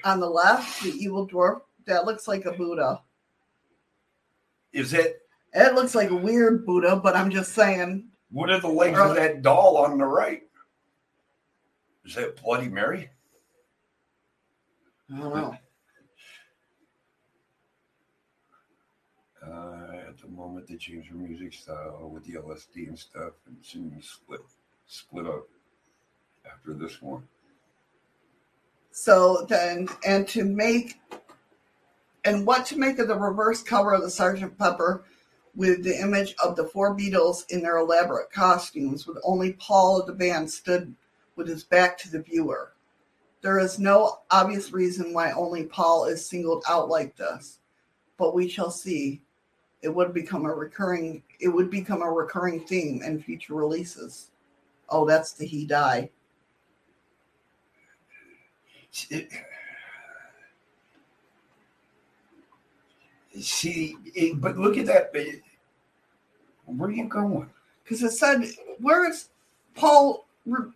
On the left, the evil dwarf, that looks like a Buddha. Is it? It looks like a weird Buddha, but I'm just saying. What are the legs of that doll on the right? Is that Bloody Mary? I don't know. Uh, moment, they changed their music style with the LSD and stuff, and soon split split up after this one. So then, and to make, and what to make of the reverse cover of the Sergeant Pepper with the image of the four Beatles in their elaborate costumes, with only Paul of the band stood with his back to the viewer. There is no obvious reason why only Paul is singled out like this, but we shall see. It would become a recurring. It would become a recurring theme in future releases. Oh, that's the he die. See, but look at that. Where are you going? because it said, "Where is Paul?" Re-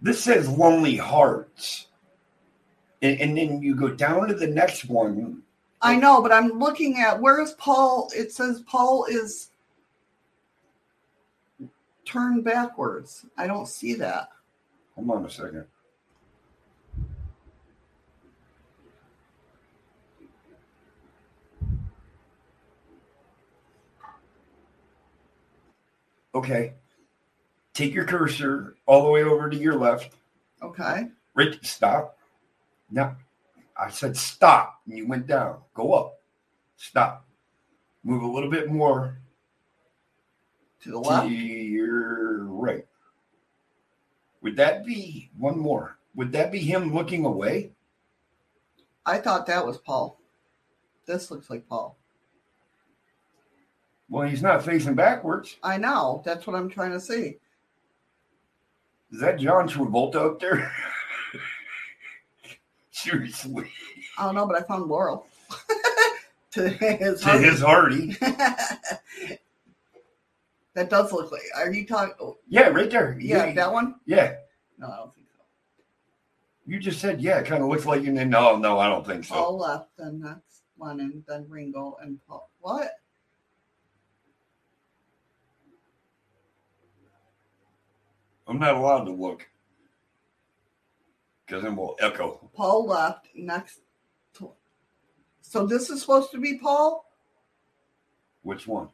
This says Lonely Hearts. And, and then you go down to the next one. I know, but I'm looking at where is Paul? It says Paul is turned backwards. I don't see that. Hold on a second. Okay. Take your cursor all the way over to your left. Okay, Right, stop. No, I said stop, and you went down. Go up. Stop. Move a little bit more to the left, to your right. Would that be one more? Would that be him looking away? I thought that was Paul. This looks like Paul. Well, he's not facing backwards. I know. That's what I'm trying to see. Is that John Travolta up there? (laughs) Seriously. I don't know, but I found Laurel. (laughs) to his To his Hardy. (laughs) that does look like. Are you talking? oh, Yeah, right there. Yeah, that one. yeah. No, I don't think so. You just said, yeah, it kind of looks like you. And no, no, I don't think so. Paul left, then that's Lennon, then Ringo, and Paul. What? I'm not allowed to look. Because then we'll echo. Paul left next. To, so this is supposed to be Paul. Which one?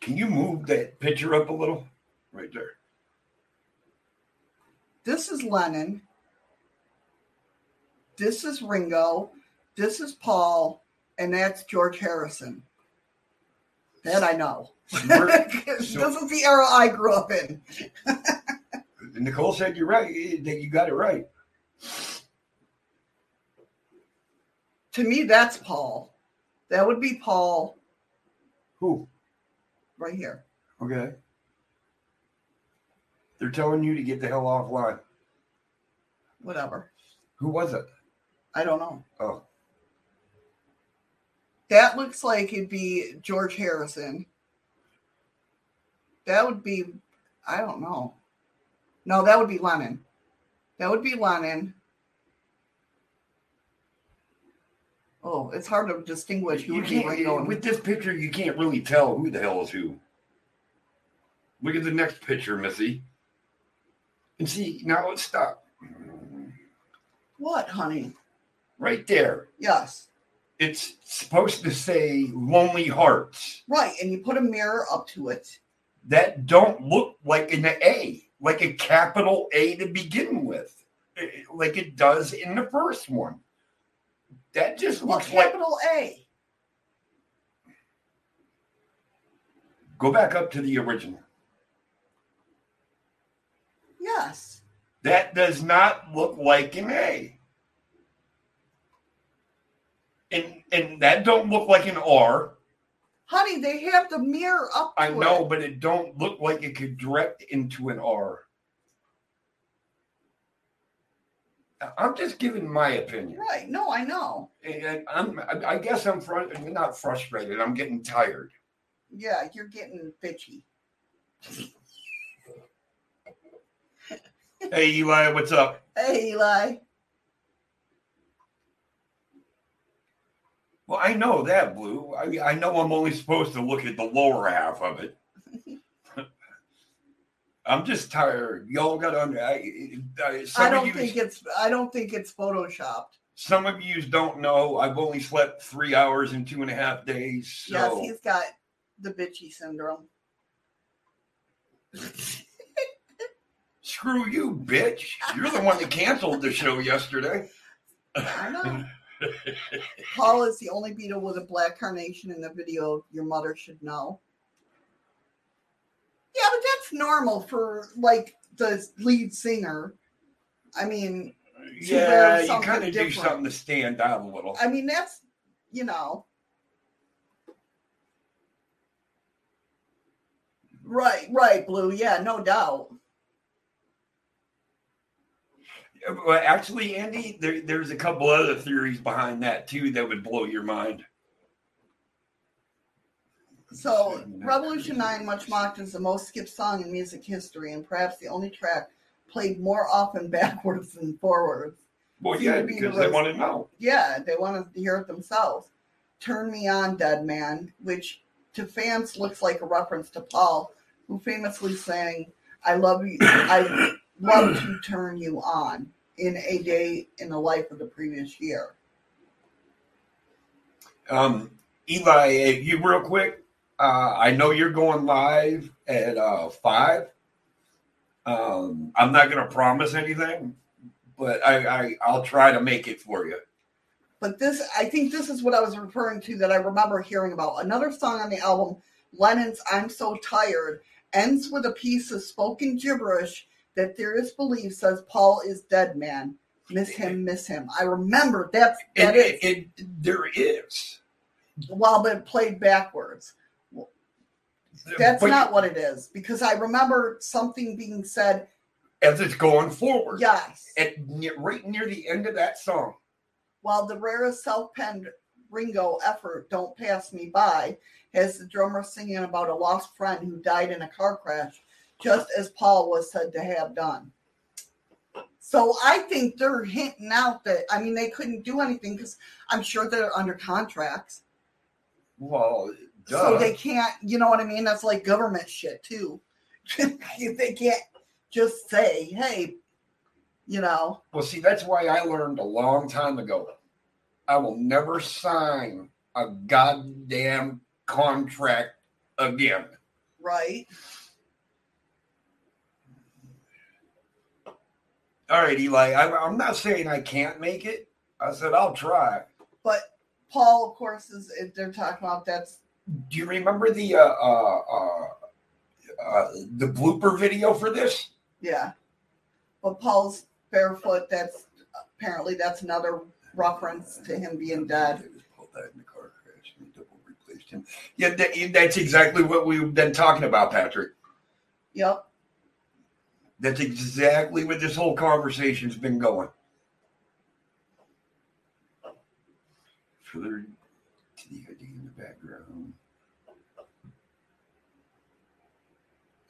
Can you move that picture up a little? Right there. This is Lennon. This is Ringo. This is Paul, and that's George Harrison. That I know. (laughs) This is the era I grew up in. (laughs) Nicole said you're right. Eh, that you got it right. To me, that's Paul. That would be Paul Who? right here. Okay. They're telling you to get the hell offline. Whatever. Who was it? I don't know. Oh, That looks like it'd be George Harrison. That would be, I don't know. No, that would be Lennon. That would be Lennon. Oh, it's hard to distinguish who you would be Ringo with this picture, you can't really tell who the hell is who. Look at the next picture, Missy. And see, now let's stop. what, honey? Right there. Yes. It's supposed to say lonely hearts Right. And you put a mirror up to it. that don't look like an A, like a capital A to begin with, eh, like it does in the first one. That just Well, looks like. capital A. Go back up to the original. Yes. That does not look like an A. And and that don't look like an R. Honey, they have the mirror up I know, it. but it don't look like it could direct into an R. I'm just giving my opinion. Right. No, I know. And I'm, I- guess I'm not frustrated. I'm getting tired. Yeah, you're getting bitchy. Hey, Eli, what's up? Hey, Eli. Well, I know that, Blue. I, I know I'm only supposed to look at the lower half of it. (laughs) I'm just tired. Y'all got under. I, I, I don't think it's. I don't think it's photoshopped. some of you don't know. I've only slept three hours in two and a half days. So Yes, he's got the bitchy syndrome. screw you, bitch. You're the one that canceled the show yesterday. (laughs) I know. (laughs) Paul is the only Beatle with a black carnation in the video. Your mother should know. Yeah, but that's normal for like the lead singer. I mean, yeah, you kind of do something to stand out a little. I mean that's you know. Right, right, Blue. Yeah, no doubt. Well, actually, Andy, there, there's a couple other theories behind that too that would blow your mind. So, Revolution 9, much mocked, is the most skipped song in music history and perhaps the only track played more often (laughs) backwards than forwards. Well, yeah, Seemed to be because the they want to know. Yeah, they want to hear it themselves. Turn Me On, Dead Man, which to fans looks like a reference to Paul, who famously sang, I love you, I love to turn you on in a day in the life of the previous year. Um, Eli, you real quick. Uh, I know you're going live at uh, five. Um, I'm not going to promise anything, but I, I I'll try to make it for you. But this, I think this is what I was referring to that I remember hearing about. Another song on the album, Lennon's I'm So Tired, ends with a piece of spoken gibberish that theorists believe says Paul is dead man. Miss him, miss him. I remember that's that It, is it, it, there is. while but played backwards. That's But not what it is because I remember something being said. as it's going forward. Yes, At right near the end of that song. while the rarest self-penned Ringo effort, "Don't Pass Me By," has the drummer singing about a lost friend who died in a car crash, just as Paul was said to have done. So I think they're hinting out that I mean they couldn't do anything because I'm sure they're under contracts. Well, duh. So they can't, you know what I mean? That's like government shit too. (laughs) they can't just say, hey, you know, Well, see, that's why I learned a long time ago. I will never sign a goddamn contract again. right? All right, Eli. I, I'm not saying I can't make it. I said I'll try. But Paul, of course, is if they're talking about that's Do you remember the uh, uh, uh, uh, the blooper video for this? yeah. But Paul's barefoot, that's apparently that's another reference to him being dead. They just pulled that in the car crash and double replaced him. Yeah, that, that's exactly what we've been talking about, Patrick. Yep. That's exactly what this whole conversation's been going. Further to the idea in the background.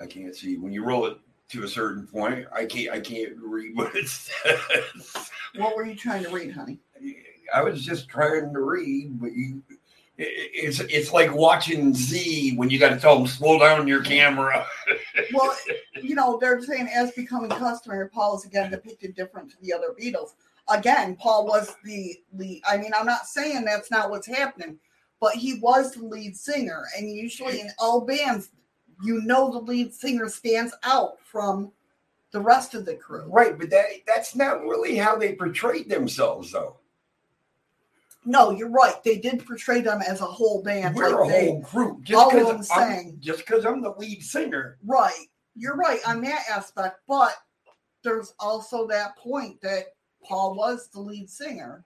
I can't see when you roll it to a certain point. I can't. I can't read what it says. What were you trying to read, honey? I was just trying to read, but you. It- It's it's like watching Z when you got to tell them slow down your camera. (laughs) Well, you know, they're saying as becoming customary, Paul is again depicted different to the other Beatles. again, Paul was the lead. I mean, I'm not saying that's not what's happening, but he was the lead singer. And usually in all bands, you know the lead singer stands out from the rest of the crew. Right, but that that's not really how they portrayed themselves, though. No, you're right. They did portray them as a whole band. We're like a they, whole group. all Just of because them I'm, sang. just 'cause I'm the lead singer. Right. You're right on that aspect, but there's also that point that Paul was the lead singer.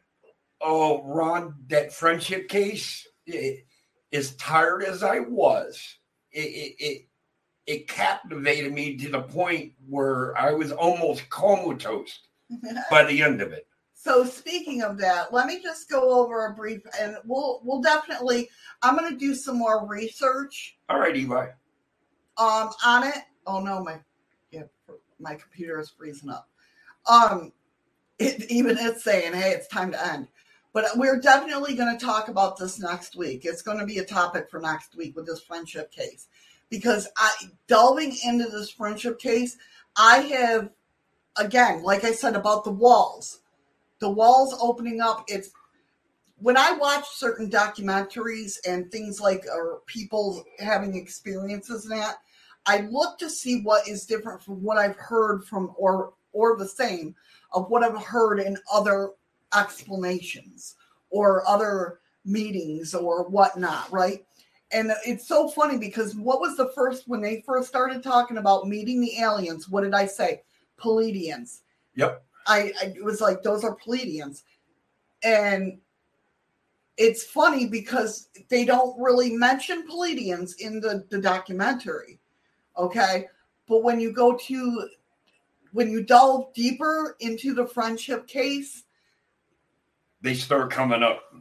Oh, Ron, that friendship case, it, as tired as I was, it, it it it captivated me to the point where I was almost comatose by the end of it. So speaking of that, let me just go over a brief and we'll we'll definitely I'm gonna do some more research All right, Eli. um on it. Oh no, my yeah, my computer is freezing up. Um it even it's saying, hey, it's time to end. But we're definitely going to talk about this next week. It's going to be a topic for next week with this friendship case. Because I delving into this friendship case, I have again, like I said about the walls, the walls opening up, it's when I watch certain documentaries and things like or people having experiences in that, I look to see what is different from what I've heard from or or the same of what I've heard in other explanations or other meetings or whatnot, right? And it's so funny because what was the first when they first started talking about meeting the aliens? What did I say? Pleiadians. Yep. I, I was like those are Pleiadians, and it's funny because they don't really mention Pleiadians in the the documentary, okay? But when you go to when you delve deeper into the friendship case, They start coming up.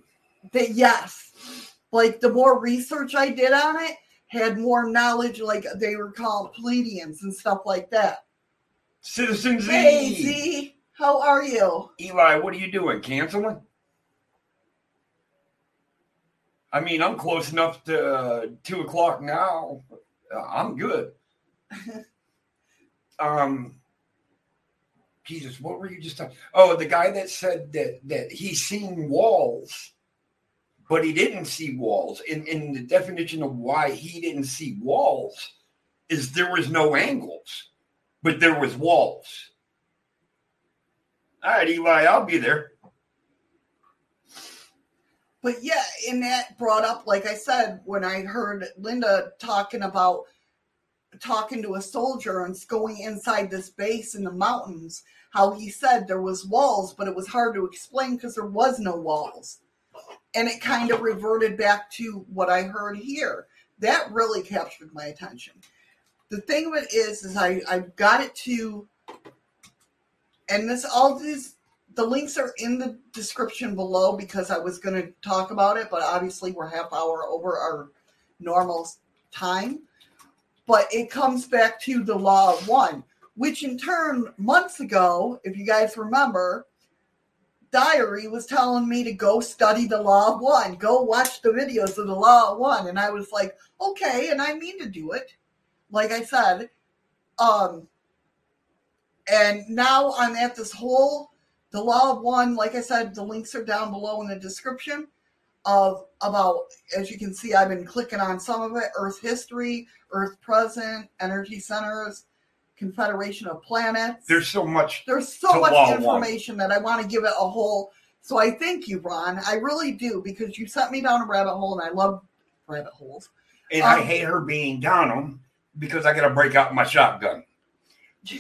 that yes, like the more research I did on it, had more knowledge. Like they were called Pleiadians and stuff like that. Citizen Z. Hey Z, how are you? Eli, what are you doing? Canceling? I mean, I'm close enough to uh, two o'clock now. Uh, I'm good. (laughs) um, Jesus, what were you just talking? Oh, the guy that said that that he's seen walls, but he didn't see walls. In in the definition of why he didn't see walls is there was no angles, but there was walls. All right, Eli, I'll be there. But yeah, and that brought up, like I said, when I heard Linda talking about talking to a soldier and going inside this base in the mountains, how he said there was walls, but it was hard to explain because there was no walls. And it kind of reverted back to what I heard here. That really captured my attention. The thing of it is, is I, I got it to, and this all these the links are in the description below because I was going to talk about it, but obviously we're half hour over our normal time. But it comes back to the law of one, which in turn, months ago, if you guys remember, Diary was telling me to go study the law of one, go watch the videos of the law of one. And I was like, okay, and I mean to do it. Like I said, um, and now I'm at this whole the law of one like i said the links are down below in the description of about as you can see i've been clicking on some of it earth history earth present energy centers confederation of planets There's so much. there's so much of one. information that i want to give it a whole so i thank you ron i really do because you sent me down a rabbit hole and i love rabbit holes And I Um, hate her being down them because I got to break out my shotgun. (laughs)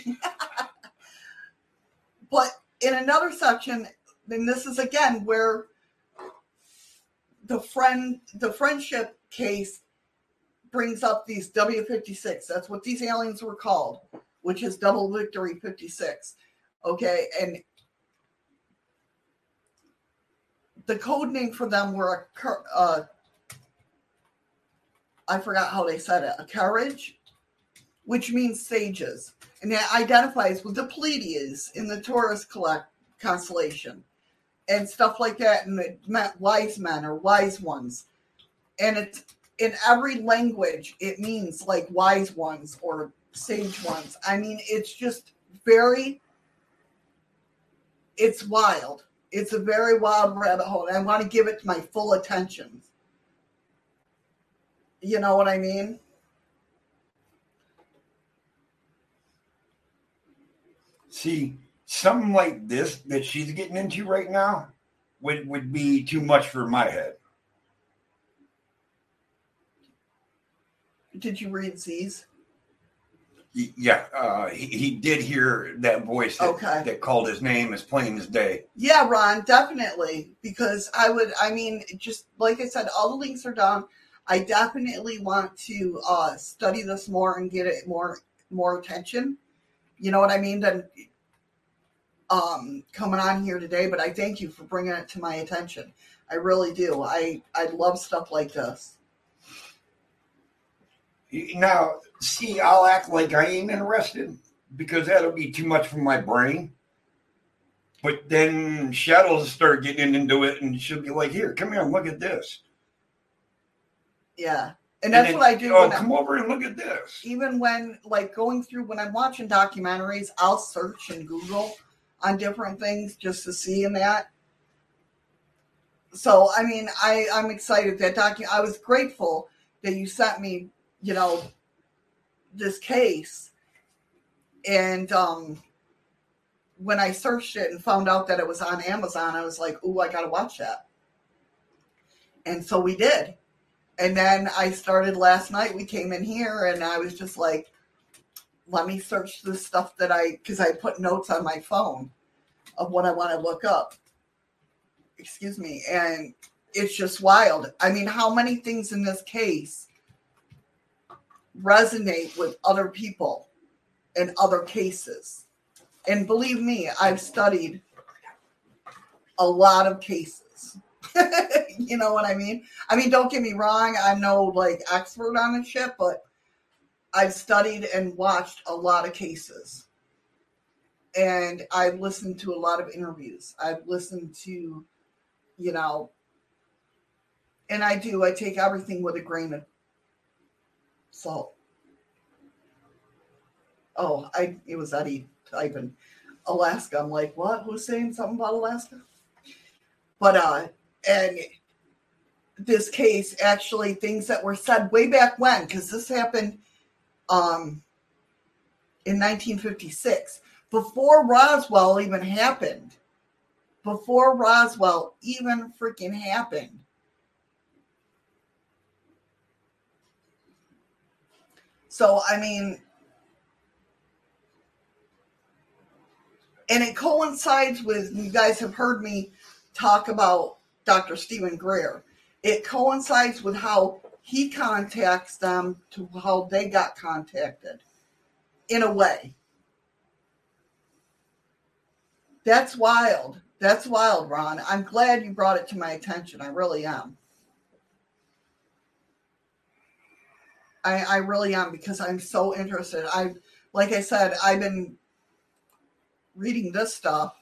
But in another section, then this is again where the friend the friendship case brings up these W56. That's what these aliens were called, which is double victory 56. Okay, and the code name for them were a uh, I forgot how they said it, Akrij, which means sages and it identifies with the Pleiades in the Taurus collect constellation and stuff like that, and it meant wise men or wise ones. And it's in every language, it means like wise ones or sage ones. I mean, it's just very it's wild. It's a very wild rabbit hole, and I want to give it my full attention. You know what I mean? See, something like this that she's getting into right now would, would be too much for my head. Did you read Z's? Yeah, uh, he, he did hear that voice that, Okay. that called his name as plain as day. Yeah, Ron, definitely. Because I would, I mean, just like I said, all the links are down. I definitely want to uh, study this more and get it more more attention. You know what I mean? Than um, coming on here today. But I thank you for bringing it to my attention. I really do. I I love stuff like this. Now, see, I'll act like I ain't interested because that'll be too much for my brain. But then Shadows start getting into it, and she'll be like, "Here, come here, look at this." Yeah, and that's then, what I do. Oh, come over and look at this. even when like going through when I'm watching documentaries, I'll search and Google on different things just to see in that. So I mean, I I'm excited that docu. I was grateful that you sent me, you know, this case, and um, when I searched it and found out that it was on Amazon, I was like, "Ooh, I gotta watch that." And so we did. And then I started last night. We came in here and I was just like, let me search the stuff that I, because I put notes on my phone of what I want to look up. Excuse me. And it's just wild. I mean, how many things in this case resonate with other people in other cases? And believe me, I've studied a lot of cases. (laughs) you know what I mean? I mean, don't get me wrong, I'm no like expert on this shit, but I've studied and watched a lot of cases. And I've listened to a lot of interviews. I've listened to, you know, and I do, I take everything with a grain of salt. Oh, I it was Eddie typing Alaska. I'm like, what? Who's saying something about Alaska? But uh and this case actually things that were said way back when because this happened um in 1956 before roswell even happened. Before roswell even freaking happened. So i mean and it coincides with you guys have heard me talk about Dr. Steven Greer. It coincides with how he contacts them to how they got contacted in a way. That's wild. That's wild, Ron. I'm glad you brought it to my attention. I really am. I, I really am because I'm so interested. I, like I said, I've been reading this stuff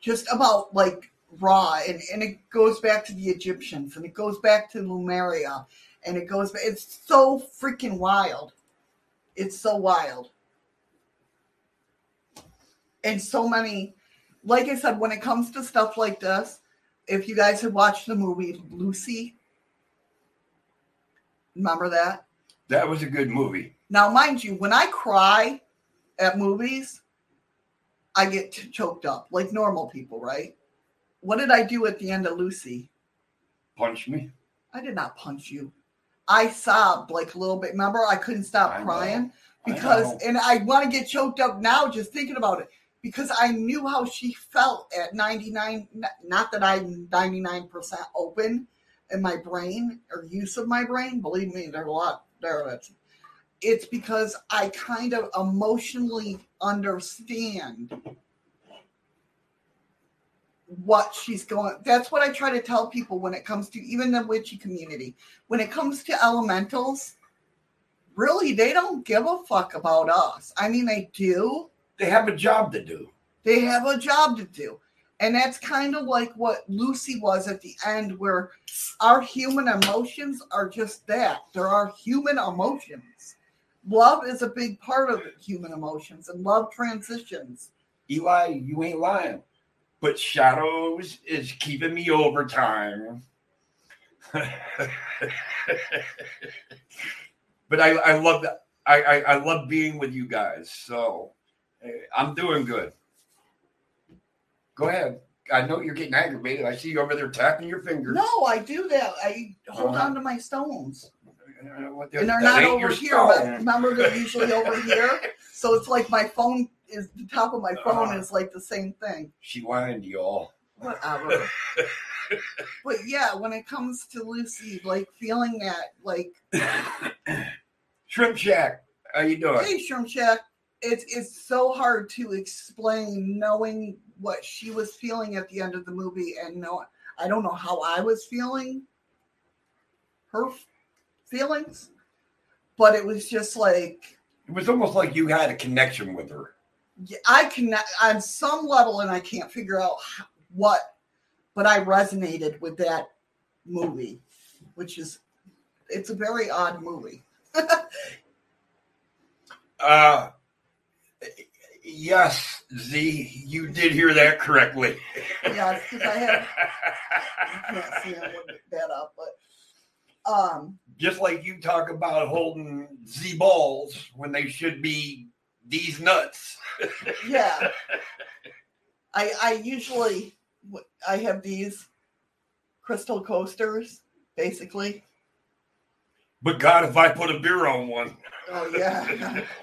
just about like Ra, and, and it goes back to the Egyptians, and it goes back to Lemuria, and it goes back. It's so freaking wild. It's so wild. And so many, like I said, when it comes to stuff like this, if you guys had watched the movie Lucy, remember that? That was a good movie. Now, mind you, when I cry at movies, I get choked up like normal people, right? What did I do at the end of Lucy? Punch me. I did not punch you. I sobbed like a little bit. Remember, I couldn't stop I crying I because, know. and I want to get choked up now just thinking about it because I knew how she felt at 99. Not that I'm 99% open in my brain or use of my brain. Believe me, there's a lot there that's it's because I kind of emotionally understand what she's going. That's what I try to tell people when it comes to even the witchy community. When it comes to elementals, really, they don't give a fuck about us. I mean, they do. They have a job to do. They have a job to do. And that's kind of like what Lucy was at the end, where our human emotions are just that. There are human emotions. Love is a big part of human emotions, and love transitions Eli, you ain't lying. But Shadows is keeping me overtime. (laughs) but I, I love that. I, I, I love being with you guys. So eh, I'm doing good. Go ahead. I know you're getting aggravated. I see you over there tapping your fingers. No, I do that. I hold Uh-huh. on to my stones. Uh, And they're not over here, but stone. remember they're usually over here. (laughs) So it's like my phone is the top of my phone Uh-huh. is like the same thing. She to y'all. Whatever. (laughs) but yeah, when it comes to Lucy, like feeling that, like, (coughs) Shrimp Shack, how you doing? hey, Shrimp Shack, it's it's so hard to explain knowing what she was feeling at the end of the movie, and no, I don't know how I was feeling, her feelings, but it was just like It was almost like you had a connection with her. I can on some level, and I can't figure out what, but I resonated with that movie, which is it's a very odd movie. (laughs) Uh, yes, Z, you did hear that correctly. Yes, because I have (laughs) I can't see look that up, but um, Just like you talk about holding Z balls when they should be these nuts. yeah, (laughs) I I usually I have these crystal coasters, basically. But God, if I put a beer on one. Oh yeah. (laughs)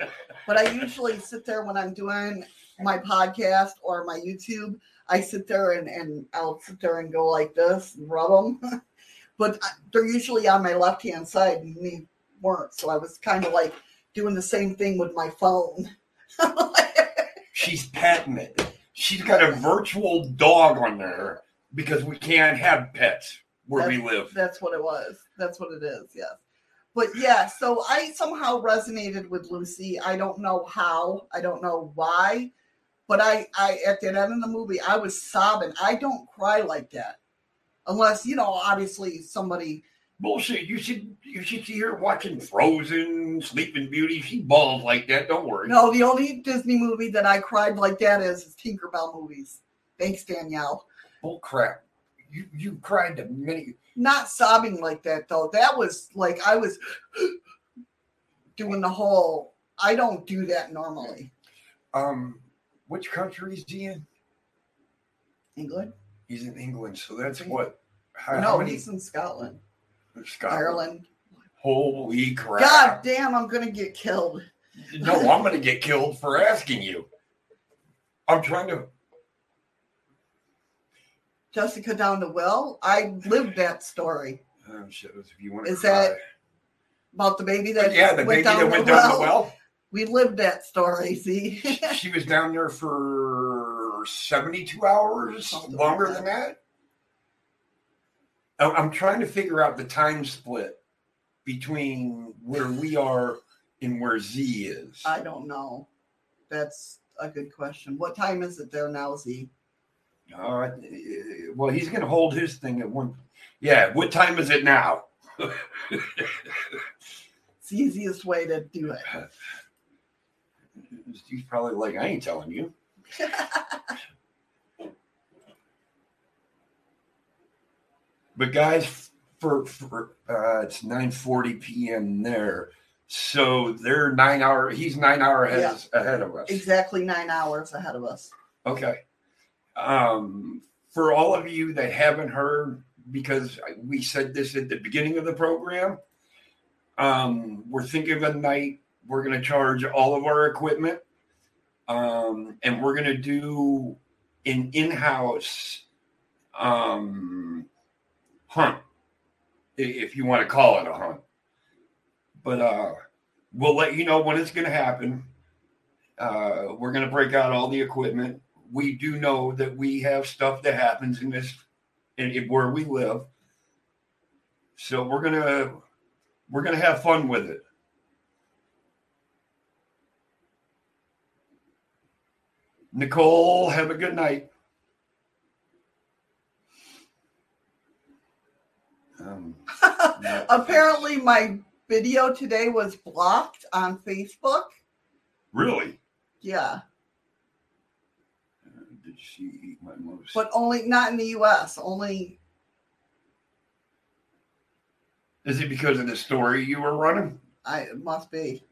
But I usually sit there when I'm doing my podcast or my YouTube. I sit there and, and I'll sit there and go like this and rub them. (laughs) but uh, they're usually on my left hand side and they weren't. So I was kind of like doing the same thing with my phone. (laughs) She's petting it. She's got a virtual dog on there because we can't have pets where we live. That's what it was. That's what it is. Yes. But yeah, so I somehow resonated with Lucy. I don't know how. I don't know why. But I, I at the end of the movie, I was sobbing. I don't cry like that, unless you know, obviously somebody. Bullshit. You should you should see her watching Frozen, Sleeping Beauty. She bawls like that. Don't worry. No, the only Disney movie that I cried like that is, is Tinkerbell movies. Thanks, Danielle. Bull crap. You you cried to many. Not sobbing like that though. That was like I was (gasps) doing the whole. I don't do that normally. Um, which country is he in? England. He's in England, so that's what. How, no, how many? he's in Scotland, Scotland. Ireland. Holy crap! God damn, I'm gonna get killed. No, I'm gonna get killed for asking you. I'm trying to. Jessica down the well. I lived that story Oh shit! If you want Is to that about the baby that yeah, the baby that went down the well. We lived that story. See, she was down there for 72 hours, Something longer like than that. I'm trying to figure out the time split between where we are and where Z is. I don't know. That's a good question. What time is it there now, Z? Uh, well, he's going to hold his thing at one. Yeah, what time is it now? It's the easiest way to do it. (laughs) He's probably like, I ain't telling you. (laughs) But guys, for, for uh, it's 9:40 p.m. there, so they're nine hour. He's nine hour ahead, ahead of us. exactly nine hours ahead of us. Okay. Um, for all of you that haven't heard, because we said this at the beginning of the program, um, we're thinking of a night. We're going to charge all of our equipment, um, and we're going to do an in-house um, hunt, if you want to call it a hunt. But uh, we'll let you know when it's going to happen. Uh, we're going to break out all the equipment. We do know that we have stuff that happens in this, in where we live. So we're gonna we're gonna have fun with it. Nicole, have a good night. Um. (laughs) Apparently, my video today was blocked on Facebook. really? Yeah. Did She my most. but only not in the U.S. Only Is it because of the story you were running? I it must be.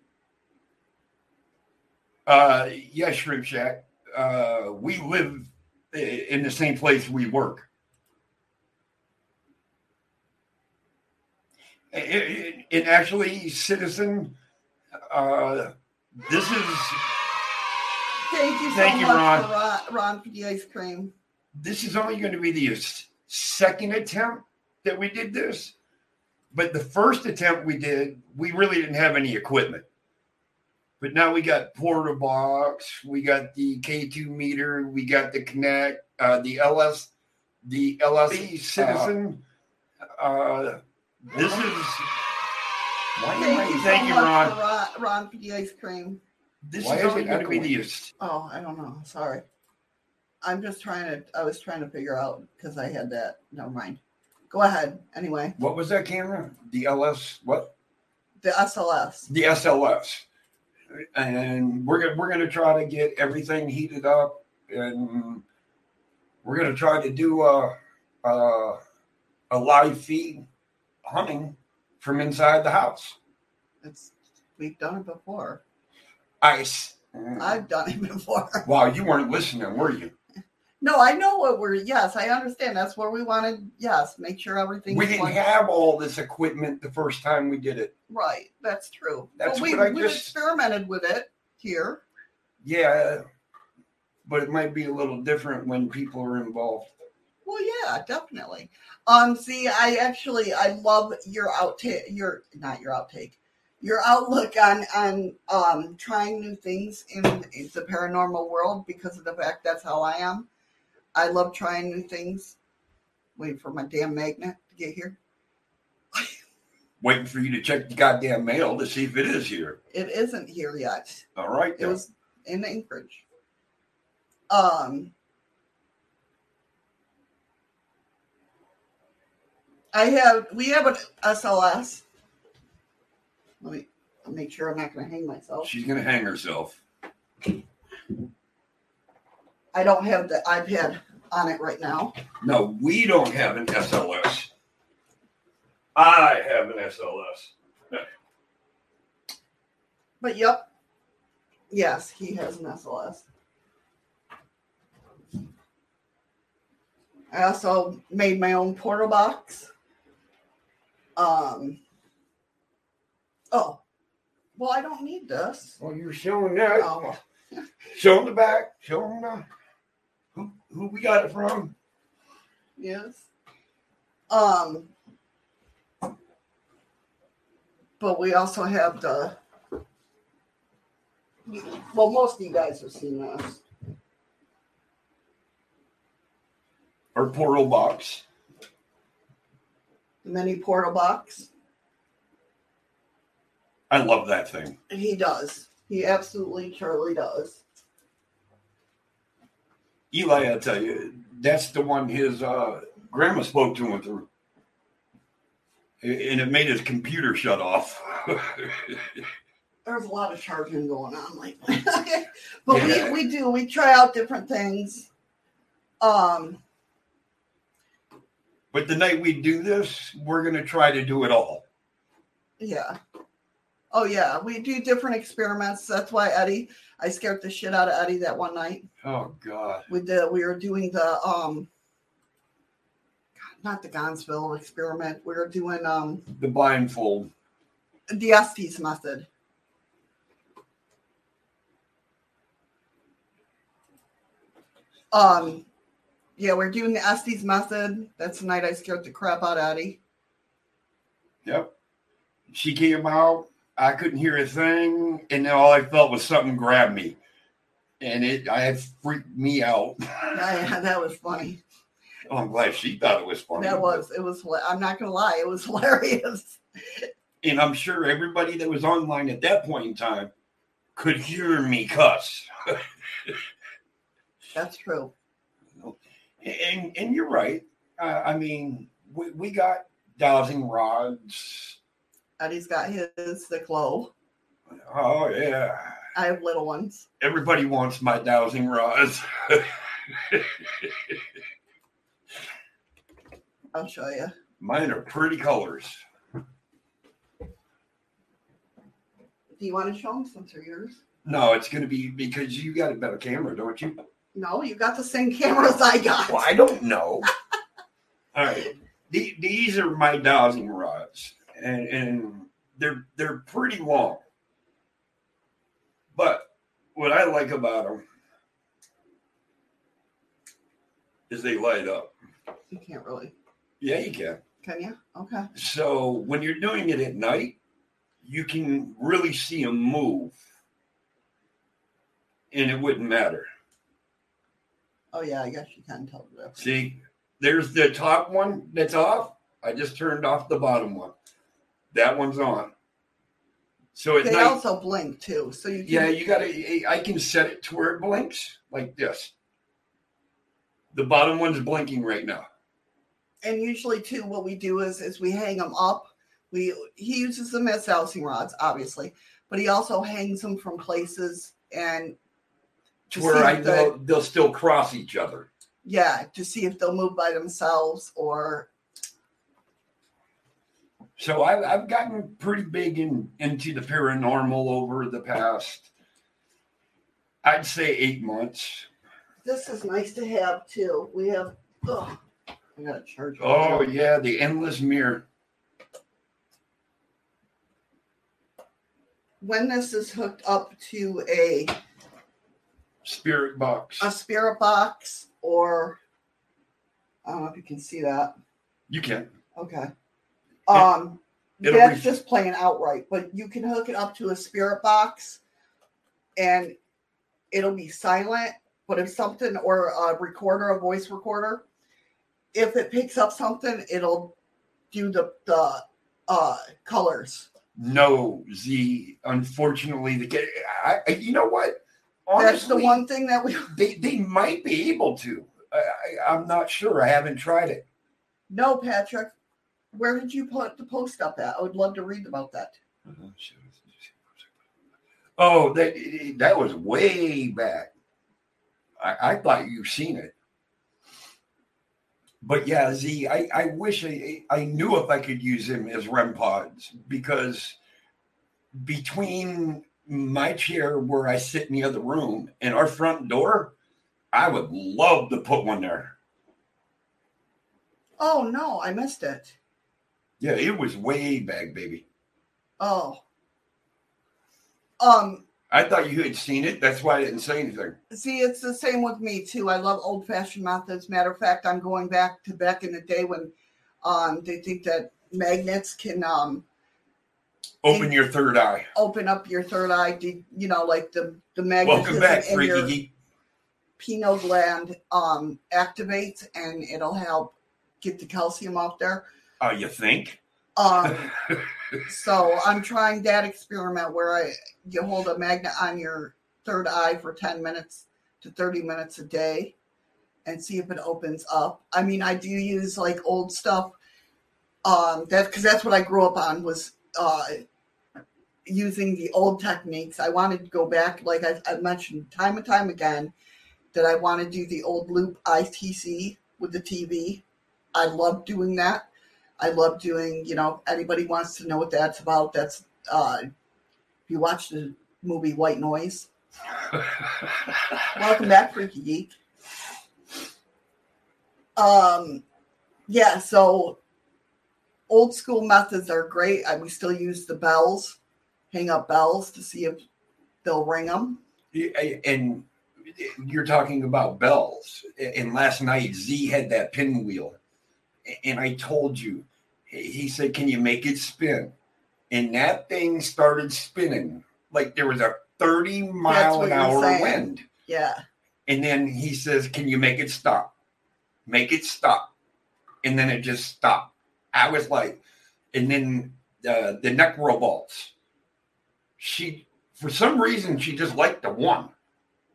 Uh, yeah, Shrimp Shack. Uh, we live in the same place we work. I- I- And actually, citizen, uh, this is Thank you so Thank you, much Ron. for Ron, Ron for the ice cream. this is only going to be the second attempt that we did this. But the first attempt we did, we really didn't have any equipment. But now we got porta box, we got the K2 meter, we got the Kinect, uh, the LS, the LSE Citizen. Uh, this is. Why am Thank I- you so thank you, much Ron. for Ron, Ron for the ice cream. This Why is is only going to be the. s- Oh, I don't know. Sorry. I'm just trying to. I was trying to figure out because I had that. Never mind. Go ahead. Anyway, What was that camera? The LS, what? the SLS. the SLS, and we're gonna we're gonna try to get everything heated up, and we're gonna try to do a a, a live feed hunting from inside the house. It's we've done it before. Ice. I've done it (laughs) before. Wow, you weren't listening, were you? No, I know what we're. Yes, I understand. That's where we wanted. Yes, make sure everything. We didn't have all this equipment the first time we did it. Right. That's true. That's but we what I we just- experimented with it here. Yeah, but it might be a little different when people are involved. Well, yeah, definitely. Um, see, I actually I love your outtake. Your not your outtake. Your outlook on on um trying new things in, in the paranormal world because of the fact that's how I am. I love trying new things. Waiting for my damn magnet to get here. (laughs) Waiting for you to check the goddamn mail to see if it is here. It isn't here yet. All right, It was in Anchorage. Um, I have we have an SLS. Let me make sure I'm not going to hang myself. she's gonna hang herself. I don't have the iPad on it right now. No, we don't have an SLS. I have an SLS. But yep. Yes, he has an SLS. I also made my own portal box. Um Oh. Well, I don't need this. Well, you're showing that. Oh, (laughs) Show them the back. Show them the, who who we got it from. yes. Um but we also have the well most of you guys have seen this. Our portal box. Mini portal box. I love that thing. He does. He absolutely Charlie does. Eli, I tell you, that's the one his uh, grandma spoke to him through. And it made his computer shut off. (laughs) There's a lot of charging going on lately. (laughs) but Yeah. we, we do, we try out different things. Um but the night we do this, we're going to try to do it all. Yeah. Oh yeah, we do different experiments. That's why Eddie, I scared the shit out of Eddie that one night. Oh, God. We did. We were doing the um, not the Ganzfeld experiment. We were doing um The blindfold. the Estes method. Um, yeah, we're doing the Estes method. That's the night I scared the crap out of Eddie. Yep. She came out. I couldn't hear a thing, and then all I felt was something grab me, and it I had freaked me out. (laughs) Yeah, that was funny. Oh, I'm glad she thought it was funny. That was it was. I'm not gonna lie, it was (laughs) hilarious. and I'm sure everybody that was online at that point in time could hear me cuss. (laughs) That's true. And and you're right. Uh, I mean, we, we got dowsing rods. Eddie's got his the glow. Oh yeah, I have little ones. everybody wants my dowsing rods. (laughs) I'll show you. Mine are pretty colors. Do you want to show them since they're yours? No, it's going to be because you got a better camera, don't you? No, you got the same cameras I got. Well, I don't know. (laughs) All right, the, these are my dowsing rods, and, and they're they're pretty long. But what I like about them is they light up. You can't really. Yeah, you can. Can you? Okay. So when you're doing it at night, you can really see them move, and it wouldn't matter. Oh yeah, I guess you can tell the difference. See, there's the top one that's off. I just turned off the bottom one. That one's on. So They night, also blink too, so you can. yeah, you gotta. I can set it to where it blinks like this. The bottom one's blinking right now. and usually too what we do is is we hang them up we he uses them as dowsing rods obviously but he also hangs them from places and To To where I know they'll still cross each other. yeah to see if they'll move by themselves or So I've, I've gotten pretty big in into the paranormal over the past, I'd say eight months. this is nice to have too we have oh i gotta charge Oh yeah, the endless mirror. when this is hooked up to a Spirit box. a spirit box or i don't know if you can see that You can. Okay. Um, It'll that's just playing outright, but you can hook it up to a spirit box, and it'll be silent. But if something or a recorder, a voice recorder, if it picks up something, it'll do the the uh colors. No, Z. Unfortunately, the. I, I- you know what? That's the one thing that we. They they might be able to. I, I'm not sure. I haven't tried it. No, Patrick. Where did you put the post up at? I would love to read about that. Oh, that that was way back. I, I thought you've seen it. But yeah, Z, I, I wish I, I knew if I could use him as REM pods because between my chair where I sit in the other room and our front door, I would love to put one there. Oh no, I missed it. Yeah, it was way back, baby. Oh. Um, I thought you had seen it. That's why I didn't say anything. See, it's the same with me too. I love old fashioned methods. Matter of fact, I'm going back to back in the day when um, they think that magnets can um, Open your third eye. open up your third eye. Do- You know, like the the magnetism Welcome back, in Freaky your Geek. pineal gland um, activates, and it'll help get the calcium out there. Uh, you think? Um, (laughs) so I'm trying that experiment where I you hold a magnet on your third eye for 10 minutes to 30 minutes a day and see if it opens up. I mean, I do use like old stuff. Um, that because that's what I grew up on was uh, using the old techniques. I wanted to go back, like I, I mentioned time and time again, that I want to do the old loop ITC with the TV. I love doing that. I love doing, you know, anybody wants to know what that's about. That's uh you watch the movie White Noise. Welcome back, Freaky Geek. Um yeah, so old school methods are great. I, we still use the bells, hang up bells to see if they'll ring them. And you're talking about bells. And last night, Z had that pinwheel. And I told you, he said, Can you make it spin? And that thing started spinning like there was a 30 mile an hour wind. Yeah. And then he says, Can you make it stop? Make it stop. And then it just stopped. I was like, and then uh, the neck robots. She, for some reason, she just liked the one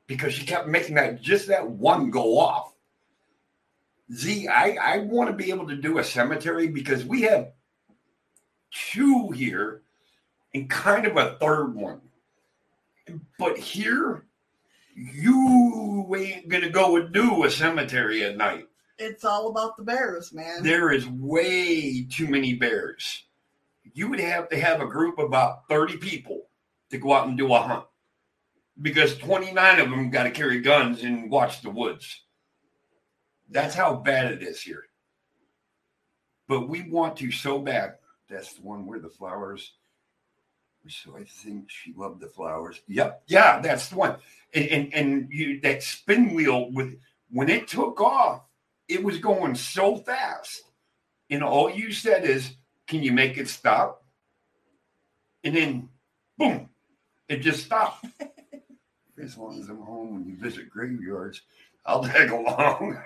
because she kept making that just that one go off. Z, I, I want to be able to do a cemetery because we have two here and kind of a third one. But here, You ain't gonna go and do a cemetery at night. It's all about the bears, man. There is way too many bears. You would have to have a group of about 30 people to go out and do a hunt because 29 of them got to carry guns and watch the woods. That's how bad it is here. But we want to so bad. That's the one where the flowers. So I think she loved the flowers. Yep, yeah, that's the one. And and, and you that spin wheel with when it took off, it was going so fast. And all you said is, Can you make it stop? And then boom, it just stopped. (laughs) as long as I'm home when you visit graveyards, I'll tag along.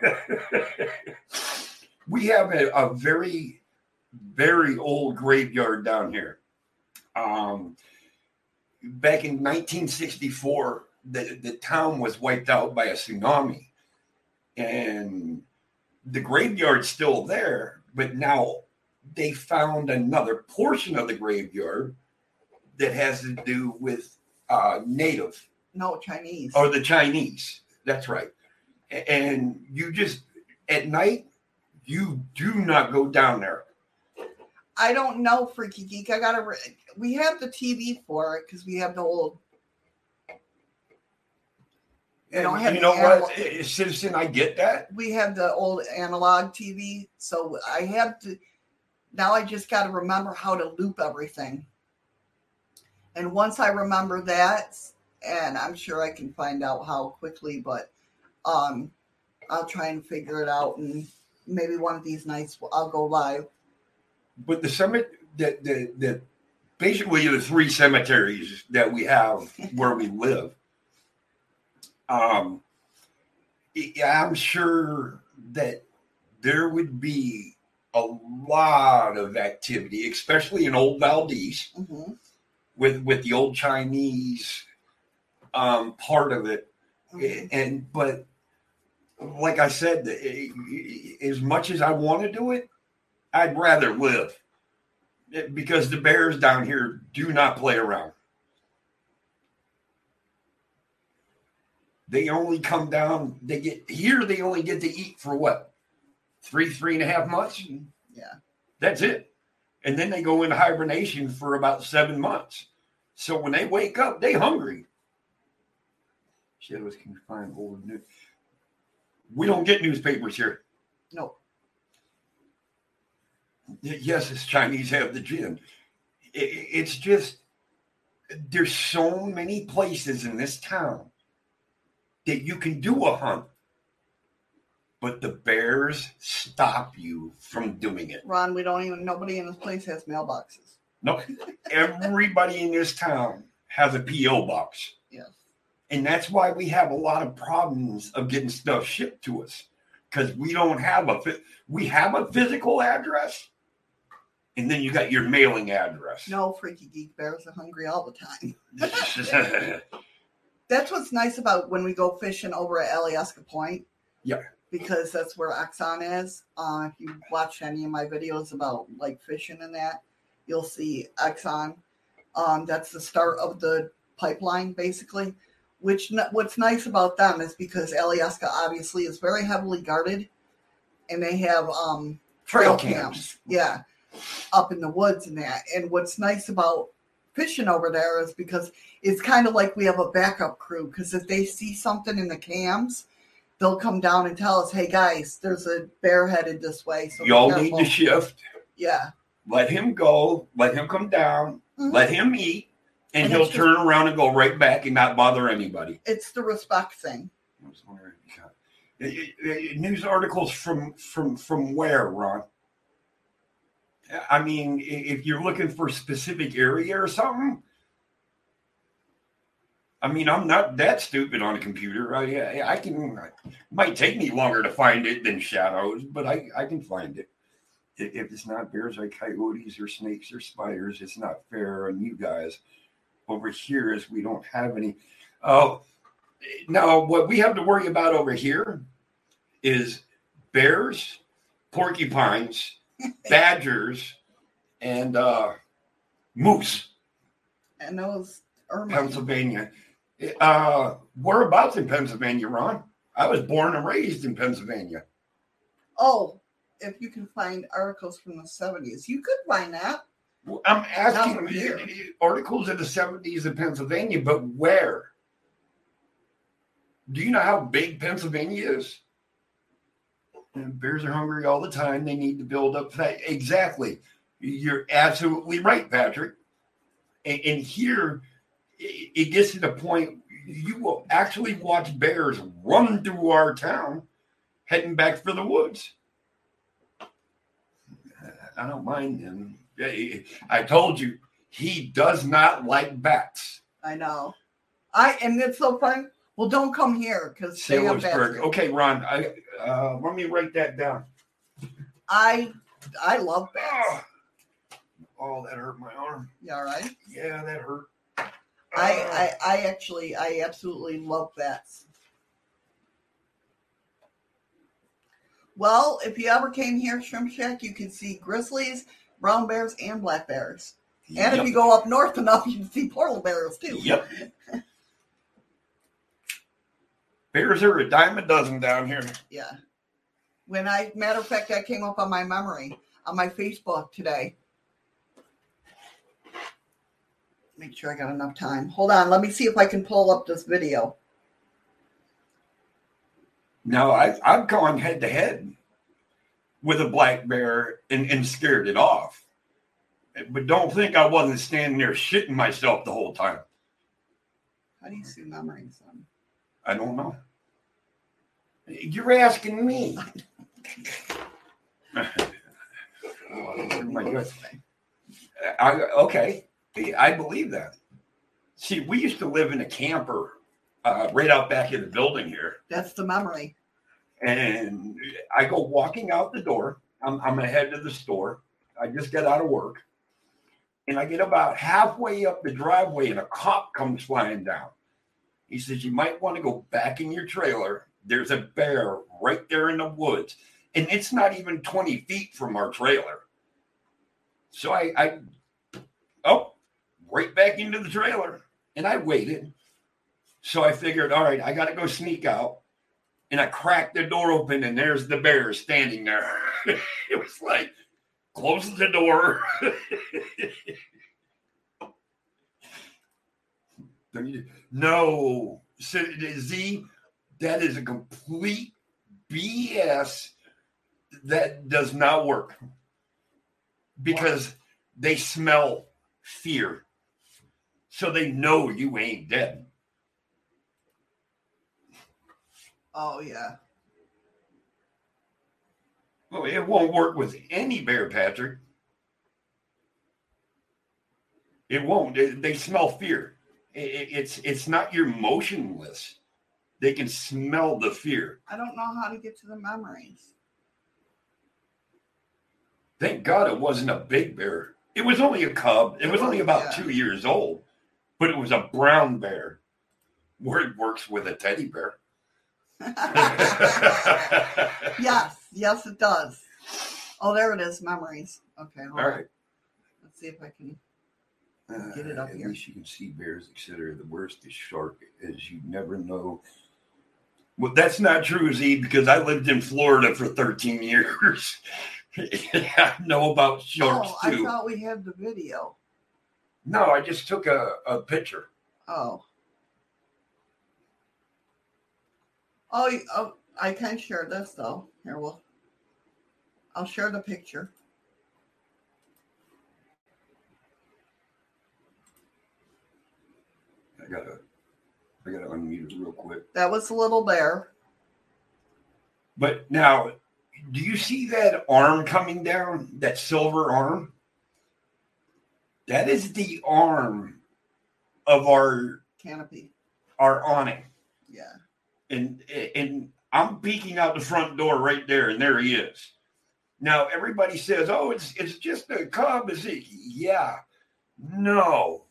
(laughs) we have a, a, very, very old graveyard down here. Um, back in 1964, the, the town was wiped out by a tsunami. And the graveyard's still there, but now they found another portion of the graveyard that has to do with uh, native. No, Chinese. Or the Chinese. That's right. And you just, at night, you do not go down there. I don't know, Freaky Geek. I gotta. Re- we have the TV for it because we have the old. Don't have you know what, citizen? I get that. We have the old analog TV, so I have to. Now I just got to remember how to loop everything. And once I remember that, and I'm sure I can find out how quickly, but um, I'll try and figure it out, and maybe one of these nights I'll go live. But the summit, the the, the basically the three cemeteries that we have where we live. Um, I'm sure that there would be a lot of activity, especially in Old Valdez, mm-hmm. with with the old Chinese um, part of it. Mm-hmm. And but like I said, as much as I want to do it, I'd rather live because the Bears down here do not play around. They only come down. They get here. They only get to eat for what three, three and a half months. Yeah, that's it. And then they go into hibernation for about seven months. So when they wake up, they hungry. Shadows can find old news. We don't get newspapers here. No. Yes, it's Chinese have the gin. It's just there's so many places in this town that you can do a hunt, but the bears stop you from doing it. Ron, we don't even nobody in this place has mailboxes. No, everybody in this town has a PO box. Yes. And that's why we have a lot of problems of getting stuff shipped to us because we don't have a we have a physical address, and then you got your mailing address. No, freaky geek bears are hungry all the time. (laughs) (laughs) (laughs) that's what's nice about when we go fishing over at Alyeska Point. Yeah. Because that's where Exxon is. Uh, if you watch any of my videos about like fishing and that, you'll see Exxon. Um, that's the start of the pipeline, basically which what's nice about them is because Alyeska obviously is very heavily guarded, and they have um, trail, trail camps. camps. Yeah, up in the woods and that. And what's nice about fishing over there is because it's kind of like we have a backup crew. Because if they see something in the cams, they'll come down and tell us, "Hey guys, there's a bear headed this way." So y'all need to shift. Yeah. Let him go. Let him come down. Mm-hmm. Let him eat and, and he'll turn around and go right back and not bother anybody. It's the respect thing. I was wondering, news articles from from from where, Ron? I mean, if you're looking for a specific area or something, I mean, I'm not that stupid on a computer. I I can it might take me longer to find it than shadows, but I I can find it. If it's not bears or coyotes or snakes or spiders, it's not fair on you guys over here is we don't have any. Oh, now what we have to worry about over here is bears, porcupines, (laughs) badgers, and uh, moose. And those Pennsylvania. Uh, whereabouts in Pennsylvania, Ron? I was born and raised in Pennsylvania. Oh, if you can find articles from the 70s, you could find that. Well, I'm asking you, articles of the 70s in Pennsylvania, but where? Do you know how big Pennsylvania is? And bears are hungry all the time. They need to build up fat. Exactly. You're absolutely right, Patrick. And, and here, it, it gets to the point you will actually watch bears run through our town heading back for the woods. I don't mind him. I told you he does not like bats. I know. I and it's so fun. Well, don't come here because they Salisbury. Okay, Ron. I uh, let me write that down. I I love bats. Oh, oh, that hurt my arm. Yeah, all right. Yeah, that hurt. I, Ah. I I actually I absolutely love bats. Well, if you ever came here, Shrimp Shack, you can see grizzlies, brown bears, and black bears. And Yep. if you go up north enough, (laughs) you can see polar bears too. Yep. Bears are a dime a dozen down here. Yeah. When I, matter of fact, that came up on my memory on my Facebook today. Make sure I got enough time. Hold on. Let me see if I can pull up this video. No, I I've gone head to head with a black bear and, and scared it off. But don't think I wasn't standing there shitting myself the whole time. How do you see memories? Um, I don't know. You're asking me. (laughs) (laughs) I, okay, I believe that. See, we used to live in a camper uh, right out back in the building here, That's the memory. and I go walking out the door. I'm, I'm ahead to the store. I just get out of work, and I get about halfway up the driveway, and a cop comes flying down. He says, You might want to go back in your trailer. There's a bear right there in the woods. And it's not even 20 feet from our trailer. So I, I oh, right back into the trailer. And I waited. So I figured, all right, I got to go sneak out. And I cracked the door open, and there's the bear standing there. (laughs) it was like, close the door. (laughs) No, Z, that is a complete BS that does not work because they smell fear. So they know you ain't dead. Oh, yeah. Well, it won't work with any bear, Patrick. It won't. They, they smell fear. It- it- it's it's not your motionless. They can smell the fear. I don't know how to get to the memories. Thank God it wasn't a big bear. It was only a cub. It was only about Yeah. two years old, but it was a brown bear. Where it works with a teddy bear. (laughs) yes, yes, it does. Oh, there it is. Memories. Okay. All on. right. Let's see if I can. Uh, Get it up at here. least you can see bears, etc. The worst is shark, as you never know. Well, that's not true, Z, because I lived in Florida for 13 years. (laughs) I know about sharks oh, I thought we had the video. no, I just took a, a picture. Oh. Oh, oh, I can share this though. Here, we'll. I'll share the picture. I gotta, I gotta unmute it real quick. That was a little bear. But now, do you see that arm coming down? That silver arm? That is the arm of our Canopy. our awning. Yeah. and and I'm peeking out the front door right there, and there he is. Now everybody says, "Oh, it's it's just a cub." Is it? Yeah, no.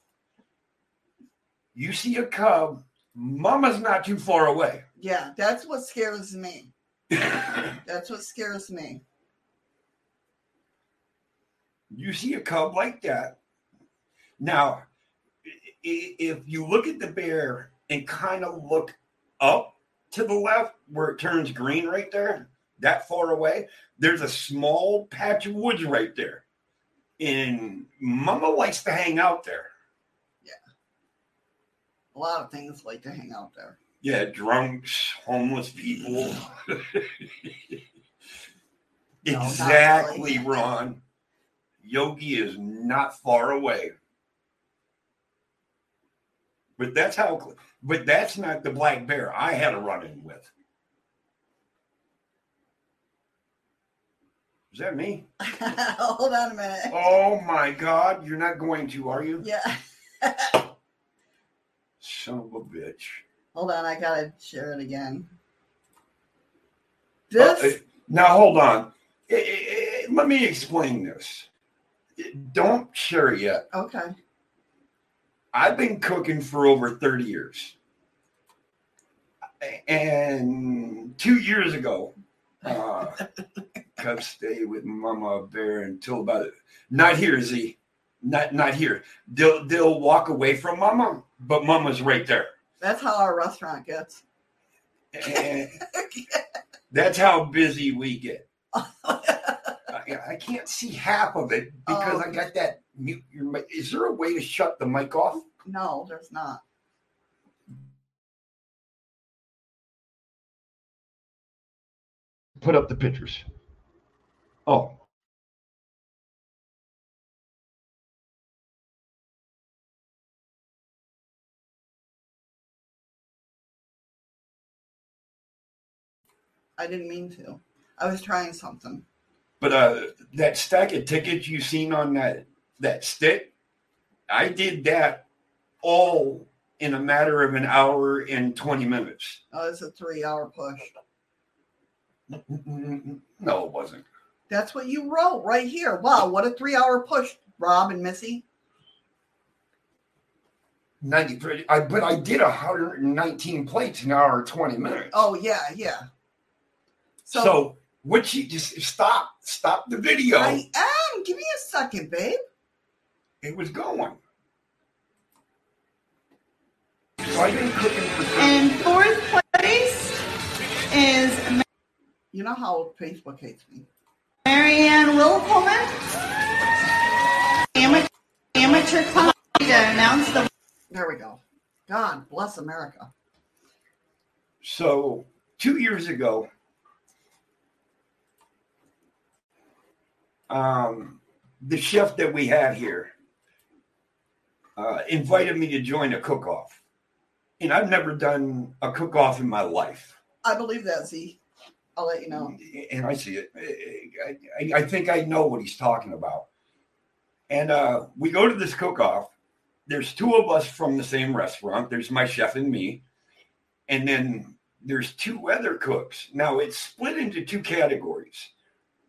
You see a cub, Mama's not too far away. Yeah. That's what scares me. That's what scares me. (laughs) you see a cub like that. Now, if you look at the bear and kind of look up to the left where it turns green right there, that far away, there's a small patch of woods right there. And Mama likes to hang out there. A lot of things like to hang out there. Yeah, drunks, homeless people. (laughs) No, exactly, really. Ron. Yogi is not far away. But that's how, but that's not the black bear I had a run in with. Is that me? (laughs) Hold on a minute. Oh my God, you're not going to, are you? Yeah. (laughs) Son of a bitch. Hold on, I gotta share it again. Uh, This uh, now hold on. Eh, eh, eh, let me explain this. Don't share it yet. okay. I've been cooking for over 30 years. And two years ago, uh, (laughs) come stay with Mama Bear until about not here, Z. Not not here. They'll they'll walk away from Mama, but Mama's right there. That's how our restaurant gets. And (laughs) that's how busy we get. (laughs) I, I can't see half of it because I oh. got that mute. Your mic. Is there a way to shut the mic off? no, there's not. Put up the pictures. Oh. I didn't mean to. I was trying something. But uh, that stack of tickets you seen on that that stick, I did that all in a matter of an hour and twenty minutes. Oh, it's a three hour push. (laughs) No, it wasn't. That's what you wrote right here. Wow, what a three hour push, Rob and Missy. 93 I but I did hundred and nineteen plates in an hour and twenty minutes. Oh yeah, yeah. So, So, what you just stop stop the video. I am. Give me a second, babe. it was going. So I've been cooking for In fourth place is You know how Facebook hates me. Marianne Wilhelman. Amateur, amateur class to announce the There we go. God bless America. So two years ago, um, the chef that we had here uh, invited me to join a cook-off, and I've never done a cook-off in my life. I believe that, Z. I'll let you know. And I see it. I, I, think I know what he's talking about. And uh, we go to this cook-off. There's two of us from the same restaurant. There's my chef and me, and then there's two other cooks. Now it's split into two categories: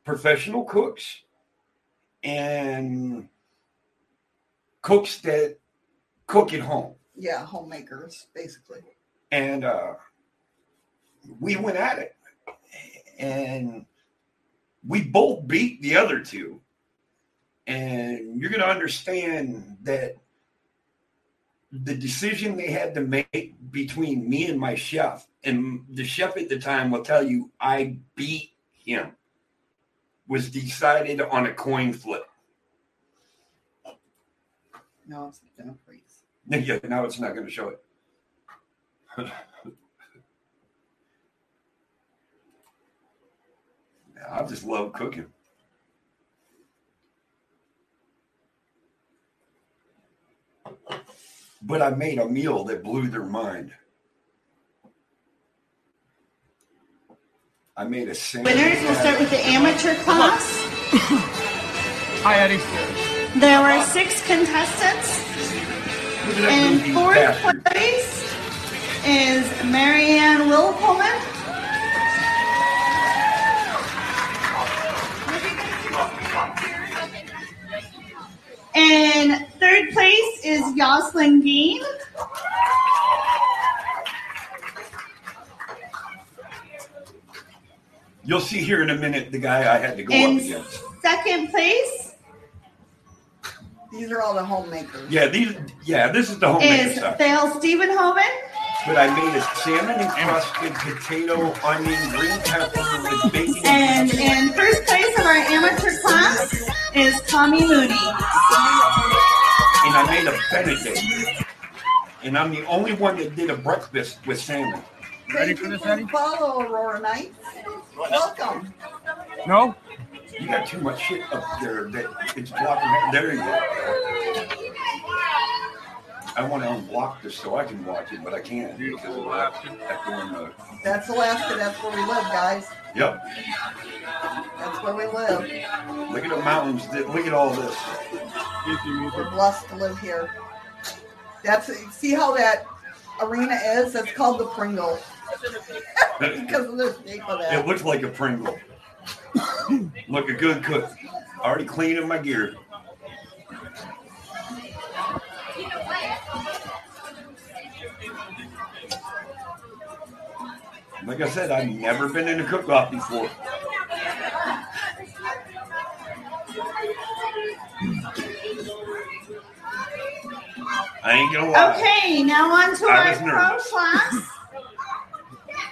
professional cooks and cooks that cook at home. Yeah, homemakers, basically. And uh, we went at it, and we both beat the other two. And you're going to understand that the decision they had to make between me and my chef, and the chef at the time will tell you I beat him, was decided on a coin flip. No, it's not gonna freeze. (laughs) Yeah, now it's not going to show it. (laughs) I just love cooking. But I made a meal that blew their mind. I made a sandwich. winners. We'll start with the amateur class. Hi, Eddie. There were six contestants. Look In fourth bastard. place is Marianne Wilhelman. In third place is Yoslin Dean. You'll see here in a minute the guy I had to go In up against. second place These are all the homemakers. Yeah, these. Yeah, this is the homemaker is side. Thale Stevenhoven. But I made a salmon encrusted potato, onion, green pepper with bacon. And in first place of our amateur class is Tommy Mooney. and I made a Benedict. And I'm the only one that did a breakfast with salmon. Ready for you this, for Eddie? follow, Aurora Knights. Welcome. No? You got too much shit up there that it's blocking. There you go. I want to unblock this so I can watch it, but I can't because of that echoing the. Uh, that's Alaska. That's where we live, guys. Yep. That's where we live. Look at the mountains. Look at all this. We're blessed to live here. That's see how that arena is. That's called the Pringle (laughs) because of of It looks like a Pringle. Look a good cook. Already cleaning my gear. Like I said, I've never been in a cook-off before. I ain't gonna lie. Okay, now on to I our pro class.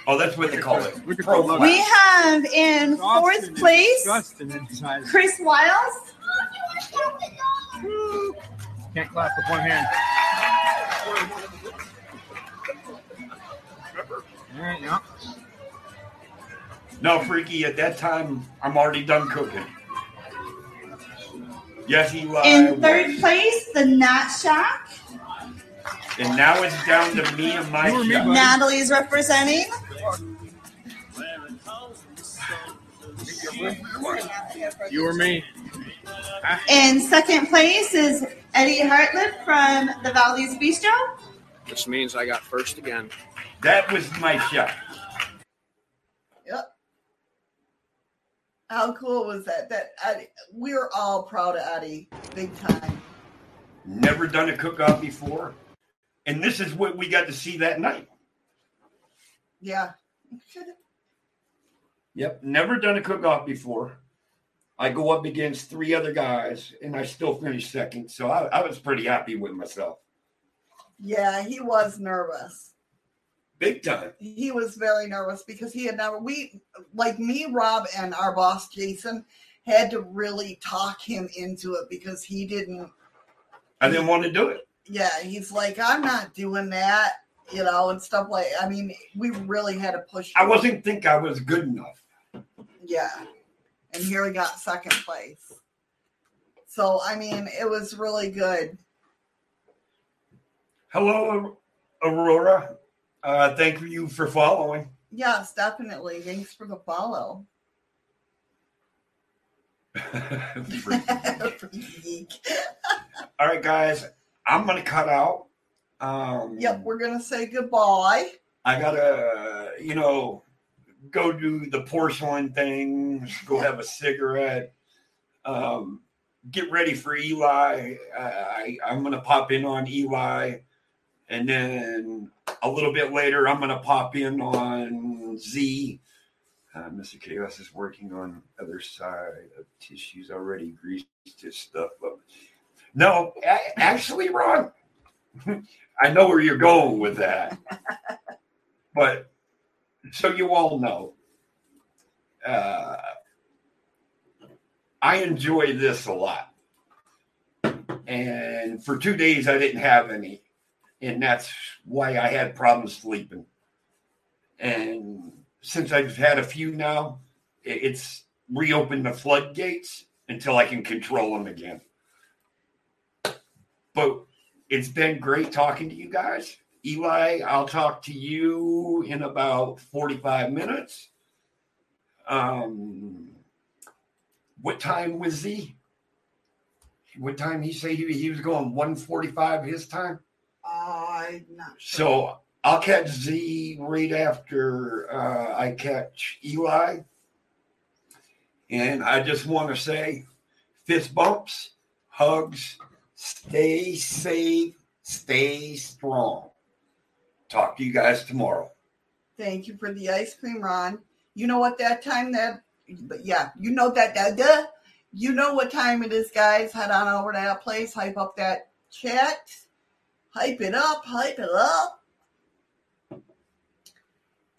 Oh, that's what they call it. We Pro call We have in fourth place Chris Wiles. Can't clap with one hand. All right, yeah. No, Freaky, at that time, I'm already done cooking. Yes, Eli. In third was. place, the Nat Shack. And now it's down to me and my You or me, chef. bud? Natalie's representing. You or me? In second place is Eddie Hartlett from the Valdez Bistro. Which means I got first again. That was my shot. Yep. How cool was that? That Eddie, we're all proud of Eddie, big time. Never done a cook-off before. And this is what we got to see that night. Yeah. Yep. Never done a cook-off before. I go up against three other guys, and I still finish second. So I, I was pretty happy with myself. Yeah, he was nervous. Big time. He was very nervous because he had never we like me, Rob, and our boss Jason had to really talk him into it because he didn't I didn't want to do it. yeah, he's like, I'm not doing that, you know, and stuff like I mean, we really had to push I wasn't think I was good enough. Yeah. And here we got second place. So I mean, it was really good. Hello, Aurora. Uh, thank you for following. Yes, definitely. Thanks for the follow. (laughs) (laughs) (laughs) All right, guys, I'm gonna cut out. Um, Yep, we're gonna say goodbye. I gotta, you know, go do the porcelain things, go have a cigarette, um, get ready for Eli. I, I, I'm gonna pop in on Eli, and then a little bit later, I'm gonna pop in on Z. Uh, Mr. Chaos is working on other side of tissues already, greased his stuff up. No, actually, Ron, (laughs) I know where you're going with that. (laughs) but so you all know, uh, I enjoy this a lot. And for two days, I didn't have any. And that's why I had problems sleeping. And since I've had a few now, it's reopened the floodgates until I can control them again. But it's been great talking to you guys. Eli, I'll talk to you in about 45 minutes. Um, what time was he? What time he say he, he was going 145 his time? I'm not sure. So I'll catch Z right after uh, I catch Eli. And I just want to say fist bumps, hugs, stay safe, stay strong. Talk to you guys tomorrow. Thank you for the ice cream, Ron. You know what that time that but yeah, you know that that duh. You know what time it is, guys. Head on over to that place, hype up that chat. Hype it up, hype it up.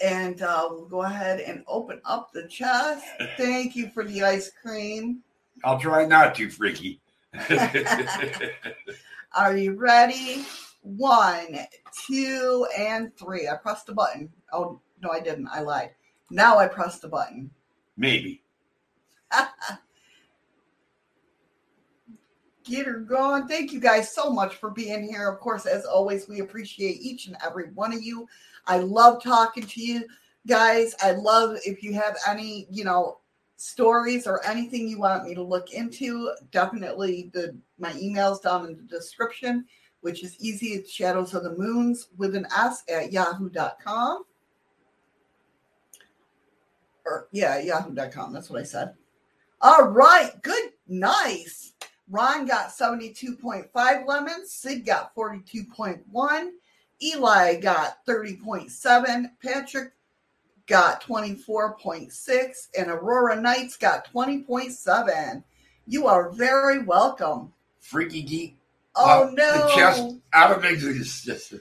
And uh, we'll go ahead and open up the chest. Thank you for the ice cream. I'll try not to, freaky. (laughs) Are you ready? One, two, and three. I pressed the button. Oh, no, I didn't. I lied. Now I pressed the button. Maybe. (laughs) Get her going. Thank you guys so much for being here. Of course, as always, we appreciate each and every one of you. I love talking to you guys. I love if you have any, you know, stories or anything you want me to look into. Definitely the my emails down in the description, which is easy. It's shadows of the moons with an S at yahoo.com. Or yeah, yahoo.com. That's what I said. All right, good, nice. Ron got 72.5 lemons. Sid got 42.1. Eli got 30.7. Patrick got 24.6. And Aurora Knights got 20.7. You are very welcome. Freaky geek. Oh, Uh, no. Chest out of existence.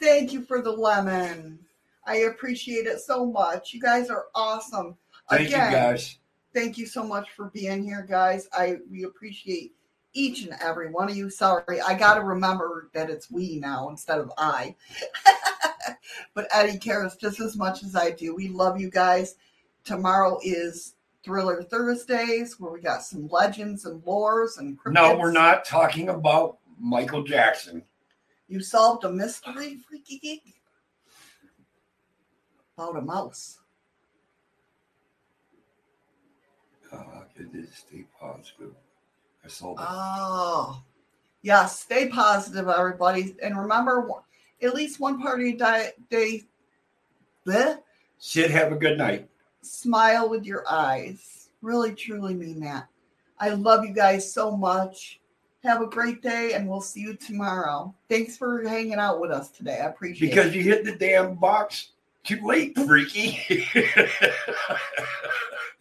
Thank you for the lemon. I appreciate it so much. You guys are awesome. Thank Again, you, guys. thank you so much for being here, guys. I we appreciate each and every one of you. Sorry, I got to remember that it's we now instead of I. (laughs) (laughs) but Eddie cares just as much as I do. We love you guys. Tomorrow is Thriller Thursdays, where we got some legends and lores and cryptids. No, we're not talking about Michael Jackson. You solved a mystery, freaky geek, about a mouse. Oh, it is stay positive. I saw that. Oh, yes. Stay positive, everybody, and remember, at least one part of your diet day. Bleh, Sid, have a good night. smile with your eyes. Really, truly mean that. I love you guys so much. Have a great day, and we'll see you tomorrow. Thanks for hanging out with us today. I appreciate Because it. you hit the damn box too late, freaky. (laughs)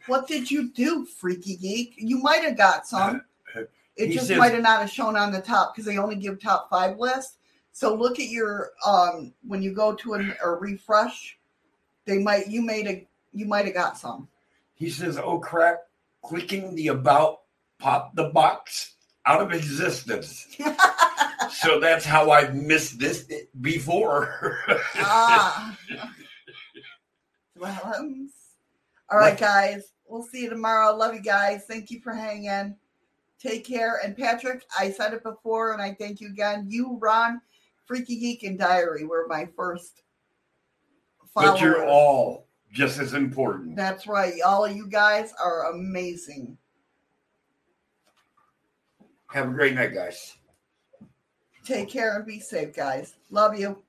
What did you do, freaky geek? You might have got some. (laughs) It He just says- might have not have shown on the top because they only give top five list. So look at your um when you go to a, a refresh, they might you made a you might have got some. he says, "Oh crap!" Clicking the about popped the box out of existence. (laughs) so that's how I've missed this before. ah. (laughs) Well, all right, guys. We'll see you tomorrow. Love you guys. Thank you for hanging. Take care. And Patrick, I said it before, and I thank you again. You, Ron, Freaky Geek, and Diary were my first but you're all just as important. That's right. All of you guys are amazing. Have a great night, guys. Take care and be safe, guys. Love you.